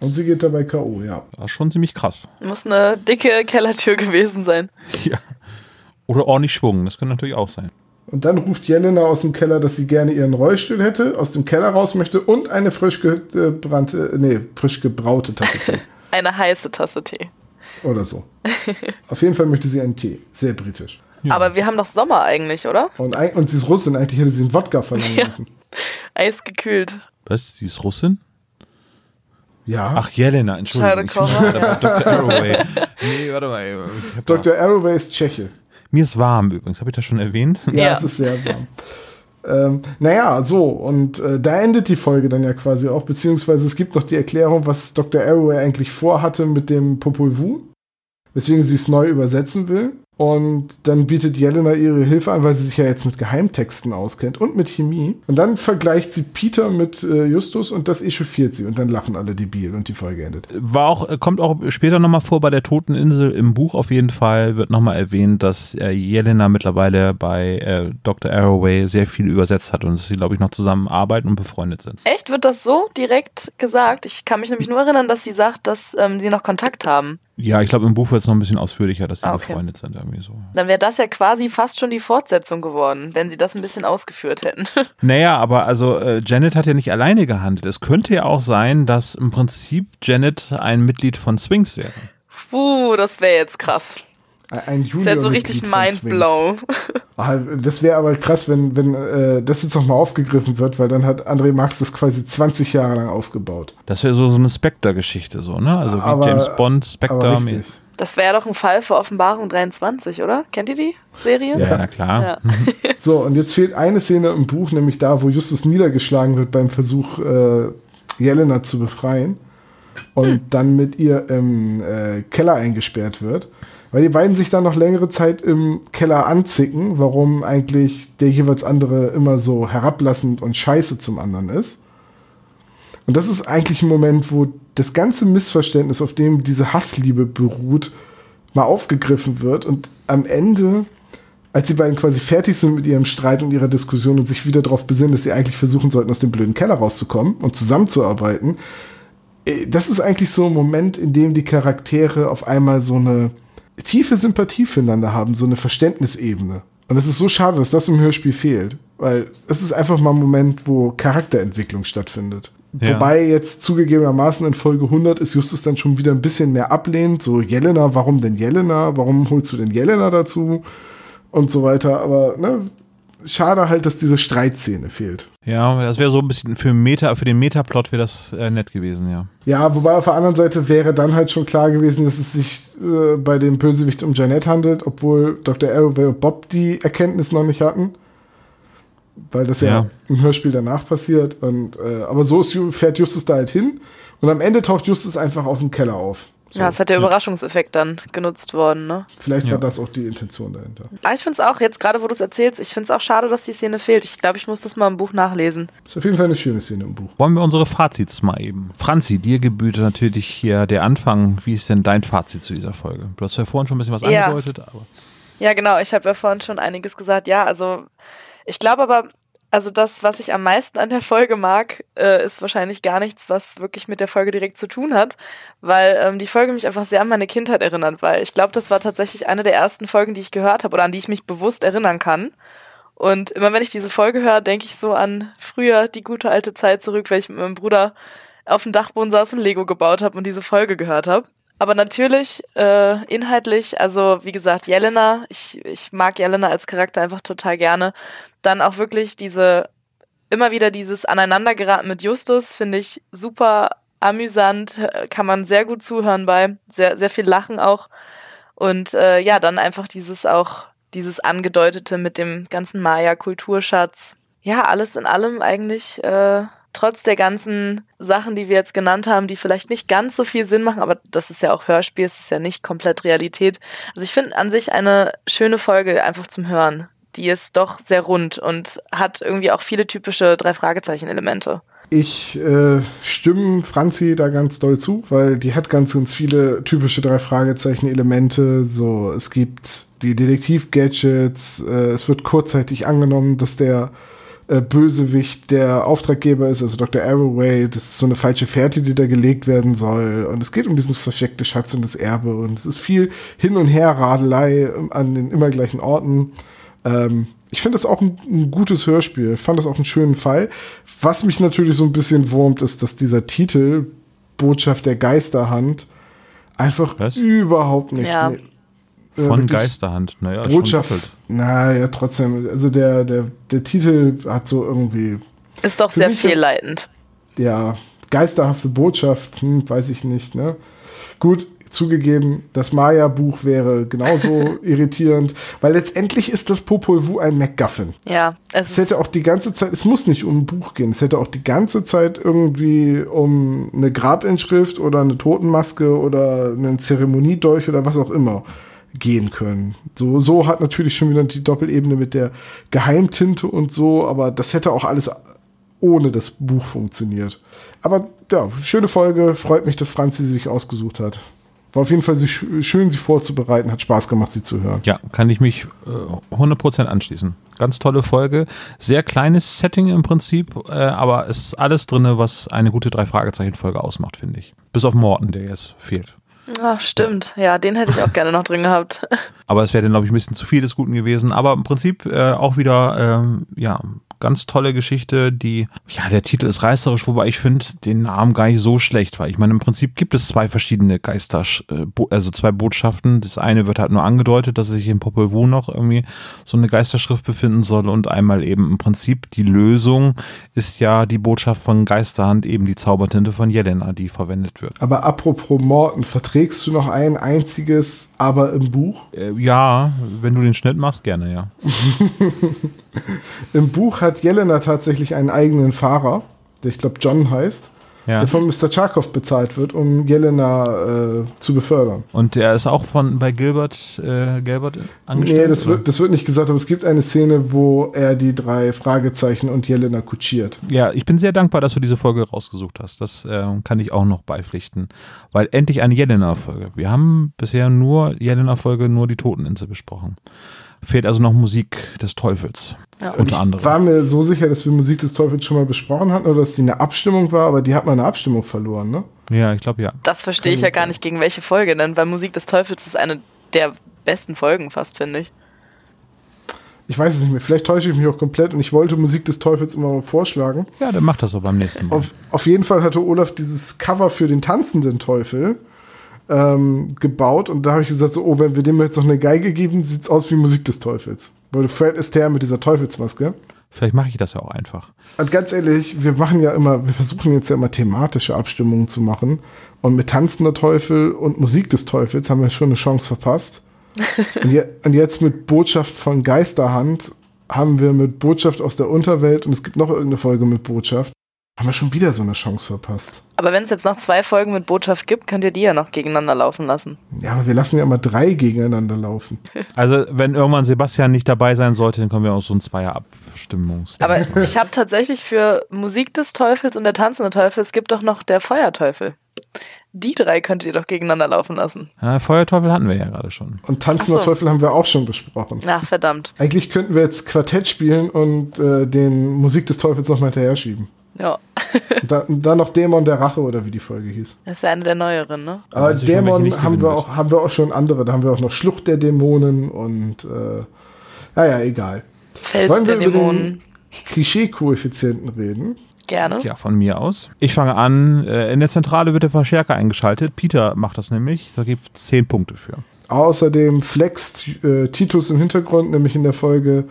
Und sie geht dabei K.O., ja. Das ist schon ziemlich krass. Muss eine dicke Kellertür gewesen sein. Ja. Oder ordentlich Schwung, das könnte natürlich auch sein. Und dann ruft Jelena aus dem Keller, dass sie gerne ihren Rollstuhl hätte, aus dem Keller raus möchte und eine frisch gebrannte, nee, frisch gebraute Tasse Tee. Eine heiße Tasse Tee. Oder so. Auf jeden Fall möchte sie einen Tee. Sehr britisch. Ja. Aber wir haben doch Sommer eigentlich, oder? Und, ein- und sie ist Russin, eigentlich hätte sie einen Wodka verlangen Ja. müssen. Eisgekühlt. Was? Sie ist Russin? Ja. Ach, Jelena, Entschuldigung. Ich war Dr. Arroway. Nee, warte mal. Dr. Arroway ist Tscheche. Mir ist warm übrigens, habe ich das schon erwähnt? Ja, Ja. es ist sehr warm. ähm, naja, so, und äh, da endet die Folge dann ja quasi auch, beziehungsweise es gibt noch die Erklärung, was Dr. Arroway eigentlich vorhatte mit dem Popol Vuh, weswegen sie es neu übersetzen will. Und dann bietet Jelena ihre Hilfe an, weil sie sich ja jetzt mit Geheimtexten auskennt und mit Chemie. Und dann vergleicht sie Peter mit äh, Justus und das echauffiert sie. Und dann lachen alle debil und die Folge endet. War auch, kommt auch später nochmal vor bei der Toten Insel im Buch auf jeden Fall, wird nochmal erwähnt, dass äh, Jelena mittlerweile bei äh, Dr. Arroway sehr viel übersetzt hat und dass sie, glaube ich, noch zusammenarbeiten und befreundet sind. Echt? Wird das so direkt gesagt? Ich kann mich nämlich nur erinnern, dass sie sagt, dass ähm, sie noch Kontakt haben. Ja, ich glaube, im Buch wird es noch ein bisschen ausführlicher, dass sie Ah, okay. befreundet sind, irgendwie so. Dann wäre das ja quasi fast schon die Fortsetzung geworden, wenn sie das ein bisschen ausgeführt hätten. Naja, aber also äh, Janet hat ja nicht alleine gehandelt. Es könnte ja auch sein, dass im Prinzip Janet ein Mitglied von Sphinx wäre. Puh, das wäre jetzt krass. Ein Das wäre so richtig mindblow. Ah, Das wäre aber krass, wenn, wenn äh, das jetzt nochmal aufgegriffen wird, weil dann hat André Marx das quasi 20 Jahre lang aufgebaut. Das wäre so, so eine Spectre-Geschichte, so, ne? Also wie Aber- James Bond, Aber Spectre. richtig. Das wäre doch ein Fall für Offenbarung 23, oder? Kennt ihr die Serie? Ja, na klar. Ja. So, und jetzt fehlt eine Szene im Buch, nämlich da, wo Justus niedergeschlagen wird beim Versuch, äh, Jelena zu befreien und dann mit ihr im äh, Keller eingesperrt wird. Weil die beiden sich dann noch längere Zeit im Keller anzicken, warum eigentlich der jeweils andere immer so herablassend und scheiße zum anderen ist. Und das ist eigentlich ein Moment, wo das ganze Missverständnis, auf dem diese Hassliebe beruht, mal aufgegriffen wird und am Ende, als die beiden quasi fertig sind mit ihrem Streit und ihrer Diskussion und sich wieder darauf besinnen, dass sie eigentlich versuchen sollten, aus dem blöden Keller rauszukommen und zusammenzuarbeiten, äh, das ist eigentlich so ein Moment, in dem die Charaktere auf einmal so eine tiefe Sympathie füreinander haben, so eine Verständnisebene. Und es ist so schade, dass das im Hörspiel fehlt, weil es ist einfach mal ein Moment, wo Charakterentwicklung stattfindet. Ja. Wobei jetzt zugegebenermaßen in Folge 100 ist Justus dann schon wieder ein bisschen mehr ablehnend, so Jelena, warum denn Jelena, warum holst du denn Jelena dazu und so weiter, aber ne, schade halt, dass diese Streitszene fehlt. Ja, das wäre so ein bisschen für, Meta, für den Metaplot wäre das äh, nett gewesen, ja. Ja, wobei auf der anderen Seite wäre dann halt schon klar gewesen, dass es sich äh, bei dem Bösewicht um Janet handelt, obwohl Dr. Arroway und Bob die Erkenntnis noch nicht hatten. Weil das ja, Ja. im Hörspiel danach passiert. Und, äh, aber so ist, fährt Justus da halt hin. Und am Ende taucht Justus einfach auf dem Keller auf. So, Ja, es hat der Überraschungseffekt dann genutzt worden, ne? Vielleicht Ja. war das auch die Intention dahinter. Aber ich finde es auch, jetzt gerade wo du es erzählst, ich finde es auch schade, dass die Szene fehlt. Ich glaube, ich muss das mal im Buch nachlesen. Ist auf jeden Fall eine schöne Szene im Buch. Wollen wir unsere Fazits mal eben. Franzi, dir gebührt natürlich hier der Anfang. Wie ist denn dein Fazit zu dieser Folge? Du hast ja vorhin schon ein bisschen was Ja. angedeutet, aber. Ja, genau. Ich habe ja vorhin schon einiges gesagt. Ja, also ich glaube aber, also das, was ich am meisten an der Folge mag, äh, ist wahrscheinlich gar nichts, was wirklich mit der Folge direkt zu tun hat, weil ähm, die Folge mich einfach sehr an meine Kindheit erinnert, weil ich glaube, das war tatsächlich eine der ersten Folgen, die ich gehört habe oder an die ich mich bewusst erinnern kann. Und immer wenn ich diese Folge höre, denke ich so an früher die gute alte Zeit zurück, weil ich mit meinem Bruder auf dem Dachboden saß und Lego gebaut habe und diese Folge gehört habe. Aber natürlich, äh, inhaltlich, also wie gesagt, Jelena, ich, ich mag Jelena als Charakter einfach total gerne. Dann auch wirklich diese, immer wieder dieses Aneinandergeraten mit Justus, finde ich super amüsant, kann man sehr gut zuhören bei, sehr, sehr viel Lachen auch. Und äh, ja, dann einfach dieses auch, dieses Angedeutete mit dem ganzen Maya-Kulturschatz. Ja, alles in allem eigentlich äh, trotz der ganzen Sachen, die wir jetzt genannt haben, die vielleicht nicht ganz so viel Sinn machen, aber das ist ja auch Hörspiel, es ist ja nicht komplett Realität. Also ich finde an sich eine schöne Folge einfach zum Hören. Die ist doch sehr rund und hat irgendwie auch viele typische drei Fragezeichen-Elemente. Ich äh, stimme Franzi da ganz doll zu, weil die hat ganz, ganz viele typische drei Fragezeichen-Elemente. So, es gibt die Detektiv-Gadgets, äh, es wird kurzzeitig angenommen, dass der äh, Bösewicht der Auftraggeber ist, also Dr. Arroway. Das ist so eine falsche Fährte, die da gelegt werden soll. Und es geht um diesen versteckte Schatz und das Erbe. Und es ist viel Hin- und Her-Radelei an den immer gleichen Orten. Ähm, ich finde das auch ein, ein, gutes Hörspiel. Ich fand das auch einen schönen Fall. Was mich natürlich so ein bisschen wurmt, ist, dass dieser Titel Botschaft der Geisterhand einfach Was? überhaupt nichts. Ja. Äh, Von Geisterhand, naja, Botschaft. Naja, trotzdem. Also der, der, der Titel hat so irgendwie. Ist doch sehr fehlleitend. Ja, geisterhafte Botschaft, hm, weiß ich nicht, ne? Gut, zugegeben, das Maya-Buch wäre genauso irritierend, weil letztendlich ist das Popol Vuh ein MacGuffin. Ja, es, es hätte auch die ganze Zeit, es muss nicht um ein Buch gehen, es hätte auch die ganze Zeit irgendwie um eine Grabinschrift oder eine Totenmaske oder einen Zeremoniedolch oder was auch immer gehen können. So, so hat natürlich schon wieder die Doppelebene mit der Geheimtinte und so, aber das hätte auch alles ohne das Buch funktioniert. Aber ja, schöne Folge, freut mich, dass Franzi sie sich ausgesucht hat. War auf jeden Fall schön, sie vorzubereiten, hat Spaß gemacht, sie zu hören. Ja, kann ich mich äh, 100% anschließen. Ganz tolle Folge, sehr kleines Setting im Prinzip, äh, aber es ist alles drin, was eine gute Drei-Fragezeichen-Folge ausmacht, finde ich. Bis auf Morten, der jetzt fehlt. Ach, stimmt. Ja, den hätte ich auch gerne noch drin gehabt. Aber es wäre dann, glaube ich, ein bisschen zu viel des Guten gewesen. Aber im Prinzip äh, auch wieder, ähm, ja, ganz tolle Geschichte, die, ja, der Titel ist reißerisch, wobei ich finde den Namen gar nicht so schlecht, weil ich meine, im Prinzip gibt es zwei verschiedene Geister, äh, also zwei Botschaften. Das eine wird halt nur angedeutet, dass es sich in Popol Vuh noch irgendwie so eine Geisterschrift befinden soll und einmal eben im Prinzip die Lösung ist ja die Botschaft von Geisterhand, eben die Zaubertinte von Jelena, die verwendet wird. Aber apropos Morten, verträgst du noch ein einziges Aber im Buch? Äh, ja, wenn du den Schnitt machst, gerne, ja. Im Buch hat Jelena tatsächlich einen eigenen Fahrer, der ich glaube John heißt, ja. der von Mr. Charkov bezahlt wird, um Jelena äh, zu befördern. Und der ist auch von bei Gilbert, äh, Gilbert angestellt? Nee, das wird, das wird nicht gesagt, aber es gibt eine Szene, wo er die drei Fragezeichen und Jelena kutschiert. Ja, ich bin sehr dankbar, dass du diese Folge rausgesucht hast. Das äh, kann ich auch noch beipflichten. Weil endlich eine Jelena-Folge. Wir haben bisher nur Jelena-Folge, nur die Toteninsel besprochen fehlt also noch Musik des Teufels. Ja, unter anderem. Ich war mir so sicher, dass wir Musik des Teufels schon mal besprochen hatten oder dass die eine Abstimmung war, aber die hat mal eine Abstimmung verloren, ne? Ja, ich glaube ja. Das verstehe ich ja gar nicht, gegen welche Folge denn, weil Musik des Teufels ist eine der besten Folgen fast, finde ich. Ich weiß es nicht mehr. Vielleicht täusche ich mich auch komplett und ich wollte Musik des Teufels immer mal vorschlagen. Ja, dann macht das auch beim nächsten Mal. Auf, auf jeden Fall hatte Olaf dieses Cover für den tanzenden Teufel ähm, gebaut und da habe ich gesagt, so, oh, wenn wir dem jetzt noch eine Geige geben, sieht es aus wie Musik des Teufels. Weil Fred Astaire mit dieser Teufelsmaske. Vielleicht mache ich das ja auch einfach. Und ganz ehrlich, wir machen ja immer, wir versuchen jetzt ja immer thematische Abstimmungen zu machen. Und mit Tanzender Teufel und Musik des Teufels haben wir schon eine Chance verpasst. und, je, und jetzt mit Botschaft von Geisterhand haben wir mit Botschaft aus der Unterwelt und es gibt noch irgendeine Folge mit Botschaft haben wir schon wieder so eine Chance verpasst. Aber wenn es jetzt noch zwei Folgen mit Botschaft gibt, könnt ihr die ja noch gegeneinander laufen lassen. Ja, aber wir lassen ja immer drei gegeneinander laufen. Also, wenn irgendwann Sebastian nicht dabei sein sollte, dann können wir auch so ein Zweier-Abstimmungs. Aber ich habe tatsächlich für Musik des Teufels und der tanzende Teufel, es gibt doch noch der Feuerteufel. Die drei könntet ihr doch gegeneinander laufen lassen. Ja, Feuerteufel hatten wir ja gerade schon. Und Tanzender Ach so. Teufel haben wir auch schon besprochen. Ach, verdammt. Eigentlich könnten wir jetzt Quartett spielen und äh, den Musik des Teufels noch mal hinterher schieben. Ja. Da, dann noch Dämon der Rache oder wie die Folge hieß. Das ist ja eine der neueren, ne? Aber schon, Dämon nicht haben wir, auch, haben wir auch schon andere. Da haben wir auch noch Schlucht der Dämonen und äh, naja, egal. Fels Wollen wir der Dämonen. Klischee-Koeffizienten reden? Gerne. Ja, von mir aus. Ich fange an. Äh, In der Zentrale wird der Verstärker eingeschaltet. Peter macht das nämlich. Da gibt es 10 Punkte für. Außerdem flext äh, Titus im Hintergrund, nämlich in der Folge,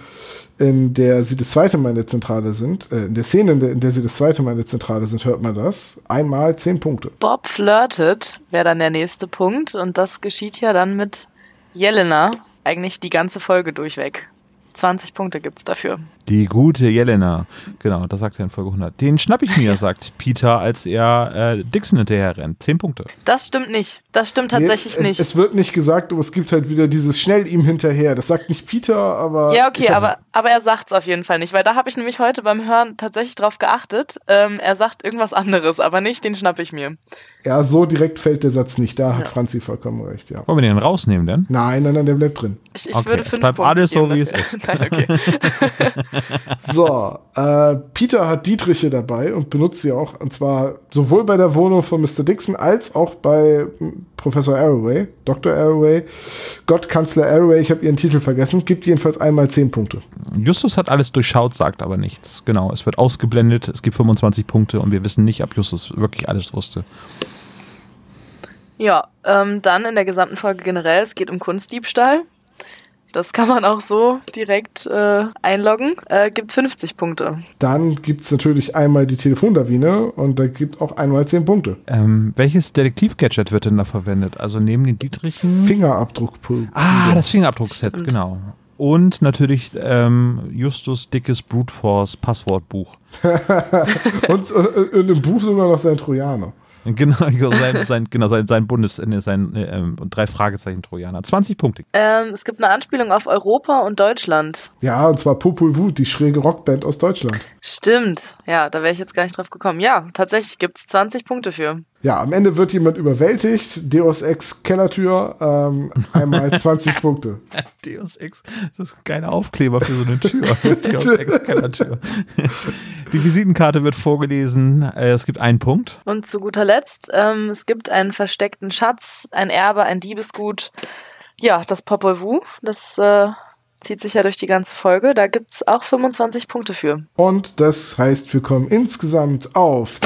in der sie das zweite Mal in der Zentrale sind, äh, in der Szene, in der, in der sie das zweite Mal in der Zentrale sind, hört man das. Einmal zehn Punkte. Bob flirtet, wäre dann der nächste Punkt. Und das geschieht ja dann mit Jelena eigentlich die ganze Folge durchweg. 20 Punkte gibt's dafür. Die gute Jelena. Genau, das sagt er in Folge 100. Den schnapp ich mir, sagt Peter, als er äh, Dixon hinterher rennt. 10 Punkte. Das stimmt nicht. Das stimmt tatsächlich Nee, es, nicht. Es wird nicht gesagt, aber es gibt halt wieder dieses schnell ihm hinterher. Das sagt nicht Peter, aber. ja, okay, aber, aber er sagt's auf jeden Fall nicht, weil da habe ich nämlich heute beim Hören tatsächlich drauf geachtet. Ähm, er sagt irgendwas anderes, aber nicht, den schnapp ich mir. Ja, so direkt fällt der Satz nicht. Da hat Franzi vollkommen recht, ja. Wollen wir den rausnehmen denn? Nein, nein, nein, der bleibt drin. Ich, ich Okay, würde es fünf bleibt Punkte alles so, wie es ist. Nein, okay. So, äh, Peter hat Dietriche dabei und benutzt sie auch. Und zwar sowohl bei der Wohnung von Mr. Dixon als auch bei m, Professor Arroway, Dr. Arroway, Gottkanzler Arroway, ich habe ihren Titel vergessen, gibt jedenfalls einmal 10 Punkte. Justus hat alles durchschaut, sagt aber nichts. Genau, es wird ausgeblendet, es gibt 25 Punkte und wir wissen nicht, ob Justus wirklich alles wusste. Ja, ähm, dann in der gesamten Folge generell, es geht um Kunstdiebstahl. Das kann man auch so direkt äh, einloggen. Äh, gibt 50 Punkte. Dann gibt es natürlich einmal die Telefonlawine und da gibt auch einmal 10 Punkte. Ähm, welches Detektiv-Gadget wird denn da verwendet? Also neben den Dietrichen. Fingerabdruckpult. ah, das Fingerabdruckset, Stimmt. genau. Und natürlich ähm, Justus dickes Brute Force Passwortbuch. und, und, und im Buch sogar noch sein Trojaner. Genau, sein, sein, genau, sein, sein Bundes, äh, sein äh, ähm, drei Fragezeichen Trojaner. 20 Punkte. Ähm, es gibt eine Anspielung auf Europa und Deutschland. Ja, und zwar Popol Vuh, die schräge Rockband aus Deutschland. Stimmt. Ja, da wäre ich jetzt gar nicht drauf gekommen. Ja, tatsächlich gibt's 20 Punkte für. Ja, am Ende wird jemand überwältigt. Deus Ex Kellertür, ähm, einmal 20 Punkte. Deus Ex, das ist ein geiler Aufkleber für so eine Tür. Deus Ex Kellertür. Die Visitenkarte wird vorgelesen. Äh, es gibt einen Punkt. Und zu guter Letzt, ähm, es gibt einen versteckten Schatz, ein Erbe, ein Diebesgut. Ja, das Popol Vuh, das äh, zieht sich ja durch die ganze Folge. Da gibt's auch 25 Punkte für. Und das heißt, wir kommen insgesamt auf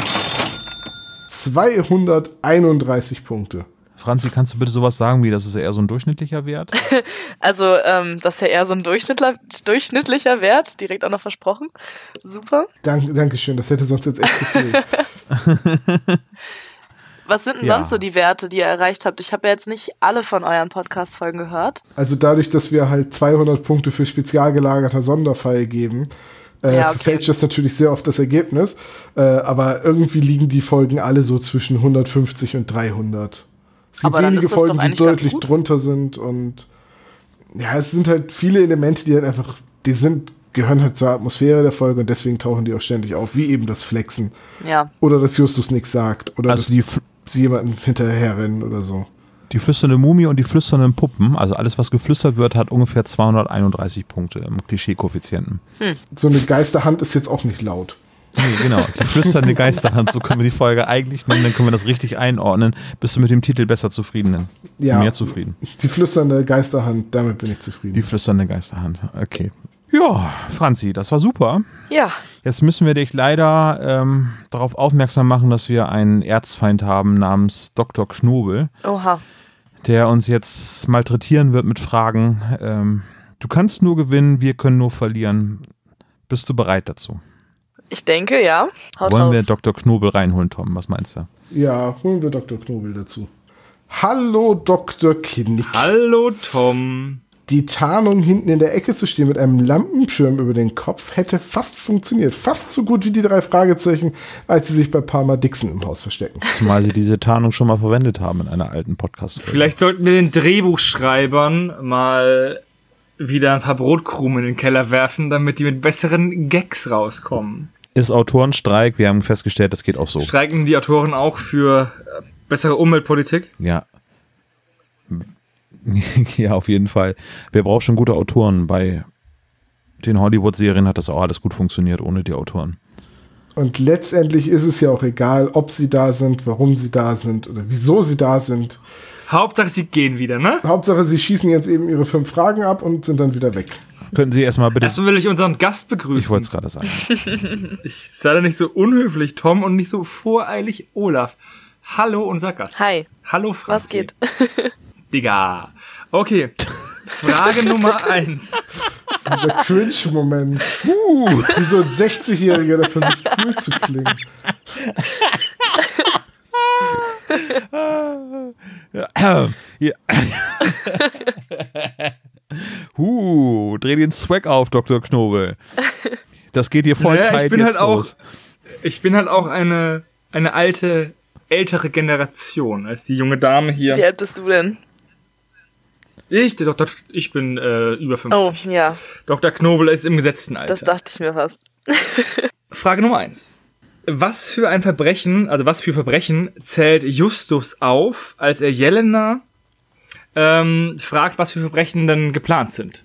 231 Punkte. Franzi, kannst du bitte sowas sagen wie, das ist eher so ein durchschnittlicher Wert? Also, ähm, das ist ja eher so ein Durchschnittler, durchschnittlicher Wert, direkt auch noch versprochen. Super. Dank, Dankeschön, das hätte sonst jetzt echt gefehlt. Was sind denn Ja. sonst so die Werte, die ihr erreicht habt? Ich habe ja jetzt nicht alle von euren Podcast-Folgen gehört. Also dadurch, dass wir halt 200 Punkte für spezial gelagerter Sonderfall geben, äh, Ja, okay. verfälscht das natürlich sehr oft das Ergebnis. Äh, aber irgendwie liegen die Folgen alle so zwischen 150 und 300. Es gibt Aber wenige Folgen, die deutlich drunter sind und ja, es sind halt viele Elemente, die halt einfach, die sind, gehören halt zur Atmosphäre der Folge und deswegen tauchen die auch ständig auf, wie eben das Flexen Ja. oder dass Justus nichts sagt oder Also dass die, sie jemanden hinterherrennen oder so. Die flüsternde Mumie und die flüsternden Puppen, also alles, was geflüstert wird, hat ungefähr 231 Punkte im Klischee-Koeffizienten. So eine Geisterhand ist jetzt auch nicht laut. Nee, genau. Die flüsternde Geisterhand, so können wir die Folge eigentlich nennen, dann können wir das richtig einordnen. Bist du mit dem Titel besser zufrieden? Ja. Mehr zufrieden. Die flüsternde Geisterhand, damit bin ich zufrieden. Die flüsternde Geisterhand. Okay. Ja, Franzi, das war super. Ja. Jetzt müssen wir dich leider ähm, darauf aufmerksam machen, dass wir einen Erzfeind haben namens Dr. Knobel, Oha. Der uns jetzt malträtieren wird mit Fragen. Ähm, du kannst nur gewinnen, wir können nur verlieren. Bist du bereit dazu? Ich denke, ja. Haut Wollen raus. wir Dr. Knobel reinholen, Tom? Was meinst du? Ja, holen wir Dr. Knobel dazu. Hallo Dr. Knick. Hallo Tom. Die Tarnung hinten in der Ecke zu stehen mit einem Lampenschirm über den Kopf hätte fast funktioniert. Fast so gut wie die drei Fragezeichen, als sie sich bei Palmer Dixon im Haus verstecken. Zumal sie diese Tarnung schon mal verwendet haben in einer alten Podcast-Folge. Vielleicht sollten wir den Drehbuchschreibern mal wieder ein paar Brotkrumen in den Keller werfen, damit die mit besseren Gags rauskommen. Ist Autorenstreik, wir haben festgestellt, das geht auch so. Streiken die Autoren auch für äh, Bessere Umweltpolitik. Ja. ja, auf jeden Fall. Wer braucht schon gute Autoren? Bei den Hollywood-Serien hat das auch alles gut funktioniert ohne die Autoren. Und letztendlich ist es ja auch egal, ob sie da sind, warum sie da sind oder wieso sie da sind. Hauptsache, sie gehen wieder, ne? Hauptsache, sie schießen jetzt eben ihre fünf Fragen ab und sind dann wieder weg. Könnten Sie erstmal bitte. Erstmal will ich unseren Gast begrüßen. Ich wollte es gerade sagen. Ich sei da nicht so unhöflich, Tom, und nicht so voreilig, Olaf. Hallo, unser Gast. Hi. Hallo, Franzi. Was geht? Digga. Okay. Frage Nummer eins. Dieser Cringe-Moment. Uh, wie so ein 60-Jähriger, der versucht cool zu klingen. Huh, dreh den Swag auf, Dr. Knobel. Das geht hier voll Naja, tight ich bin jetzt halt auch, los. ich bin halt auch eine, eine alte, ältere Generation als die junge Dame hier. Wie alt bist du denn? Ich, der Doktor, ich bin äh, über 50. Oh, ja, Dr. Knobel ist im gesetzten Alter. das dachte ich mir fast. Frage Nummer eins. Was für ein Verbrechen, also was für Verbrechen zählt Justus auf, als er Jelena ähm, fragt, was für Verbrechen denn geplant sind?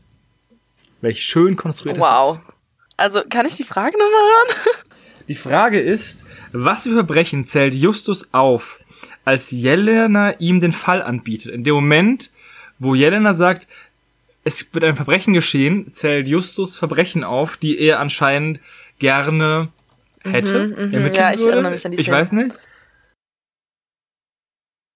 Welch schön konstruiertes Wow. Satz. Also, kann ich die Frage nochmal hören? Die Frage ist, was für Verbrechen zählt Justus auf, als Jelena ihm den Fall anbietet? In dem Moment, wo Jelena sagt, es wird ein Verbrechen geschehen, zählt Justus Verbrechen auf, die er anscheinend gerne hätte. ermitteln Mhm, ja, ich würde. erinnere mich an die Ich Szene. weiß nicht.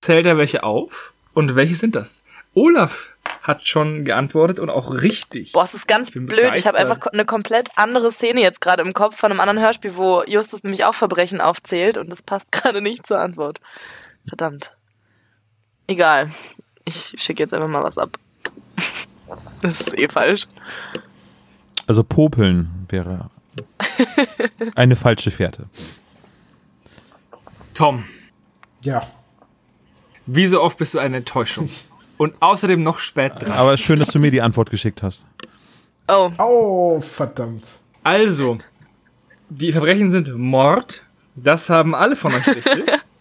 Zählt er welche auf? Und welche sind das? Olaf hat schon geantwortet und auch richtig. Boah, es ist ganz Ich blöd. Ich habe einfach eine komplett andere Szene jetzt gerade im Kopf von einem anderen Hörspiel, wo Justus nämlich auch Verbrechen aufzählt und das passt gerade nicht zur Antwort. Verdammt. Egal. Ich schicke jetzt einfach mal was ab. Das ist eh falsch. Also Popeln wäre eine falsche Fährte. Tom, Ja. wie so oft bist du eine Enttäuschung. Und außerdem noch spät dran. Aber schön, dass du mir die Antwort geschickt hast. Oh, Oh, verdammt. Also, die Verbrechen sind Mord, das haben alle von euch richtig.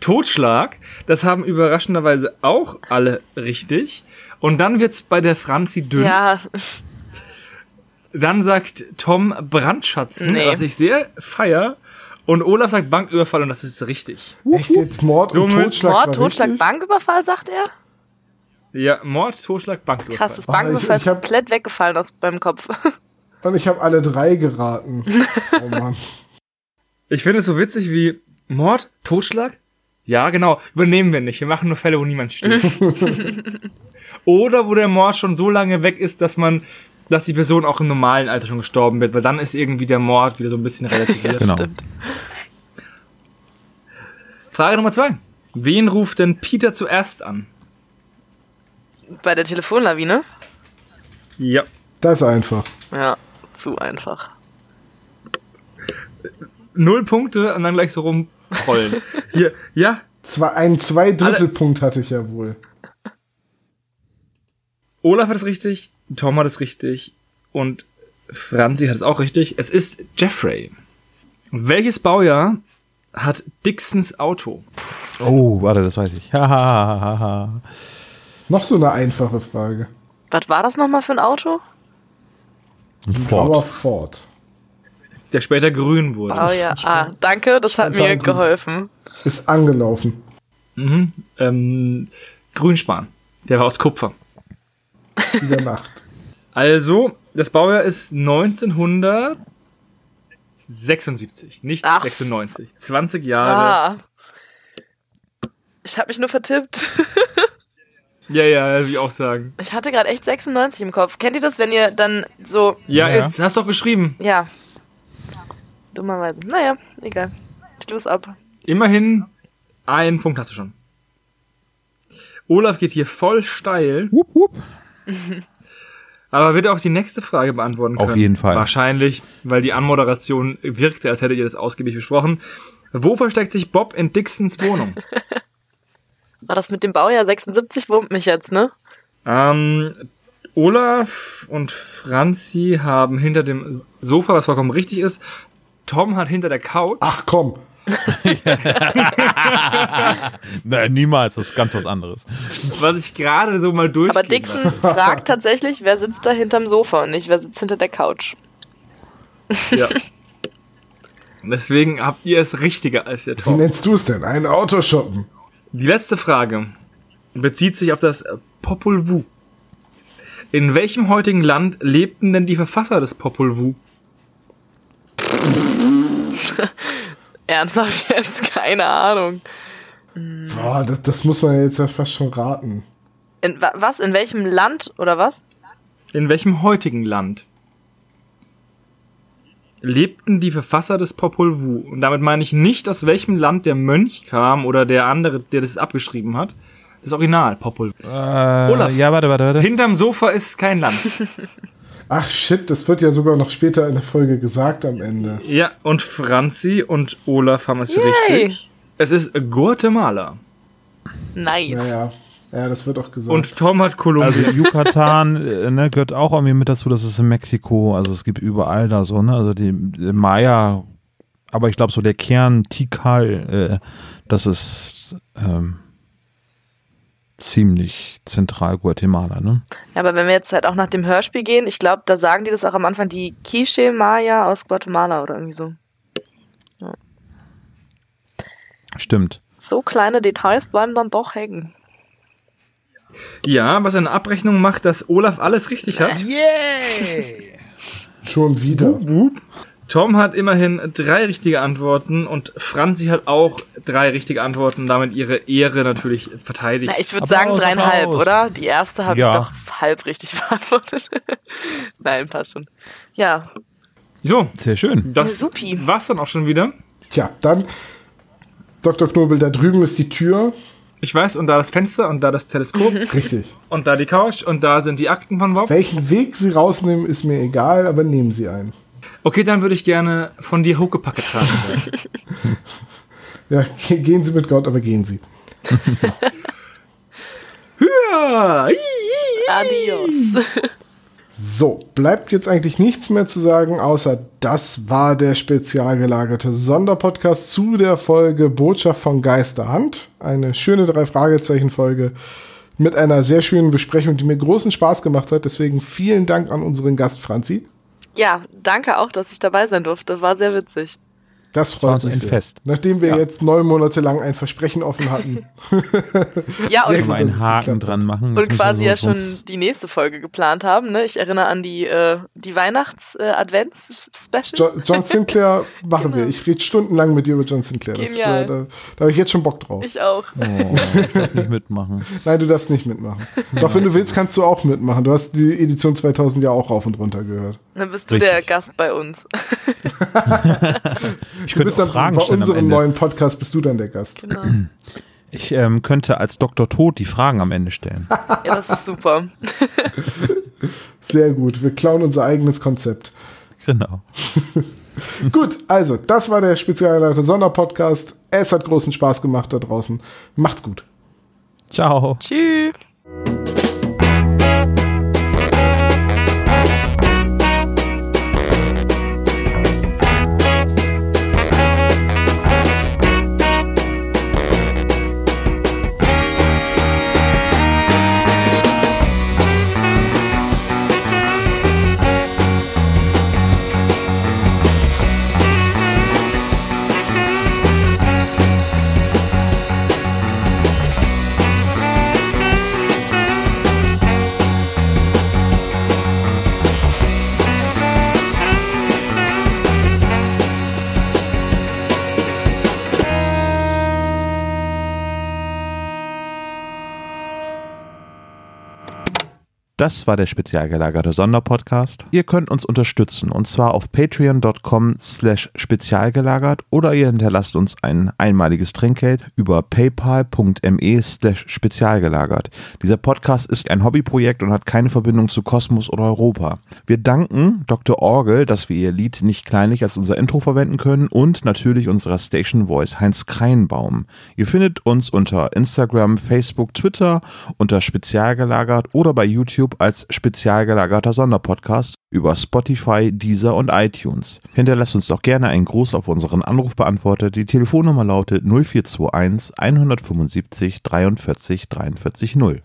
Totschlag, das haben überraschenderweise auch alle richtig. Und dann wird's bei der Franzi dünn. ja. Dann sagt Tom Brandschatzen, Nee. was ich sehr feier. Und Olaf sagt Banküberfall und das ist richtig. Echt jetzt Mord und Somit- Totschlag? Mord, Totschlag, richtig? Banküberfall, sagt er? Ja, Mord, Totschlag, Banküberfall. Krass, das Banküberfall ich- ist komplett weggefallen aus meinem Kopf. Und ich habe alle drei geraten. Oh Mann. Ich finde es so witzig wie Mord, Totschlag? Ja, genau. Übernehmen wir nicht. Wir machen nur Fälle, wo niemand stirbt. Oder wo der Mord schon so lange weg ist, dass man, dass die Person auch im normalen Alter schon gestorben wird, weil dann ist irgendwie der Mord wieder so ein bisschen relativiert. Genau. Stimmt. Frage Nummer zwei. Wen ruft denn Peter zuerst an? Bei der Telefonlawine? Ja. Das ist einfach. Ja, zu einfach. Null Punkte und dann gleich so rumrollen. Hier, ja. Zwei, einen Zweidrittelpunkt hatte ich ja wohl. Olaf hat es richtig, Tom hat es richtig und Franzi hat es auch richtig. Es ist Jeffrey. Welches Baujahr hat Dixons Auto? Oh, warte, das weiß ich. Noch so eine einfache Frage. Was war das nochmal für ein Auto? Ein Ford. Ford. Der später grün wurde. Oh ja. Ah, danke, das hat mir geholfen. Ist angelaufen. Mhm. Ähm, Grünspan. Der war aus Kupfer. Über Nacht. Also, das Baujahr ist 1976, nicht Ach. 96. 20 Jahre. Ah. Ich habe mich nur vertippt. Ja, ja, will ich auch sagen. Ich hatte gerade echt 96 im Kopf. Kennt ihr das, wenn ihr dann so, Ja, Ja. Ist, hast doch geschrieben. ja. Dummerweise. Naja, egal. Ich los ab. Immerhin einen Punkt hast du schon. Olaf geht hier voll steil. Wupp, wupp. Aber wird er auch die nächste Frage beantworten können? Auf jeden Fall. Wahrscheinlich, weil die Anmoderation wirkte, als hättet ihr das ausgiebig besprochen. Wo versteckt sich Bob in Dixons Wohnung? War das mit dem Baujahr 76? Wurmt mich jetzt, ne? ähm, Olaf und Franzi haben hinter dem Sofa, was vollkommen richtig ist. Tom hat hinter der Couch. Ach komm. Nein, niemals, das ist ganz was anderes. Was ich gerade so mal durch. Aber Dixon fragt tatsächlich, wer sitzt da hinterm Sofa und nicht, wer sitzt hinter der Couch. Ja. Deswegen habt ihr es richtiger als der Wie Tom. nennst du es denn? Ein Autoshoppen. Die letzte Frage bezieht sich auf das Popol Vuh. In welchem heutigen Land lebten denn die Verfasser des Popol Vuh? Ernsthaft jetzt? Keine Ahnung. Boah, das, das muss man ja jetzt ja fast schon raten. In, wa- was? In welchem Land oder was? In welchem heutigen Land lebten die Verfasser des Popol Vuh? Und damit meine ich nicht, aus welchem Land der Mönch kam oder der andere, der das abgeschrieben hat. Das Original, Popol Vuh. Äh, Olaf. Ja, warte, warte, warte. Hinterm Sofa ist kein Land. Ach shit, das wird ja sogar noch später in der Folge gesagt am Ende. ja, und Franzi und Olaf haben es Yay. richtig. Es ist Guatemala. Nice. Ja, ja. Ja, das wird auch gesagt. Und Tom hat Kolumbien. Also Yucatan äh, ne, gehört auch irgendwie mit dazu, das ist in Mexiko, also es gibt überall da so, ne? Also die, die Maya, aber ich glaube so der Kern Tikal, äh, das ist ähm, ziemlich zentral Guatemala, ne? Ja, aber wenn wir jetzt halt auch nach dem Hörspiel gehen, ich glaube, da sagen die das auch am Anfang, die Quiche Maya aus Guatemala oder irgendwie so. Stimmt. So kleine Details bleiben dann doch hängen. ja, was eine Abrechnung macht, dass Olaf alles richtig hat. schon wieder. Wup. Tom hat immerhin drei richtige Antworten und Franzi hat auch drei richtige Antworten, damit ihre Ehre natürlich verteidigt. Na, ich würde sagen dreieinhalb, Applaus. oder? Die erste habe ich Ja. doch halb richtig beantwortet. Nein, passt schon. Ja, so, Sehr schön. das Supi. war's dann auch schon wieder. Tja, dann, Dr. Knobel, da drüben ist die Tür. Ich weiß, und da das Fenster und da das Teleskop Richtig. und da die Couch und da sind die Akten von Bob. Welchen Weg Sie rausnehmen, ist mir egal, aber nehmen Sie einen. Okay, dann würde ich gerne von dir Huckepack werden. Ja, ge- gehen Sie mit Gott, aber gehen Sie. ja, adios. So, bleibt jetzt eigentlich nichts mehr zu sagen, außer das war der spezial gelagerte Sonderpodcast zu der Folge Botschaft von Geisterhand. Eine schöne Drei-Fragezeichen-Folge mit einer sehr schönen Besprechung, die mir großen Spaß gemacht hat. Deswegen vielen Dank an unseren Gast Franzi. Ja, danke auch, dass ich dabei sein durfte. War sehr witzig. Das war freut uns mich ein sehr. Fest. Nachdem wir Ja. jetzt neun Monate lang ein Versprechen offen hatten. Ja, Sehr und, gut, einen Haken dran machen. Und wir quasi ja schon die nächste Folge geplant haben. Ne? Ich erinnere an die, äh, die Weihnachts-Advents-Special. John, John Sinclair machen wir. Genau. Ich rede stundenlang mit dir über John Sinclair. Das, äh, da da habe ich jetzt schon Bock drauf. ich auch. Oh, ich darf nicht mitmachen. Nein, du darfst nicht mitmachen. Doch, wenn du willst, kannst du auch mitmachen. Du hast die Edition 2000 ja auch rauf und runter gehört. Dann bist du Richtig. der Gast bei uns. Ich Du könnte dann Fragen bei stellen am unserem Ende. neuen Podcast bist du dann der Gast. Genau. Ich ähm, könnte als Dr. Tod die Fragen am Ende stellen. Ja, das ist super. Sehr gut. Wir klauen unser eigenes Konzept. Genau. gut, also, das war der spezielle Sonderpodcast. Es hat großen Spaß gemacht da draußen. Macht's gut. Ciao. Tschüss. Das war der spezial gelagerte Sonderpodcast. Ihr könnt uns unterstützen und zwar auf patreon.com slash spezialgelagert oder ihr hinterlasst uns ein einmaliges Trinkgeld über paypal.me slash spezialgelagert. Dieser Podcast ist ein Hobbyprojekt und hat keine Verbindung zu Kosmos oder Europa. Wir danken Dr. Orgel, dass wir ihr Lied nicht kleinlich als unser Intro verwenden können und natürlich unserer Station Voice Heinz Kreinbaum. Ihr findet uns unter Instagram, Facebook, Twitter unter spezialgelagert oder bei YouTube Club als spezial gelagerter Sonderpodcast über Spotify, Deezer und iTunes. Hinterlasst uns doch gerne einen Gruß auf unseren Anrufbeantworter. Die Telefonnummer lautet 0421 175 43 43 0.